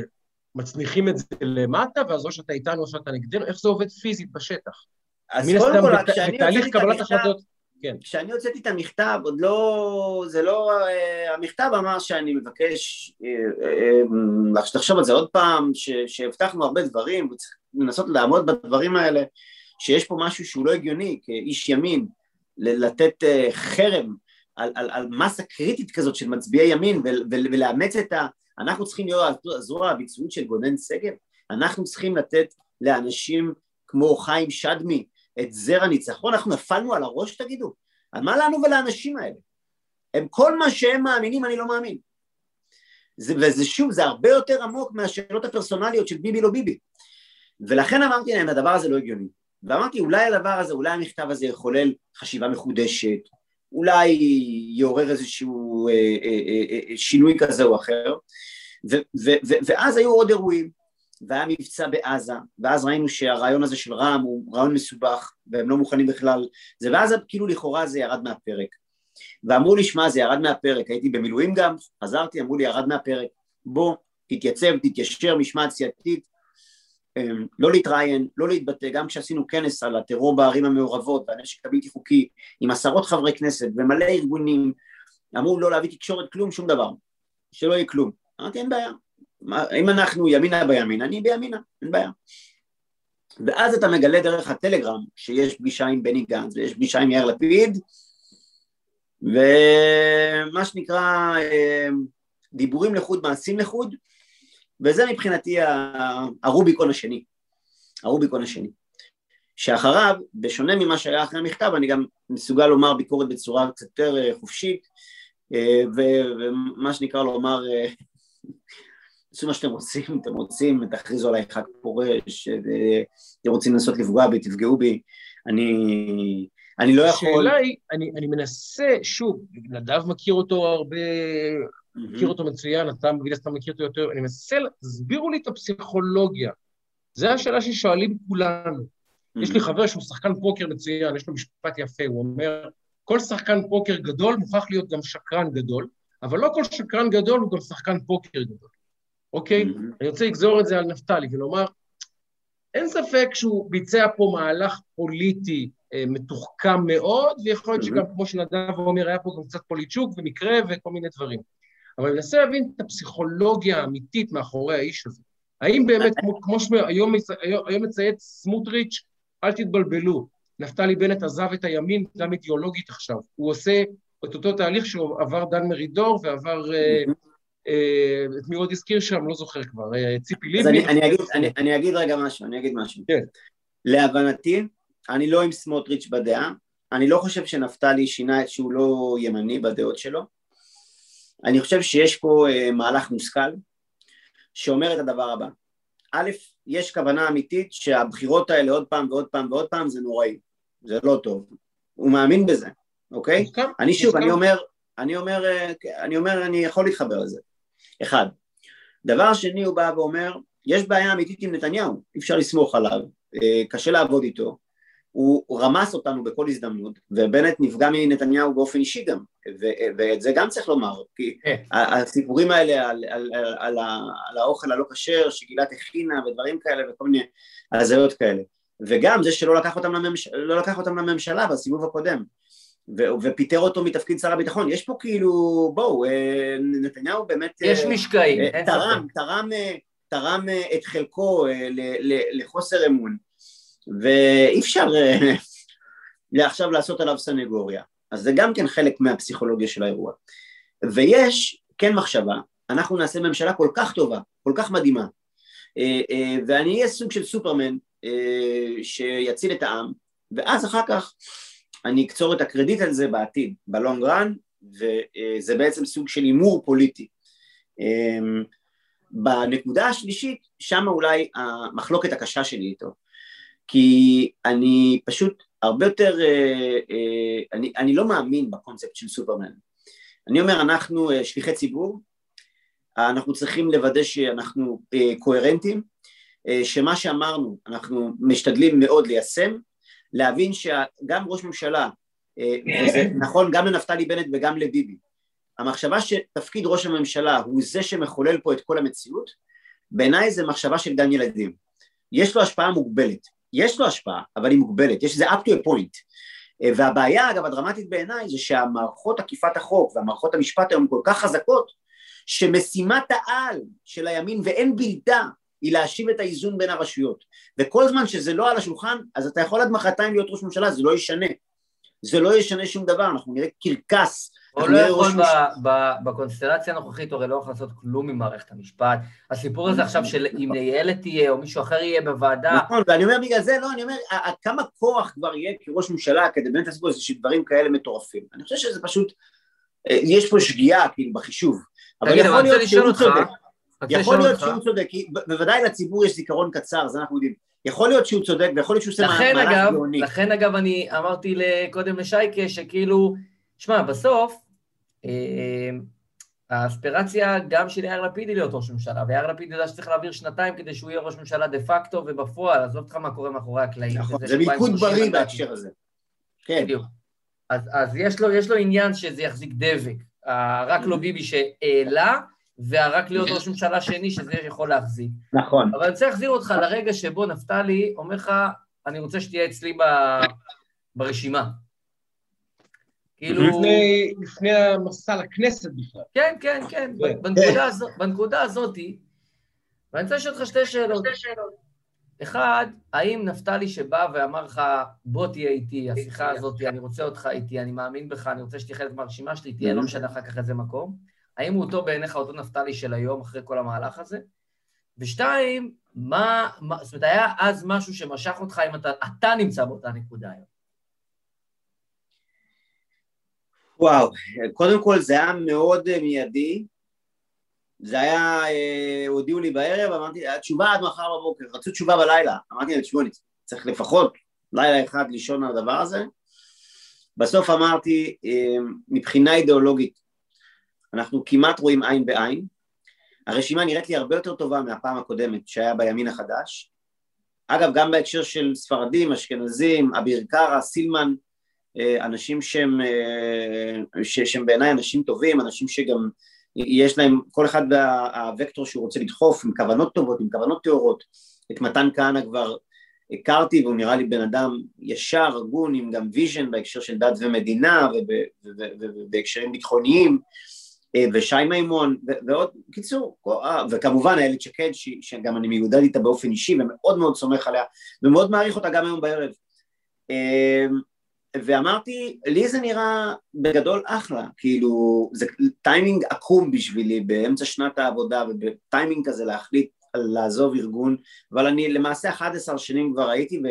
מצניחים את זה למטה, ואז או שאתה איתנו או שאתה נגדנו, איך זה עובד פיזית בשטח? אז קודם כל, כשאני הוצאתי את המכתב, החלטות, כן. כשאני הוצאתי את המכתב, עוד לא, זה לא, אה, המכתב אמר שאני מבקש, אה, אה, אה, שתחשוב על זה עוד פעם, שהבטחנו הרבה דברים, וצריך לנסות לעמוד בדברים האלה, שיש פה משהו שהוא לא הגיוני, כאיש ימין, לתת אה, חרם על, על, על מסה קריטית כזאת של מצביעי ימין, ול, ול, ולאמץ את ה... אנחנו צריכים להיות הזרוע הביצועית של גונן שגב, אנחנו צריכים לתת לאנשים כמו חיים שדמי, את זר הניצחון, אנחנו נפלנו על הראש תגידו? על מה לנו ולאנשים האלה? הם כל מה שהם מאמינים אני לא מאמין. זה, וזה שוב, זה הרבה יותר עמוק מהשאלות הפרסונליות של ביבי לא ביבי. ולכן אמרתי להם, הדבר הזה לא הגיוני. ואמרתי, אולי הדבר הזה, אולי המכתב הזה יחולל חשיבה מחודשת, אולי יעורר איזשהו אה, אה, אה, אה, שינוי כזה או אחר, ו, ו, ו, ואז היו עוד אירועים, והיה מבצע בעזה, ואז ראינו שהרעיון הזה של רע"מ הוא רעיון מסובך, והם לא מוכנים בכלל, זה ואז כאילו לכאורה זה ירד מהפרק. ואמרו לי, שמע, זה ירד מהפרק, הייתי במילואים גם, חזרתי, אמרו לי, ירד מהפרק, בוא, תתייצב, תתיישר, משמעת סיעתית, אמ, לא להתראיין, לא להתבטא, גם כשעשינו כנס על הטרור בערים המעורבות והנשק הבלתי חוקי, עם עשרות חברי כנסת ומלא ארגונים, אמרו לא להביא תקשורת, כלום, שום דבר, שלא יהיה כלום. אמרתי, אין בעיה, אם אנחנו ימינה בימין, אני בימינה, אין בעיה. ואז אתה מגלה דרך הטלגרם שיש פגישה עם בני גנץ ויש פגישה עם יאיר לפיד, ומה שנקרא אה, דיבורים לחוד, מעשים לחוד, וזה מבחינתי הרוביקון השני, הרוביקון השני. שאחריו, בשונה ממה שהיה אחרי המכתב, אני גם מסוגל לומר ביקורת בצורה קצת יותר אה, חופשית, אה, ומה שנקרא לומר, תעשו מה שאתם רוצים, אתם רוצים, תכריזו עליי חג פורש, אה, אתם רוצים לנסות לפגוע בי, תפגעו בי, אני, אני לא יכול... השאלה היא, אני, אני מנסה, שוב, נדב מכיר אותו הרבה, מכיר אותו מצוין, אתה מן הסתם מכיר אותו יותר, אני מנסה, תסבירו לי את הפסיכולוגיה. זו השאלה ששואלים כולנו. יש לי חבר שהוא שחקן פוקר מצוין, יש לו משפט יפה, הוא אומר, כל שחקן פוקר גדול מוכרח להיות גם שקרן גדול, אבל לא כל שקרן גדול הוא גם שחקן פוקר גדול, אוקיי? אני רוצה לגזור את זה על נפתלי ולומר, אין ספק שהוא ביצע פה מהלך פוליטי אה, מתוחכם מאוד, ויכול להיות שגם, כמו שנדב אומר, היה פה גם קצת פוליטשוק ומקרה וכל מיני דברים. אבל אני מנסה להבין את הפסיכולוגיה האמיתית מאחורי האיש הזה. האם באמת, כמו, כמו שהיום היום, היום מצייץ סמוטריץ', אל תתבלבלו, נפתלי בנט עזב את הימין גם אידיאולוגית עכשיו. הוא עושה את אותו תהליך שהוא עבר דן מרידור ועבר... אה, אה, את מי עוד הזכיר שם? לא זוכר כבר. אה, ציפי לבני. אז אני, אני, אגיד, אני, אני אגיד רגע משהו, אני אגיד משהו. כן. להבנתי, אני לא עם סמוטריץ' בדעה, אני לא חושב שנפתלי שינה את שהוא לא ימני בדעות שלו. אני חושב שיש פה אה, מהלך מושכל שאומר את הדבר הבא. א', יש כוונה אמיתית שהבחירות האלה עוד פעם ועוד פעם ועוד פעם זה נוראי, זה לא טוב. הוא מאמין בזה, אוקיי? מוסכם, אני שוב, מוסכם. אני אומר, אני אומר, אה, אני אומר, אני יכול להתחבר לזה. אחד. דבר שני, הוא בא ואומר, יש בעיה אמיתית עם נתניהו, אי אפשר לסמוך עליו, אה, קשה לעבוד איתו, הוא רמס אותנו בכל הזדמנות, ובנט נפגע מנתניהו באופן אישי גם, ו- ואת זה גם צריך לומר, כי כן. הסיפורים האלה על, על, על, על, על האוכל הלא כשר שגילת הכינה ודברים כאלה וכל מיני הזיות כאלה, וגם זה שלא לקח אותם, לממש... לא לקח אותם לממשלה בסיבוב הקודם, ו- ופיטר אותו מתפקיד שר הביטחון, יש פה כאילו, בואו, אה, נתניהו באמת... אה, יש משקעים, אה, תרם. תרם, אה, תרם אה, את חלקו אה, לחוסר אמון, ואי אפשר אה, [LAUGHS] עכשיו לעשות עליו סנגוריה. אז זה גם כן חלק מהפסיכולוגיה של האירוע. ויש כן מחשבה, אנחנו נעשה ממשלה כל כך טובה, כל כך מדהימה, אה, אה, ואני אהיה סוג של סופרמן אה, שיציל את העם, ואז אחר כך אני אקצור את הקרדיט על זה בעתיד, בלונג רן, וזה בעצם סוג של הימור פוליטי. אה, בנקודה השלישית, שם אולי המחלוקת הקשה שלי איתו, כי אני פשוט הרבה יותר, אה, אה, אני, אני לא מאמין בקונספט של סופרמן. אני אומר, אנחנו אה, שליחי ציבור, אנחנו צריכים לוודא שאנחנו קוהרנטים, שמה שאמרנו אנחנו משתדלים מאוד ליישם, להבין שגם ראש ממשלה, אה, וזה [LAUGHS] נכון גם לנפתלי בנט וגם לביבי, המחשבה שתפקיד ראש הממשלה הוא זה שמחולל פה את כל המציאות, בעיניי זה מחשבה של גן ילדים. יש לו השפעה מוגבלת, יש לו השפעה, אבל היא מוגבלת, יש זה up to a point. אה, והבעיה אגב הדרמטית בעיניי זה שהמערכות אכיפת החוק והמערכות המשפט היום כל כך חזקות שמשימת העל של הימין ואין בלתה היא להשיב את האיזון בין הרשויות וכל זמן שזה לא על השולחן אז אתה יכול עד מחרתיים להיות ראש ממשלה זה לא ישנה זה לא ישנה שום דבר אנחנו נראה קרקס הוא לא יכול בקונסטלציה הנוכחית, הוא הרי לא יכול לעשות כלום עם מערכת המשפט. הסיפור הזה עכשיו של אם איילת תהיה, או מישהו אחר יהיה בוועדה... נכון, ואני אומר בגלל זה, לא, אני אומר, כמה כוח כבר יהיה כראש ממשלה כדי באמת לעשות איזה דברים כאלה מטורפים. אני חושב שזה פשוט, אה, יש פה שגיאה, כאילו, בחישוב. אבל יכול להיות שהוא צודק. יכול להיות שהוא צודק, כי בוודאי לציבור יש זיכרון קצר, זה אנחנו יודעים. יכול להיות שהוא צודק, ויכול להיות שהוא עושה מהלך גאוני. לכן אגב, אני אמרתי קודם לשייקה, שכאילו, שמע, בסוף, אמ, האספירציה גם של יאיר לפיד היא להיות ראש ממשלה, ויאיר לפיד יודע שצריך להעביר שנתיים כדי שהוא יהיה ראש ממשלה דה פקטו ובפועל, עזוב אותך מה קורה מאחורי הקלעים. נכון, זה מיקוד בריא בהקשר הזה. כן. בדיוק. אז, אז יש, לו, יש לו עניין שזה יחזיק דבק. רק לא ביבי שהעלה, והרק להיות ראש ממשלה שני שזה יכול להחזיק. נכון. אבל אני רוצה להחזיר אותך לרגע שבו נפתלי אומר לך, אני רוצה שתהיה אצלי ב, ברשימה. כאילו... לפני, לפני המסע לכנסת בכלל. כן, כן, כן. כן. בנקודה, הזו, בנקודה הזאת, ואני רוצה לשאול אותך שתי שאלות. אחד, האם נפתלי שבא ואמר לך, בוא תהיה איתי, השיחה הזאת, אני רוצה אותך איתי, אני מאמין בך, אני רוצה שתהיה חלק מהרשימה שלי, תהיה, לא משנה אחר כך איזה מקום. האם הוא אותו בעיניך אותו נפתלי של היום, אחרי כל המהלך הזה? ושתיים, מה, מה, זאת אומרת, היה אז משהו שמשך אותך אם אתה, אתה נמצא באותה נקודה היום? וואו, קודם כל זה היה מאוד אה, מיידי, זה היה, אה, הודיעו לי בערב, אמרתי, התשובה עד מחר בבוקר, רצו תשובה בלילה, אמרתי להם, תשמעו, צריך לפחות לילה אחד לישון על הדבר הזה, בסוף אמרתי, אה, מבחינה אידיאולוגית, אנחנו כמעט רואים עין בעין, הרשימה נראית לי הרבה יותר טובה מהפעם הקודמת שהיה בימין החדש, אגב, גם בהקשר של ספרדים, אשכנזים, אביר קארה, סילמן, אה, אנשים שהם, אה, שהם בעיניי אנשים טובים, אנשים שגם יש להם, כל אחד והווקטור שהוא רוצה לדחוף, עם כוונות טובות, עם כוונות טהורות. את מתן כהנא כבר הכרתי והוא נראה לי בן אדם ישר, הגון, עם גם vision בהקשר של דת ומדינה ובהקשרים ביטחוניים, ושי מימון, ועוד, בקיצור, וכמובן איילת שקד, שגם אני מיודד איתה באופן אישי ומאוד מאוד סומך עליה, ומאוד מעריך אותה גם היום בערב. ואמרתי, לי זה נראה בגדול אחלה, כאילו, זה טיימינג עקום בשבילי באמצע שנת העבודה ובטיימינג כזה להחליט לעזוב ארגון, אבל אני למעשה 11 שנים כבר הייתי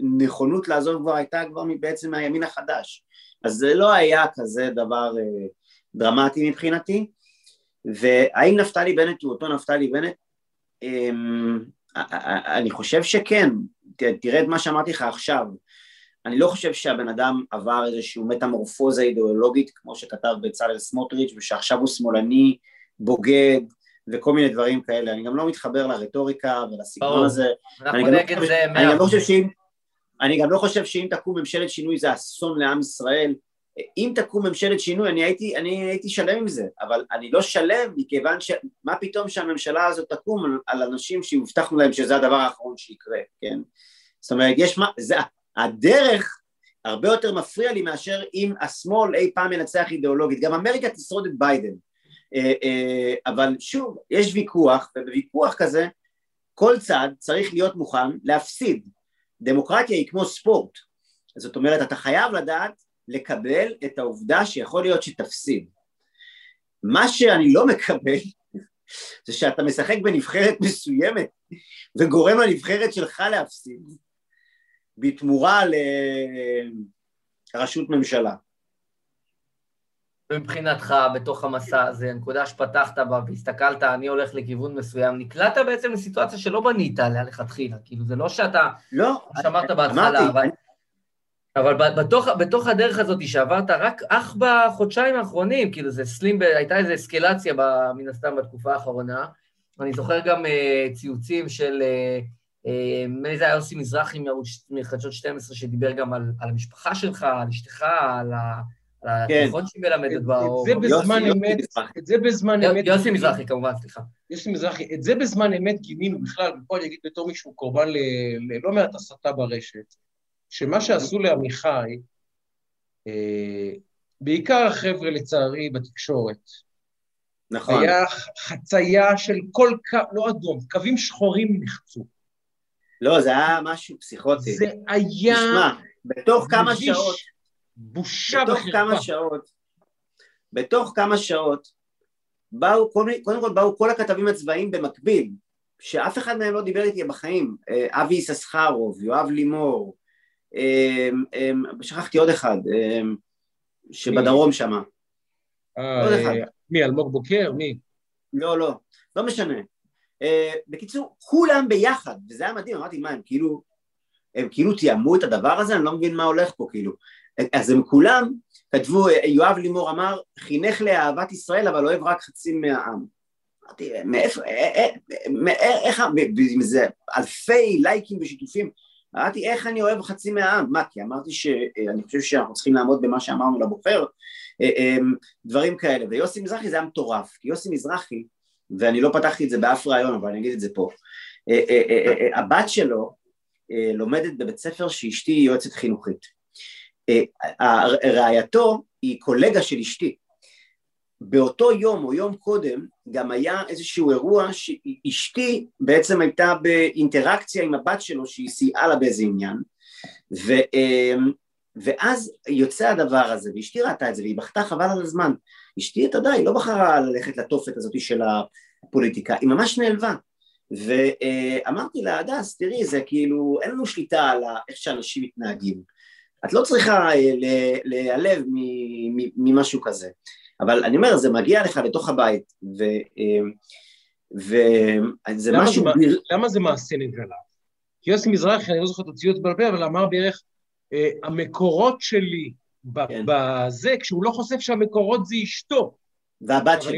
ונכונות לעזוב כבר הייתה כבר בעצם מהימין החדש, אז זה לא היה כזה דבר אה, דרמטי מבחינתי, והאם נפתלי בנט הוא אותו נפתלי בנט? אה, אני חושב שכן, תראה את מה שאמרתי לך עכשיו, אני לא חושב שהבן אדם עבר איזושהי מטמורפוזה אידיאולוגית כמו שכתב בצלאל סמוטריץ' ושעכשיו הוא שמאלני, בוגד וכל מיני דברים כאלה, אני גם לא מתחבר לרטוריקה ולסגנון הזה. אנחנו לא נגד זה אני גם לא חושב שאם, אני גם לא חושב שאם תקום ממשלת שינוי זה אסון לעם ישראל, אם תקום ממשלת שינוי אני הייתי, אני הייתי שלם עם זה, אבל אני לא שלם מכיוון שמה פתאום שהממשלה הזאת תקום על, על אנשים שהובטחנו להם שזה הדבר האחרון שיקרה, כן? זאת אומרת, יש מה, זה, הדרך הרבה יותר מפריע לי מאשר אם השמאל אי פעם ינצח אידיאולוגית, גם אמריקה תשרוד את ביידן, אה, אה, אבל שוב, יש ויכוח, ובוויכוח כזה כל צד צריך להיות מוכן להפסיד. דמוקרטיה היא כמו ספורט, זאת אומרת אתה חייב לדעת לקבל את העובדה שיכול להיות שתפסיד. מה שאני לא מקבל זה שאתה משחק בנבחרת מסוימת וגורם לנבחרת שלך להפסיד בתמורה לראשות ממשלה. מבחינתך, בתוך המסע הזה, הנקודה שפתחת בה והסתכלת, אני הולך לכיוון מסוים, נקלעת בעצם לסיטואציה שלא בנית עליה לכתחילה, כאילו זה לא שאתה... לא, שאמרת בהתחלה, אמרתי, אבל... אני... אבל בתוך, בתוך הדרך הזאת שעברת רק אך בחודשיים האחרונים, כאילו זה סלים, הייתה איזו אסקלציה מן הסתם בתקופה האחרונה. אני זוכר גם uh, ציוצים של uh, אה, נדמה לי זה היה יוסי מזרחי מחדשות 12, שדיבר גם על, על המשפחה שלך, על אשתך, על ה- כן. התיכון שהיא מלמדת את באור. זה בזמן אמת. את זה בזמן אמת... יוסי מזרחי, כמובן, סליחה. יוסי מזרחי, את זה בזמן אמת גינינו בכלל, ופה אני אגיד בתור מישהו קורבן ללא מעט הסתה ברשת, שמה שעשו לעמיחי, אה, בעיקר החבר'ה לצערי בתקשורת, נכון. היה חצייה של כל קו, לא אדום, קווים שחורים נחצו. לא, זה היה משהו פסיכוטי. זה היה תשמע, בתוך כמה שעות, בושה בתוך וחרפה. כמה שעות, בתוך כמה שעות, באו, קודם כל באו כל הכתבים הצבאיים במקביל, שאף אחד מהם לא דיבר איתי בחיים, אה, אבי יששכרוב, יואב לימור, שכחתי עוד אחד, אה, שבדרום שמה, אה, עוד אחד. מי, אלמוג בוקר? מי? לא, לא, לא משנה. Uh, בקיצור, כולם ביחד, וזה היה מדהים, אמרתי, מה, הם כאילו, הם כאילו תיאמו את הדבר הזה? אני לא מבין מה הולך פה, כאילו. אז הם כולם כתבו, אה, יואב לימור אמר, חינך לאהבת ישראל, אבל אוהב רק חצי מהעם. אמרתי, מאיפה, אה, אה, אה, איך, ועם זה אלפי לייקים ושיתופים, אמרתי, איך אני אוהב חצי מהעם? מה, כי אמרתי שאני חושב שאנחנו צריכים לעמוד במה שאמרנו לבוחר, אה, אה, דברים כאלה, ויוסי מזרחי זה היה מטורף, כי יוסי מזרחי, ואני לא פתחתי את זה באף רעיון, אבל אני אגיד את זה פה, אה, אה, אה, אה, הבת שלו אה, לומדת בבית ספר שאשתי היא יועצת חינוכית. אה, רעייתו היא קולגה של אשתי. באותו יום או יום קודם גם היה איזשהו אירוע שאשתי בעצם הייתה באינטראקציה עם הבת שלו שהיא סייעה לה באיזה עניין ו, אה, ואז יוצא הדבר הזה ואשתי ראתה את זה והיא בכתה חבל על הזמן. אשתי אתה יודע היא לא בחרה ללכת לתופת הזאת של הפוליטיקה היא ממש נעלבה. ואמרתי לה הדס תראי זה כאילו אין לנו שליטה על איך שאנשים מתנהגים. את לא צריכה אה, להיעלב ממשהו כזה אבל אני אומר זה מגיע לך לתוך הבית ו, אה, וזה למה משהו זה- ביר- למה זה מעשה נגלה? כי יוסי מזרחי, אני לא זוכר את הציוץ בעל פה, אבל אמר בערך, אה, המקורות שלי כן. בזה, כשהוא לא חושף שהמקורות זה אשתו, והבת שלו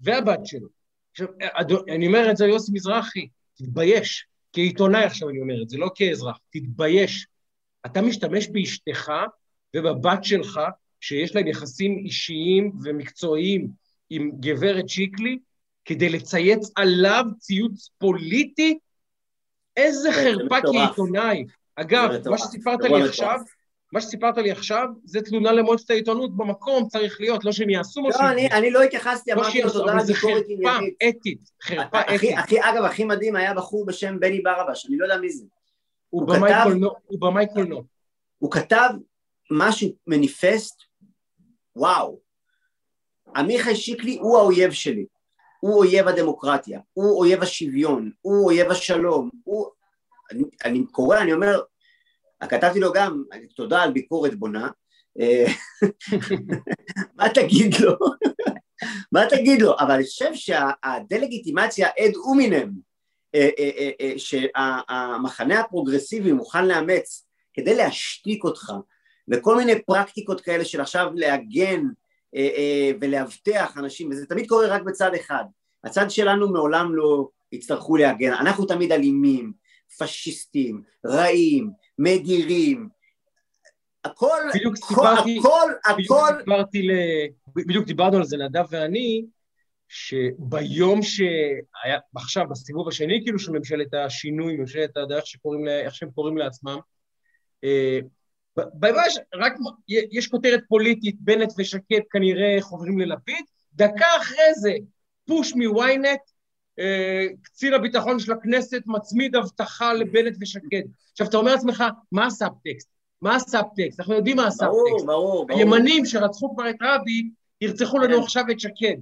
והבת שלו. עכשיו, אדו- אני אומר את זה ליוסי מזרחי, תתבייש. כעיתונאי עכשיו אני אומר את זה, לא כאזרח, תתבייש. אתה משתמש באשתך ובבת שלך, שיש להם יחסים אישיים ומקצועיים עם גברת שיקלי, כדי לצייץ עליו ציוץ פוליטי? איזה זה חרפה. כעיתונאי. אגב, מה. שסיפרת לי. עכשיו, מה שסיפרת לי עכשיו, זה תלונה למועצת העיתונות במקום, צריך להיות, לא שהם יעשו משהו. לא, אני, אני לא התייחסתי, לא אמרתי לו תודה על זה ביקורת חרפה עניינית. אתית, חרפה אתית. הכי, אגב, הכי מדהים היה בחור בשם בני ברבש, אני לא יודע מי זה. הוא במאי קולנוע. הוא כתב משהו, מניפסט, וואו. עמיחי שיקלי הוא האויב שלי. הוא אויב הדמוקרטיה, הוא אויב השוויון, הוא אויב השלום, הוא... אני, אני קורא, אני אומר, כתבתי לו גם, תודה על ביקורת בונה, [LAUGHS] מה תגיד לו? [LAUGHS] מה תגיד לו? אבל אני חושב שהדה-לגיטימציה אד אומינם אה, אה, אה, שהמחנה הפרוגרסיבי מוכן לאמץ כדי להשתיק אותך וכל מיני פרקטיקות כאלה של עכשיו להגן אה, אה, ולאבטח אנשים וזה תמיד קורה רק בצד אחד. הצד שלנו מעולם לא יצטרכו להגן. אנחנו תמיד אלימים, פשיסטים, רעים, מדירים. הכל, בדיוק הכל, סיפרתי, הכל, בדיוק הכל סיפרתי ל... בדיוק דיברנו על זה, נדב ואני, שביום שהיה, עכשיו, בסיבוב השני, כאילו, של ממשלת השינוי, ממשלת הדרך שקוראים לה, איך שהם קוראים לעצמם, ב- ממש, רק, יש כותרת פוליטית, בנט ושקד כנראה חוברים ללפיד, דקה אחרי זה, פוש מוויינט, אה, קצין הביטחון של הכנסת מצמיד הבטחה לבנט ושקד. עכשיו, אתה אומר לעצמך, מה הסאבטקסט? מה הסאבטקסט? אנחנו יודעים מה הסאבטקסט. ברור, ברור, ברור. הימנים שרצחו כבר את רבין, ירצחו לנו כן. עכשיו את שקד.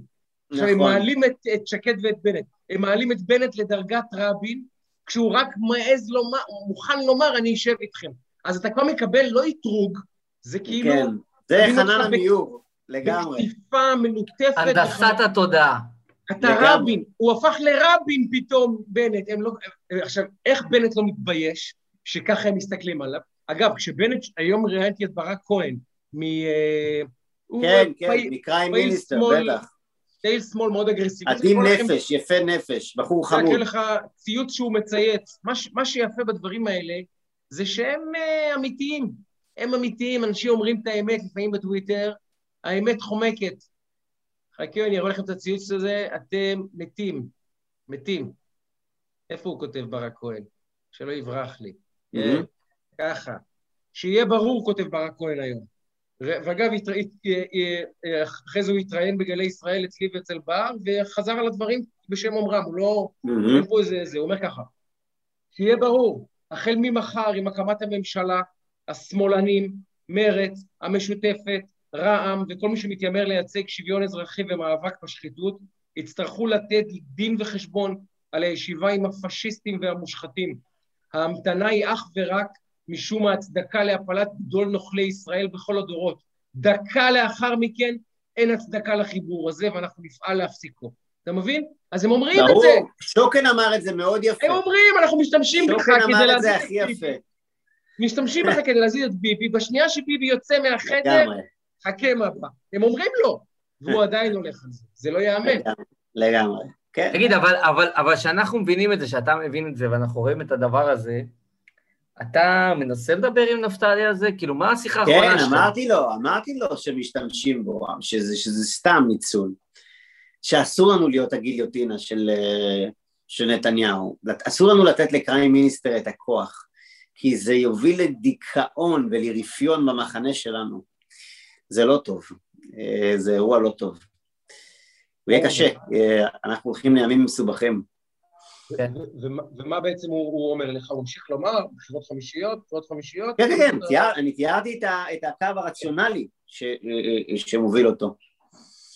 עכשיו, הם נכון. מעלים את, את שקד ואת בנט. הם מעלים את בנט לדרגת רבין, כשהוא רק מעז לומר, מוכן לומר, אני אשב איתכם. אז אתה כבר מקבל לא אתרוג, זה כאילו... כן, זה חנן עמיור, לגמרי. בקטיפה מנוטפת. הנדסת התודעה. אתה לגמרי. רבין, הוא הפך לרבין פתאום, בנט. הם לא... עכשיו, איך בנט לא מתבייש שככה הם מסתכלים עליו? אגב, כשבנט, היום ראיינתי את ברק כהן, מ... אה, כן, כן, מקריים מיניסטר. בטח. תאיר שמאל מאוד אגרסיבי. עדין נפש, יפה נפש, בחור חמוד. זה לך ציוץ שהוא מצייץ. מה, מה שיפה בדברים האלה, זה שהם uh, אמיתיים. הם אמיתיים, אנשים אומרים את האמת לפעמים בטוויטר, האמת חומקת. חכה, אני אראה לכם את הציוץ הזה, אתם מתים, מתים. איפה הוא כותב ברק כהן? שלא יברח לי. Mm-hmm. ככה. שיהיה ברור, כותב ברק כהן היום. ואגב, אחרי זה הוא התראיין בגלי ישראל אצלי ואצל בר, וחזר על הדברים בשם אומרם, הוא לא... זה, הוא אומר ככה, שיהיה ברור, החל ממחר עם הקמת הממשלה, השמאלנים, מרצ, המשותפת, רע"מ וכל מי שמתיימר לייצג שוויון אזרחי ומאבק בשחיתות, יצטרכו לתת דין וחשבון על הישיבה עם הפשיסטים והמושחתים. ההמתנה היא אך ורק משום ההצדקה להפלת גדול נוכלי ישראל בכל הדורות. דקה לאחר מכן אין הצדקה לחיבור הזה ואנחנו נפעל להפסיקו. אתה מבין? אז הם אומרים ברור. את זה. שוקן אמר את זה מאוד יפה. הם אומרים, אנחנו משתמשים בך כדי להזיז את הכי ביבי. יפה. משתמשים בך כדי להזיז את ביבי, בשנייה שביבי יוצא מהחדר, לגמרי, חכה מה בא. הם אומרים לו, והוא עדיין הולך על זה. זה לא ייאמן. לגמרי. כן. תגיד, אבל, אבל, אבל כשאנחנו מבינים את זה, שאתה מבין את זה, ואנחנו רואים את הדבר הזה, אתה מנסה לדבר עם נפתלי על זה? כאילו, מה השיחה כן, האחרונה שלך? אמרתי לו, אמרתי לו שמשתמשים בו, שזה, שזה סתם ניצול. שאסור לנו להיות הגיליוטינה של, אה, של נתניהו. אסור לנו לתת לקריים מיניסטר את הכוח, כי זה יוביל לדיכאון ולרפיון במחנה שלנו. זה לא טוב, אה, זה אירוע לא טוב. הוא יהיה קשה, אה, אנחנו הולכים לימים מסובכים. כן. ומה- בעצם הוא הוא אומר לך? הוא ממשיך לומר, בחירות חמישיות, בחירות חמישיות? כן, כן, כן, תיאר, אני תיארתי את, ה, את הקו הרציונלי ש, שמוביל אותו.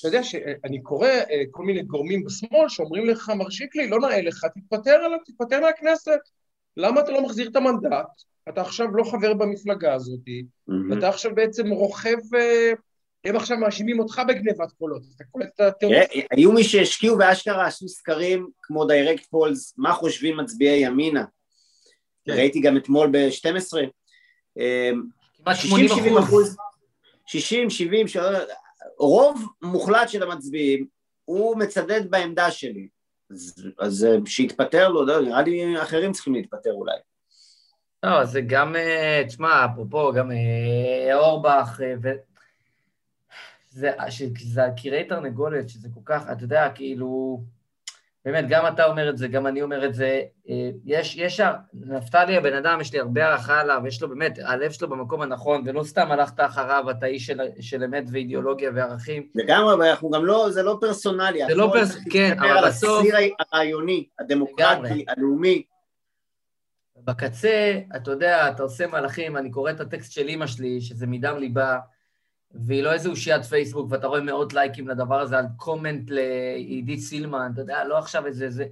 אתה יודע שאני קורא אה, כל מיני גורמים בשמאל שאומרים לך, מר שיקלי, לא נאה לך, תתפטר עליו, תתפטר מהכנסת. למה אתה לא מחזיר את המנדט? אתה עכשיו לא חבר במפלגה הזאת, ואתה עכשיו בעצם רוכב... אה, הם עכשיו מאשימים אותך בגנבת קולות. אתה קולט את הטירוף? תראה, היו מי שהשקיעו ואשכרה עשו סקרים כמו Direct Polls, מה חושבים מצביעי ימינה. כן. ראיתי גם אתמול ב-12. כמעט 80 אחוז. 60, 70, ש- רוב מוחלט של המצביעים, הוא מצדד בעמדה שלי. אז, אז אה, שיתפטר לו, לא, נראה לי אחרים צריכים להתפטר אולי. לא, זה גם, אה, תשמע, אפרופו, גם אה, אורבך, ו... זה, זה הקירי תרנגולת, שזה כל כך, אתה יודע, כאילו, באמת, גם אתה אומר את זה, גם אני אומר את זה, אה, יש, יש, נפתלי הבן אדם, יש לי הרבה הערכה עליו, יש לו באמת, הלב שלו במקום הנכון, ולא סתם הלכת אחריו, אתה איש של, של אמת ואידיאולוגיה וערכים. לגמרי, אבל אנחנו גם לא, זה לא פרסונלי. זה לא הכל פרס- צריך כן, אבל על בסוף- הציר הרעיוני, הדמוקרטי, לגמרי. הלאומי. בקצה, אתה יודע, אתה עושה מהלכים, אני קורא את הטקסט של אימא שלי, שזה מדם ליבה, והיא לא איזה אושיית פייסבוק, ואתה רואה מאות לייקים לדבר הזה על קומנט לעידית סילמן, אתה יודע, לא עכשיו איזה זה.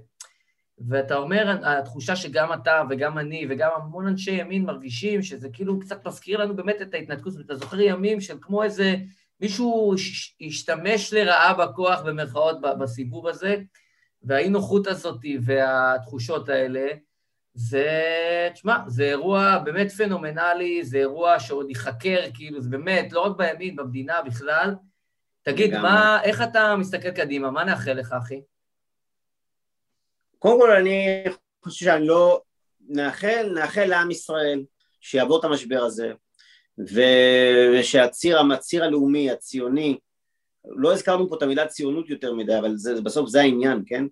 ואתה אומר, התחושה שגם אתה וגם אני וגם המון אנשי ימין מרגישים שזה כאילו קצת מזכיר לנו באמת את ההתנתקות, ואתה זוכר ימים של כמו איזה, מישהו הש- השתמש לרעה בכוח במרכאות בסיבוב הזה, והאי נוחות הזאת והתחושות האלה, זה, תשמע, זה אירוע באמת פנומנלי, זה אירוע שעוד ייחקר, כאילו, זה באמת, לא רק בימין, במדינה בכלל. תגיד. מה, איך אתה מסתכל קדימה? מה נאחל לך, אחי? קודם כל אני חושב שאני לא... נאחל, נאחל לעם ישראל שיעבור את המשבר הזה, ו- ושהציר הציר הלאומי, הציוני, לא הזכרנו פה את המילה ציונות יותר מדי, אבל זה, בסוף זה העניין, כן?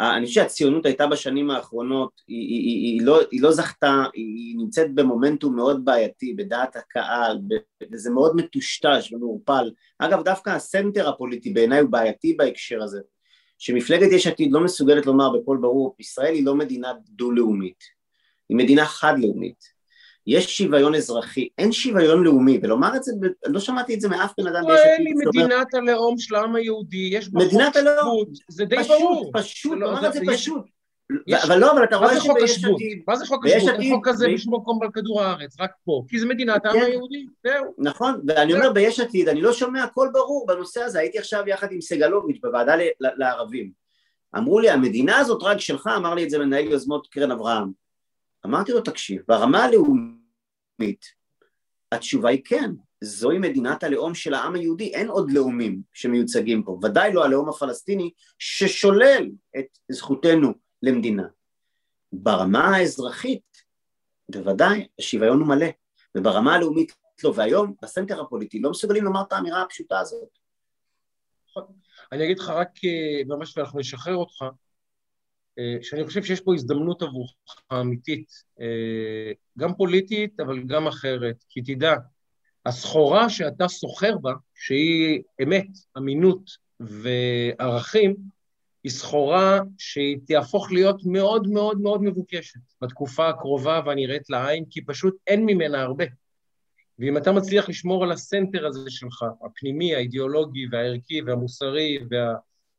אני חושב שהציונות הייתה בשנים האחרונות, היא, היא, היא, היא, לא, היא לא זכתה, היא נמצאת במומנטום מאוד בעייתי, בדעת הקהל, וזה מאוד מטושטש ומעורפל. אגב, דווקא הסנטר הפוליטי בעיניי הוא בעייתי בהקשר הזה. שמפלגת יש עתיד לא מסוגלת לומר בקול ברור, ישראל היא לא מדינה דו-לאומית, היא מדינה חד-לאומית. יש שוויון אזרחי, אין שוויון לאומי, ולומר את זה, לא שמעתי את זה מאף בן אדם ביש ישראל עתיד, היא שאומר, מדינת הלאום של העם היהודי, יש בה מדינת חוק הלאום. שבות, זה די ברור. פשוט, לא- לומר את זה פשוט. יש- אבל לא, אבל אתה רואה שביש? עתיד, מה זה חוק השבות? החוק הזה בשום מקום על כדור הארץ, רק פה. כי זה מדינת העם כן. היהודי, זהו. נכון, ואני אומר ביש עתיד, אני לא שומע קול ברור בנושא הזה, הייתי עכשיו יחד עם סגלוביץ' בוועדה לערבים. אמרו לי, המדינה הזאת רק שלך, אמר לי את זה מנהל יוזמות קרן אברהם. אמרתי לו, תקשיב, ברמה הלאומית, התשובה היא כן, זוהי מדינת הלאום של העם היהודי, אין עוד לאומים שמיוצגים פה, ודאי לא הלאום הפלסטיני ששולל את זכותנו למדינה. ברמה האזרחית, בוודאי, השוויון הוא מלא, וברמה הלאומית לא, והיום בסנטר הפוליטי לא מסוגלים לומר את האמירה הפשוטה הזאת. אני אגיד לך רק אה, ממש, ואנחנו נשחרר אותך, שאני חושב שיש פה הזדמנות עבורך אמיתית, אה, גם פוליטית, אבל גם אחרת. כי תדע, הסחורה שאתה סוחר בה, שהיא אמת, אמינות וערכים, היא סחורה שהיא תהפוך להיות מאוד מאוד מאוד מבוקשת בתקופה הקרובה והנראית לעין, כי פשוט אין ממנה הרבה. ואם אתה מצליח לשמור על הסנטר הזה שלך, הפנימי, האידיאולוגי והערכי והמוסרי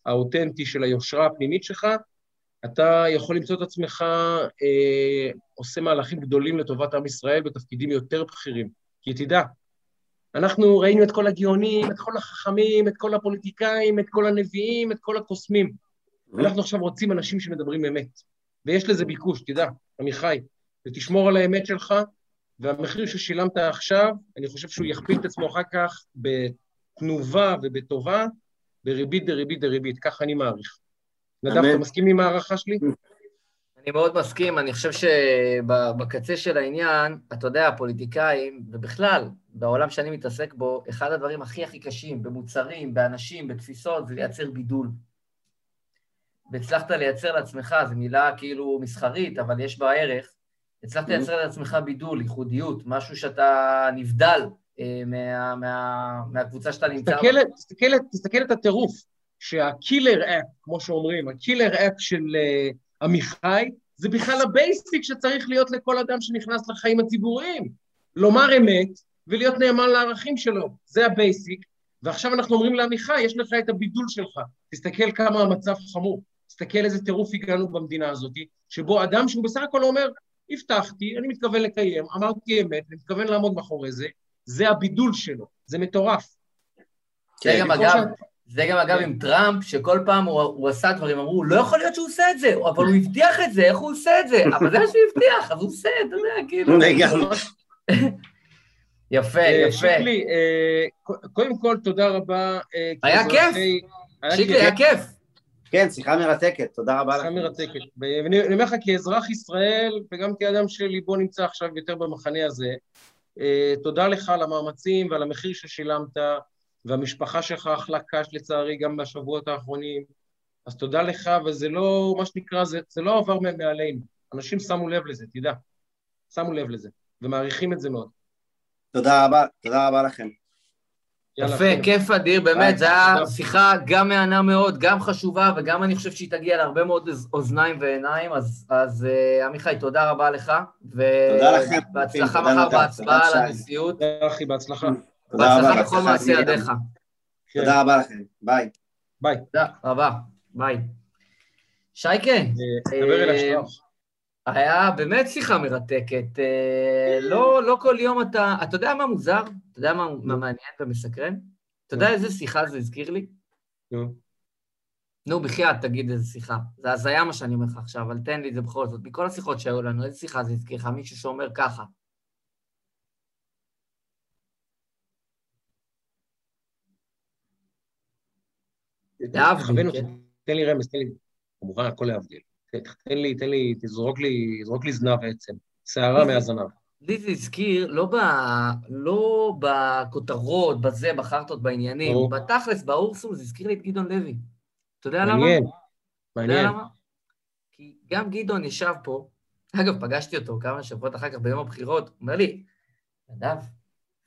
והאותנטי של היושרה הפנימית שלך, אתה יכול למצוא את עצמך אה, עושה מהלכים גדולים לטובת עם ישראל בתפקידים יותר בכירים. כי תדע, אנחנו ראינו את כל הגאונים, את כל החכמים, את כל הפוליטיקאים, את כל הנביאים, את כל הקוסמים. אנחנו עכשיו רוצים אנשים שמדברים אמת. ויש לזה ביקוש, תדע, עמיחי, ותשמור על האמת שלך, והמחיר ששילמת עכשיו, אני חושב שהוא יכפיל את עצמו אחר כך בתנובה ובטובה, בריבית דריבית דריבית, ככה אני מעריך. נדב, אתה מסכים עם ההערכה שלי? [LAUGHS] אני מאוד מסכים, אני חושב שבקצה של העניין, אתה יודע, הפוליטיקאים, ובכלל, בעולם שאני מתעסק בו, אחד הדברים הכי הכי קשים במוצרים, באנשים, בתפיסות, זה לייצר בידול. והצלחת לייצר לעצמך, זו מילה כאילו מסחרית, אבל יש בה ערך, הצלחת לייצר לעצמך בידול, ייחודיות, משהו שאתה נבדל אה, מה, מה, מהקבוצה שאתה נמצא בה. תסתכל, תסתכל, תסתכל את הטירוף, שה killer app, כמו שאומרים, ה killer app של אה, עמיחי, זה בכלל ה basic שצריך להיות לכל אדם שנכנס לחיים הציבוריים. לומר אמת ולהיות נאמן לערכים שלו, זה ה basic. ועכשיו אנחנו אומרים לעמיחי, יש לך את הבידול שלך, תסתכל כמה המצב חמור, תסתכל איזה טירוף הגענו במדינה הזאת, שבו אדם שהוא בסך הכל אומר, הבטחתי, אני מתכוון לקיים, אמרתי אמת, אני מתכוון לעמוד מאחורי זה, זה הבידול שלו, זה מטורף. זה גם אגב, זה גם אגב עם טראמפ, שכל פעם הוא, הוא עשה דברים, אמרו, לא יכול להיות שהוא עושה את זה, אבל הוא הבטיח את זה, איך הוא עושה את זה? [LAUGHS] אבל זה מה שהוא הבטיח, אז הוא עושה, אתה יודע, כאילו... [LAUGHS] לגמרי. [LAUGHS] יפה, יפה. שיקלי, קודם כל, תודה רבה. היה כיף, שיקלי, היה כיף. כן, שיחה מרתקת, תודה רבה לך. שיחה מרתקת. ואני אומר לך, כאזרח ישראל, וגם כאדם שליבו נמצא עכשיו יותר במחנה הזה, תודה לך על המאמצים ועל המחיר ששילמת, והמשפחה שלך אכלה קש לצערי גם בשבועות האחרונים, אז תודה לך, וזה לא, מה שנקרא, זה, זה לא עבר מעלינו. אנשים שמו לב לזה, תדע. שמו לב לזה, ומעריכים את זה מאוד. תודה רבה, תודה רבה לכם. יפה, כיף אדיר, באמת, זו הייתה שיחה גם מהנה מאוד, גם חשובה, וגם אני חושב שהיא תגיע להרבה מאוד אוזניים ועיניים, אז, אז עמיחי, תודה רבה לך. תודה לכם. בהצלחה מחר בהצבעה על הנשיאות. תודה אחי, בהצלחה. בהצלחה בכל מעשי ידיך. תודה רבה לכם, ביי. ביי. תודה רבה, ביי. שייקה. דבר אל השטח. היה באמת שיחה מרתקת. לא, לא כל יום אתה... אתה יודע מה מוזר? אתה יודע מה, מה מעניין ומסקרן? אתה יודע איזה שיחה זה הזכיר לי? נו. נו, בחייאת, תגיד איזה שיחה. זה הזיה מה שאני אומר לך עכשיו, אבל תן לי את זה בכל זאת. מכל השיחות שהיו לנו, איזה שיחה זה הזכיר לך? מישהו שאומר ככה. להבדיל, כן? תן לי רמז, תן לי... כמובן, הכל להבדיל. תן לי, תן לי, תזרוק לי, תזרוק לי זנב עצם. שערה מהזנב. לי זה הזכיר, לא, ב, לא בכותרות, בזה, בחרטות, בעניינים, או. בתכלס, באורסום, זה הזכיר לי את גדעון לוי. אתה יודע למה? מעניין, מעניין. אתה יודע למה? כי גם גדעון ישב פה, אגב, פגשתי אותו כמה שבועות אחר כך ביום הבחירות, הוא אומר לי, נדב,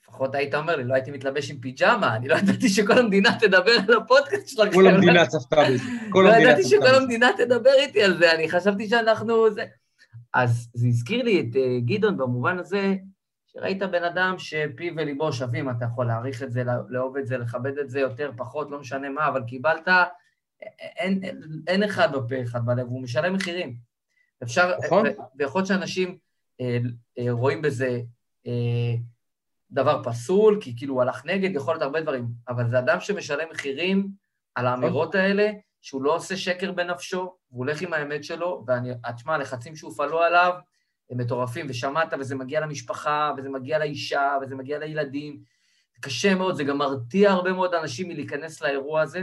לפחות היית אומר לי, לא הייתי מתלבש עם פיג'מה, אני לא ידעתי שכל המדינה תדבר על הפודקאסט שלכם. כל המדינה צפתה בזה. לא ידעתי שכל המדינה תדבר איתי על זה, אני חשבתי שאנחנו... זה... אז זה הזכיר לי את uh, גדעון במובן הזה, שראית בן אדם שפיו וליבו שווים, אתה יכול להעריך את זה, לאהוב את זה, לכבד את זה יותר, פחות, לא משנה מה, אבל קיבלת, אין, אין, אין אחד בפה אחד בלב, הוא משלם מחירים. אפשר, נכון. ויכול להיות שאנשים אה, אה, רואים בזה אה, דבר פסול, כי כאילו הוא הלך נגד, יכול להיות הרבה דברים, אבל זה אדם שמשלם מחירים על האמירות האלה, שהוא לא עושה שקר בנפשו, והוא הולך עם האמת שלו, ואני, תשמע, הלחצים שהופעלו עליו הם מטורפים, ושמעת, וזה מגיע למשפחה, וזה מגיע לאישה, וזה מגיע לילדים, קשה מאוד, זה גם מרתיע הרבה מאוד אנשים מלהיכנס לאירוע הזה.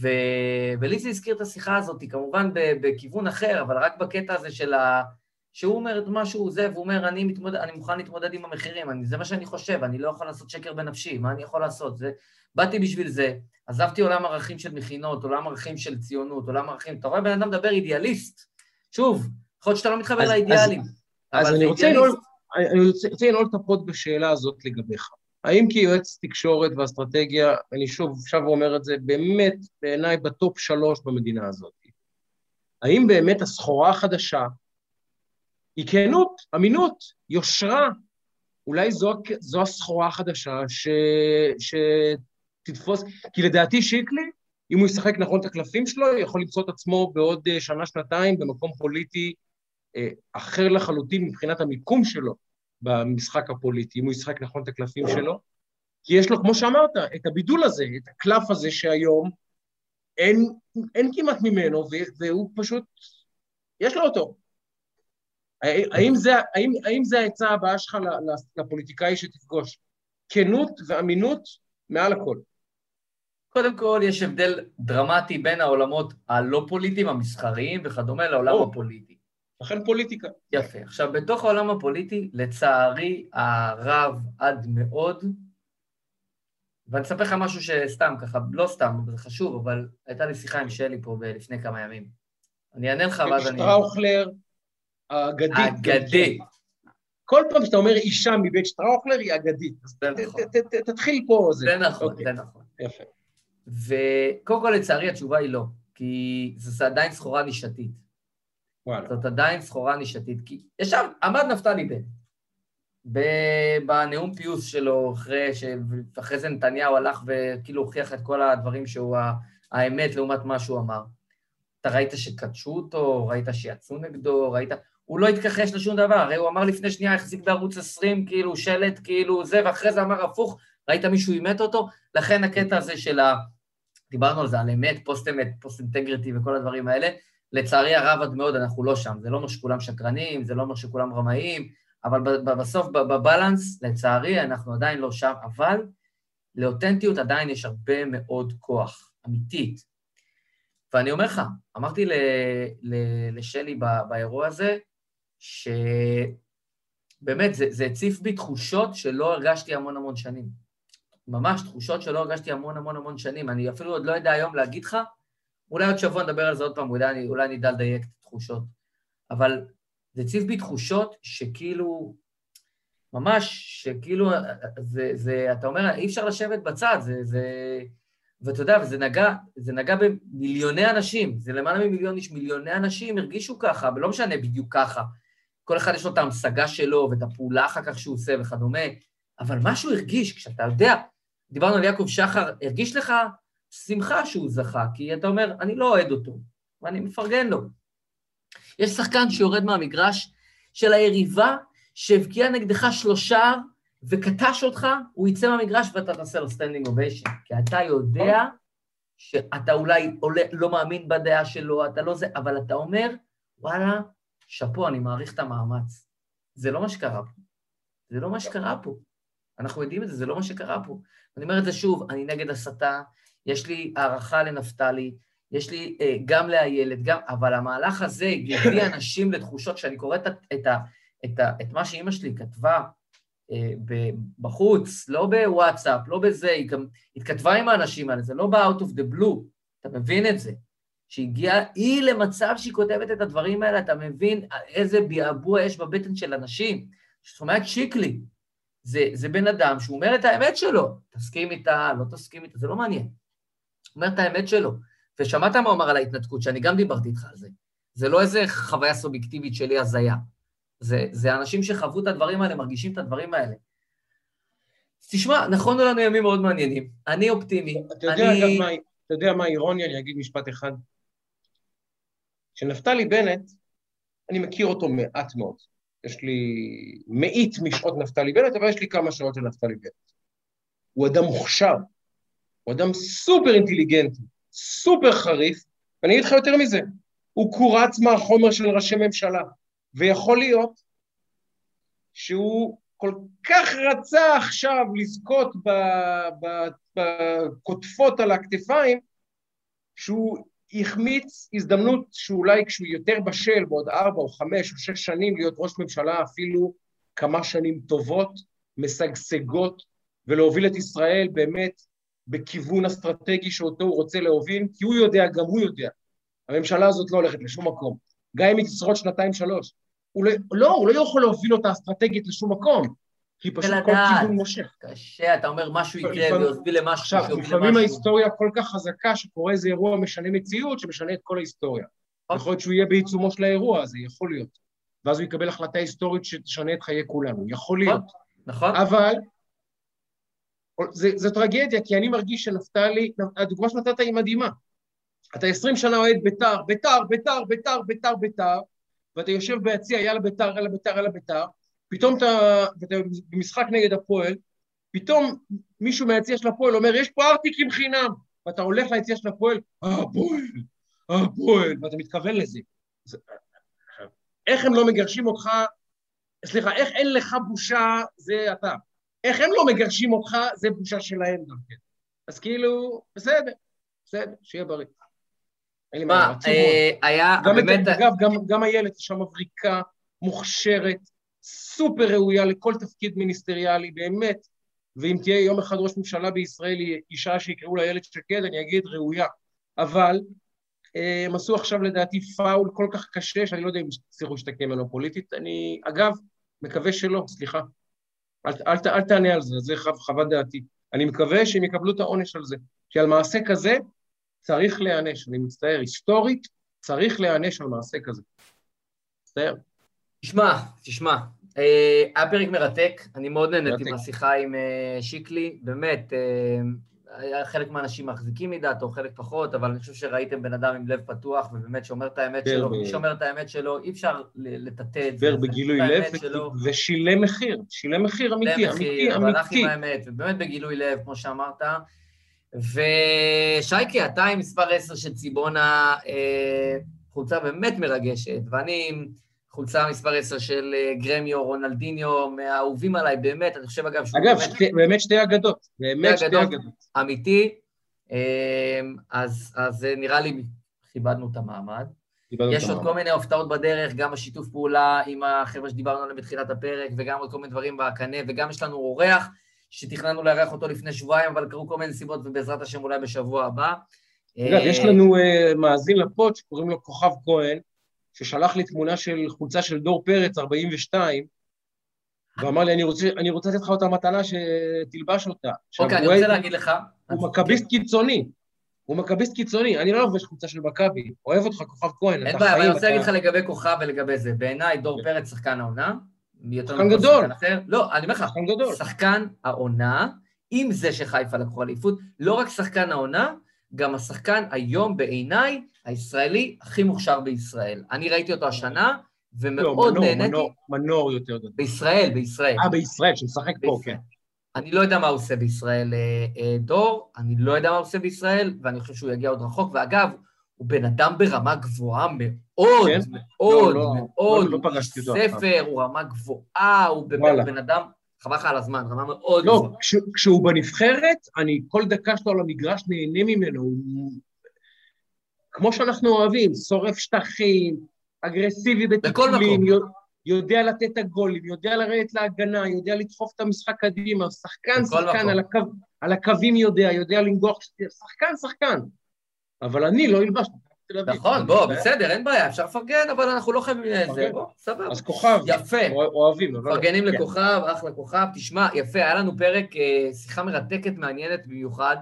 ו... ולי זה הזכיר את השיחה הזאת, כמובן בכיוון אחר, אבל רק בקטע הזה של ה... שהוא אומר את משהו זה, והוא אומר, אני, מתמודד, אני מוכן להתמודד עם המחירים, אני, זה מה שאני חושב, אני לא יכול לעשות שקר בנפשי, מה אני יכול לעשות? זה, באתי בשביל זה, עזבתי עולם ערכים של מכינות, עולם ערכים של ציונות, עולם ערכים, אתה רואה בן אדם מדבר אידיאליסט, שוב, יכול להיות שאתה לא מתחבר לאידיאלים, אז, אז אני רוצה לנעול, אני רוצה לנעול את ה pod בשאלה הזאת לגביך. האם כיועץ תקשורת ואסטרטגיה, אני שוב עכשיו אומר את זה, באמת בעיניי ב top שלוש במדינה הזאת, האם באמת הסחורה החדשה היא כנות, אמינות, יושרה, אולי זו, זו הסחורה החדשה ש, שתתפוס, כי לדעתי שיקלי, אם הוא ישחק נכון את הקלפים שלו, יכול למצוא את עצמו בעוד אה, שנה-שנתיים במקום פוליטי אה, אחר לחלוטין מבחינת המיקום שלו במשחק הפוליטי, אם הוא ישחק נכון את הקלפים שלו. כי יש לו, כמו שאמרת, את הבידול הזה, את הקלף הזה שהיום אין, אין כמעט ממנו, והוא פשוט, יש לו אותו. האם זה, האם, האם זה העצה הבאה שלך לפוליטיקאי שתפגוש? כנות ואמינות מעל הכל. קודם כל, יש הבדל דרמטי בין העולמות הלא פוליטיים, המסחריים וכדומה, לעולם או, הפוליטי. לכן פוליטיקה. יפה. עכשיו, בתוך העולם הפוליטי, לצערי הרב עד מאוד, ואני אספר לך משהו שסתם ככה, לא סתם, זה חשוב, אבל הייתה לי שיחה עם שלי פה לפני כמה ימים. אני אענה לך ואז אני... שטראוכלר האגדית. אגדית. כל פעם שאתה אומר אישה מבית שטראוכלר היא אגדית. נכון. תתחיל פה. זה נכון, אוקיי. זה נכון. יפה. וקודם כל, לצערי, התשובה היא לא, כי זו עדיין סחורה נישתית. וואלה. זאת עדיין סחורה נישתית. כי ישב, עמד נפתלי בן, בנאום פיוס שלו, אחרי, ש... אחרי זה נתניהו הלך וכאילו הוכיח את כל הדברים שהוא האמת לעומת מה שהוא אמר. אתה ראית שקדשו אותו, ראית שיצאו נגדו, ראית... הוא לא התכחש לשום דבר, הרי הוא אמר לפני שנייה, החזיק בערוץ 20, כאילו, שלט, כאילו, זה, ואחרי זה אמר הפוך, ראית מישהו אימת אותו? לכן הקטע הזה של ה... דיברנו על זה, על אמת, פוסט אמת, פוסט אינטגריטי וכל הדברים האלה. לצערי הרב עד מאוד אנחנו לא שם. זה לא אומר שכולם שקרנים, זה לא אומר שכולם רמאים, אבל בסוף, בבלנס, לצערי, אנחנו עדיין לא שם, אבל לאותנטיות עדיין יש הרבה מאוד כוח, אמיתית. ואני אומר לך, אמרתי לשלי באירוע הזה, שבאמת, זה, זה הציף בי תחושות שלא הרגשתי המון המון שנים. ממש תחושות שלא הרגשתי המון המון המון שנים. אני אפילו עוד לא יודע היום להגיד לך, אולי עוד שבוע נדבר על זה עוד פעם, אולי אני, אולי אני אדע לדייק את התחושות. אבל זה הציף בי תחושות שכאילו, ממש, שכאילו, זה, זה, אתה אומר, אי אפשר לשבת בצד, זה, זה, ואתה יודע, וזה נגע, זה נגע במיליוני אנשים, זה למעלה ממיליון איש, מיליוני אנשים הרגישו ככה, ולא משנה בדיוק ככה. כל אחד יש לו את ההמשגה שלו ואת הפעולה אחר כך שהוא עושה וכדומה, אבל משהו הרגיש, כשאתה יודע, דיברנו על יעקב שחר, הרגיש לך שמחה שהוא זכה, כי אתה אומר, אני לא אוהד אותו, ואני מפרגן לו. יש שחקן שיורד מהמגרש של היריבה, שהבקיע נגדך שלושה וקטש אותך, הוא יצא מהמגרש ואתה תעשה לו standing ovation. כי אתה יודע שאתה אולי עולה, לא מאמין בדעה שלו, אתה לא זה, אבל אתה אומר, וואלה, שאפו, אני מעריך את המאמץ. זה לא מה שקרה פה. זה לא מה שקרה פה. אנחנו יודעים את זה, זה לא מה שקרה פה. אני אומר את זה שוב, אני נגד הסתה, יש לי הערכה לנפתלי, יש לי אה, גם לאיילת, גם, אבל המהלך הזה הביא [LAUGHS] אנשים לתחושות, כשאני קורא את, את, את, את, את מה שאימא שלי כתבה אה, בחוץ, לא בוואטסאפ, לא בזה, היא גם התכתבה עם האנשים האלה, זה לא ב-out of the blue, אתה מבין את זה? שהגיעה היא למצב שהיא כותבת את הדברים האלה, אתה מבין איזה ביעבוע יש בבטן של אנשים. שומע את שיקלי, זה, זה בן אדם שהוא אומר את האמת שלו, תסכים איתה, לא תסכים איתה, זה לא מעניין. הוא אומר את האמת שלו. ושמעת מה הוא אמר על ההתנתקות, שאני גם דיברתי איתך על זה. זה לא איזה חוויה סובייקטיבית שלי הזיה. זה, זה אנשים שחוו את הדברים האלה, מרגישים את הדברים האלה. תשמע, נכונו לנו ימים מאוד מעניינים. אני אופטימי. אתה יודע, אני... אגב, מה, אתה יודע מה האירוניה? אני אגיד משפט אחד. שנפתלי בנט, אני מכיר אותו מעט מאוד. יש לי מאית משעות נפתלי בנט, אבל יש לי כמה שעות לנפתלי בנט. הוא אדם מוכשר, הוא אדם סופר אינטליגנטי, סופר חריף, ואני אגיד לך יותר מזה, הוא קורץ מהחומר של ראשי ממשלה. ויכול להיות שהוא כל כך רצה עכשיו לזכות בקוטפות על הכתפיים, שהוא החמיץ הזדמנות שאולי כשהוא יותר בשל בעוד ארבע או חמש או שש שנים להיות ראש ממשלה אפילו כמה שנים טובות, משגשגות, ולהוביל את ישראל באמת בכיוון אסטרטגי שאותו הוא רוצה להוביל, כי הוא יודע, גם הוא יודע, הממשלה הזאת לא הולכת לשום מקום. גם אם היא תשרוד שנתיים-שלוש. לא, לא, הוא לא יכול להוביל אותה אסטרטגית לשום מקום, כי פשוט כל כיוון מושך. קשה, אתה אומר משהו יקרה ויוביל למשהו, עכשיו, לפעמים ההיסטוריה כל כך חזקה שקורה איזה אירוע משנה מציאות, שמשנה את כל ההיסטוריה. אוקיי. יכול להיות שהוא יהיה בעיצומו של האירוע הזה, יכול להיות. ואז הוא יקבל החלטה היסטורית שתשנה את חיי כולנו, יכול להיות. נכון. אבל זו טרגדיה, כי אני מרגיש שנפתלי, הדוגמה שנתת היא מדהימה. אתה עשרים שנה אוהד ביתר, ביתר, ביתר, ביתר, ביתר, ביתר, ואתה יושב ביציע, יאללה ביתר, יאללה ביתר, יאללה ביתר, פתאום אתה, ואתה במשחק נגד הפועל, פתאום מישהו מהיציע של הפועל אומר, יש פה ארטיקים חינם, ואתה הולך ליציע של הפועל, הפועל, הפועל, ואתה מתכוון לזה. איך הם לא מגרשים אותך, סליחה, איך אין לך בושה, זה אתה. איך הם לא מגרשים אותך, זה בושה שלהם גם כן. אז כאילו, בסדר, בסדר, שיהיה בריא. אין לי מה, אה, היה באמת... אגב, גם איילת שם מבריקה, מוכשרת, סופר ראויה לכל תפקיד מיניסטריאלי, באמת. ואם תהיה יום אחד ראש ממשלה בישראל, היא אישה שיקראו לה איילת שקד, אני אגיד ראויה. אבל אה, הם עשו עכשיו לדעתי פאול כל כך קשה, שאני לא יודע אם יצליחו להשתקם ממנו פוליטית. אני, אגב, מקווה שלא, סליחה. אל, אל, אל תענה על זה, זה חוות דעתי. אני מקווה שהם יקבלו את העונש על זה. כי על מעשה כזה צריך להיענש, אני מצטער, היסטורית צריך להיענש על מעשה כזה. מצטער. תשמע, תשמע, אה, היה פרק מרתק, אני מאוד נהניתי מהשיחה עם אה, שיקלי, באמת, אה, חלק מהאנשים מחזיקים מדעתו, חלק פחות, אבל אני חושב שראיתם בן אדם עם לב פתוח, ובאמת שומר את האמת שלו, מי שומר את האמת שלו, אי אפשר לטאטא את זה. דיבר בגילוי לב, ושילם מחיר, שילם מחיר אמיתי, אמיתי, אמיתי. והלך עם האמת, ובאמת בגילוי לב, כמו שאמרת. ושייקי, אתה עם מספר 10 של ציבונה, חולצה באמת מרגשת, ואני. חולצה מספר 10 של אה, גרמיו, רונלדיניו, מהאהובים עליי, באמת, אני חושב אגב שהוא אגב, באמת... אגב, באמת שתי אגדות, באמת שתי אגדות. אמיתי, אמ, אז, אז אה, נראה לי כיבדנו את המעמד. יש עוד כל מיני הפתעות בדרך, גם השיתוף פעולה עם החבר'ה שדיברנו עליהם בתחילת הפרק, וגם עוד כל מיני דברים בקנה, וגם יש לנו אורח שתכננו לארח אותו לפני שבועיים, אבל קרו כל מיני סיבות, ובעזרת השם אולי בשבוע הבא. אגב, יש לנו uh, מאזין לפוד שקוראים לו כוכב כהן, ששלח לי תמונה של חולצה של דור פרץ, 42, ואמר לי, אני רוצה, אני רוצה לתת לך אותה מתנה שתלבש אותה. אוקיי, אני רוצה להגיד לך... הוא מכביסט קיצוני. הוא מכביסט קיצוני, אני לא לובש חולצה של מכבי, אוהב אותך, כוכב כהן, אין בעיה, אבל אני רוצה להגיד לך לגבי כוכב ולגבי זה. בעיניי דור כן. פרץ שחקן העונה. שחקן גדול. לא, אני אומר לך. שחקן העונה, עם זה שחיפה לקחו אליפות, לא רק שחקן העונה, גם השחקן היום בעיניי הישראלי הכי מוכשר בישראל. אני ראיתי אותו השנה, ומאוד לא, נהניתי... מנור, מנור יותר גדול. בישראל, בישראל. אה, בישראל, שמשחק פה, כן. אני לא יודע מה הוא עושה בישראל אה, אה, דור, אני לא יודע מה הוא עושה בישראל, ואני חושב שהוא יגיע עוד רחוק, ואגב, הוא בן אדם ברמה גבוהה מאוד, כן? מאוד, לא, לא, מאוד, לא, לא הוא איש ספר, הוא רמה גבוהה, הוא באמת בן אדם חבל לך על הזמן, רמה מאוד לא, גבוהה. כש, כשהוא בנבחרת, אני כל דקה שלו על המגרש נהנה ממנו, הוא... כמו שאנחנו אוהבים, שורף שטחים, אגרסיבי בתקולים, יודע לתת את הגולים, יודע לרדת להגנה, יודע לדחוף את המשחק קדימה, שחקן, שחקן, על, הקו, על הקווים יודע, יודע לנגוח, שחקן, שחקן. אבל אני לא אלבש תל אביב. נכון, בוא, בסדר, אין בעיה, אפשר לפרגן, אבל אנחנו לא חייבים לזה, בוא, סבבה. אז כוכב. יפה. אוהבים. מפרגנים כן. לכוכב, אחלה כוכב. תשמע, יפה, היה לנו פרק, אה, שיחה מרתקת, מעניינת במיוחד.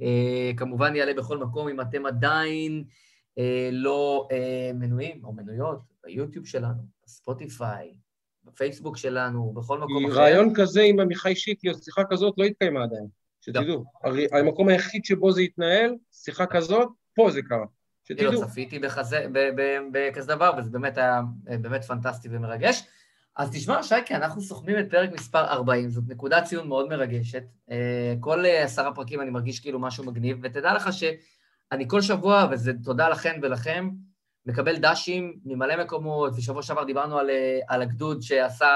אה, כמובן יעלה בכל מקום, אם אתם עדיין אה, לא מנויים או מנויות, ביוטיוב שלנו, בספוטיפיי, בפייסבוק שלנו, בכל מקום אחר. רעיון כזה עם עמיחי שיקלי, שיחה כזאת לא התקיימה עדיין, שתדעו. המקום היחיד שבו זה התנהל, שיחה כזאת, פה זה קרה. שתדעו. לא צפיתי בכזה דבר, וזה באמת היה אה, באמת פנטסטי ומרגש. אז תשמע, שייקי, אנחנו סוכמים את פרק מספר 40, זאת נקודת ציון מאוד מרגשת. אה, כל אה, עשרה פרקים אני מרגיש כאילו משהו מגניב, ותדע לך שאני כל שבוע, וזה תודה לכן ולכם, מקבל דשים ממלא מקומות, ושבוע שעבר דיברנו על, על הגדוד שעשה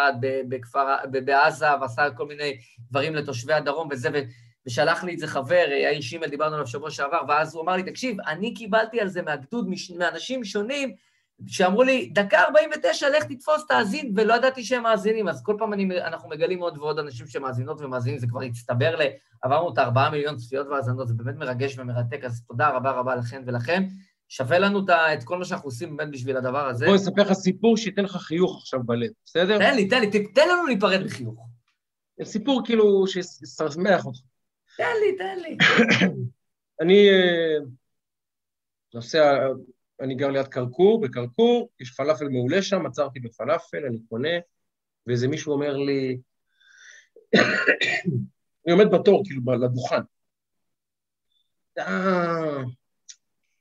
בכפר, בעזה, ועשה כל מיני דברים לתושבי הדרום וזה, ושלח לי את זה חבר, יאיר שימל, דיברנו עליו שבוע שעבר, ואז הוא אמר לי, תקשיב, אני קיבלתי על זה מהגדוד, מאנשים שונים, שאמרו לי, דקה 49, לך תתפוס, תאזין, ולא ידעתי שהם מאזינים, אז כל פעם אני, אנחנו מגלים עוד ועוד אנשים שמאזינות ומאזינים, זה כבר הצטבר ל... עברנו את ה-4 מיליון צפיות והאזנות, זה באמת מרגש ומרתק, אז תודה רבה רבה לכן ולכם. שווה לנו את כל מה שאנחנו עושים באמת בשביל הדבר הזה. בוא נספר לך סיפור שייתן לך חיוך עכשיו בלב, בסדר? תן לי, תן לי, תן לנו להיפרד בחיוך. סיפור כאילו שישמח אותך. תן לי, תן לי. אני אה, נוסע, אני גר ליד כרכור, בכרכור, יש פלאפל מעולה שם, עצרתי בפלאפל, אני קונה, ואיזה מישהו אומר לי, [COUGHS] אני עומד בתור, כאילו, לדוכן. אה,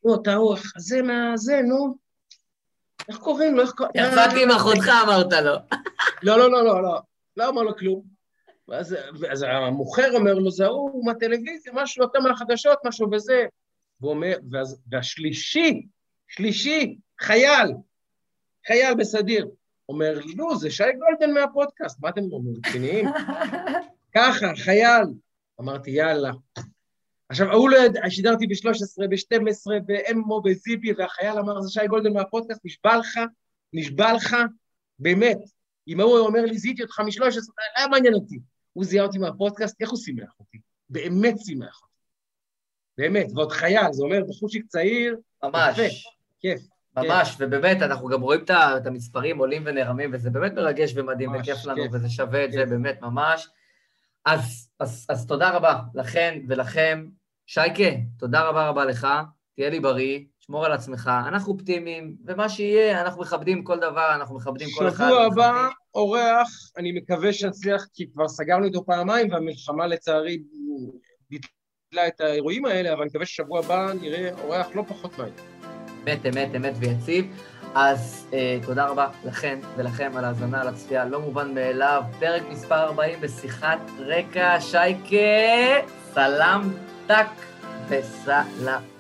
נו, אתה הוא החזה מהזה, נו. איך קוראים לו? איך קוראים? יצאתי עם אחותך, אמרת לו. לא, לא, לא, לא, לא. לא אמר לו כלום. ואז, ואז המוכר אומר לו, זה ההוא מהטלוויזיה, משהו, אתה מהחדשות, משהו וזה. והוא אומר, ואז, והשלישי, שלישי, חייל, חייל בסדיר, אומר נו, זה שי גולדן מהפודקאסט, מה אתם אומרים, רציניים? [LAUGHS] ככה, חייל. אמרתי, יאללה, עכשיו, ההוא לא ידע, שידרתי ב-13, ב-12, באמו, בזיפי, והחייל אמר, זה שי גולדן מהפודקאסט, נשבע לך, נשבע לך, באמת. אם ההוא אומר לי, זיהיתי אותך מ-13, לא היה מעניין אותי. הוא זיהה אותי מהפודקאסט, איך הוא שימח אותי? באמת שימח אותי. באמת, ועוד חייל, זה אומר בחורצ'יק צעיר, ממש. יפה, כיף. ממש, כיף. ובאמת, אנחנו גם רואים את המספרים עולים ונערמים, וזה באמת מרגש ומדהים, וכיף לנו, כיף. וזה שווה את כיף. זה באמת ממש. אז, אז, אז תודה רבה לכן ולכם. שייקה, תודה רבה רבה לך, תהיה לי בריא, שמור על עצמך, אנחנו אופטימיים, ומה שיהיה, אנחנו מכבדים כל דבר, אנחנו מכבדים כל אחד. שבוע הבא, אורח, אני מקווה שנצליח, כי כבר סגרנו איתו פעמיים, והמלחמה לצערי ביטלה את האירועים האלה, אבל אני מקווה ששבוע הבא נראה אורח לא פחות מעניין. אמת, אמת, אמת ויציב. אז אה, תודה רבה לכן ולכם על ההאזנה, על הצפייה, לא מובן מאליו. פרק מספר 40 בשיחת רקע, שייקה, סלאם טק וסלאם.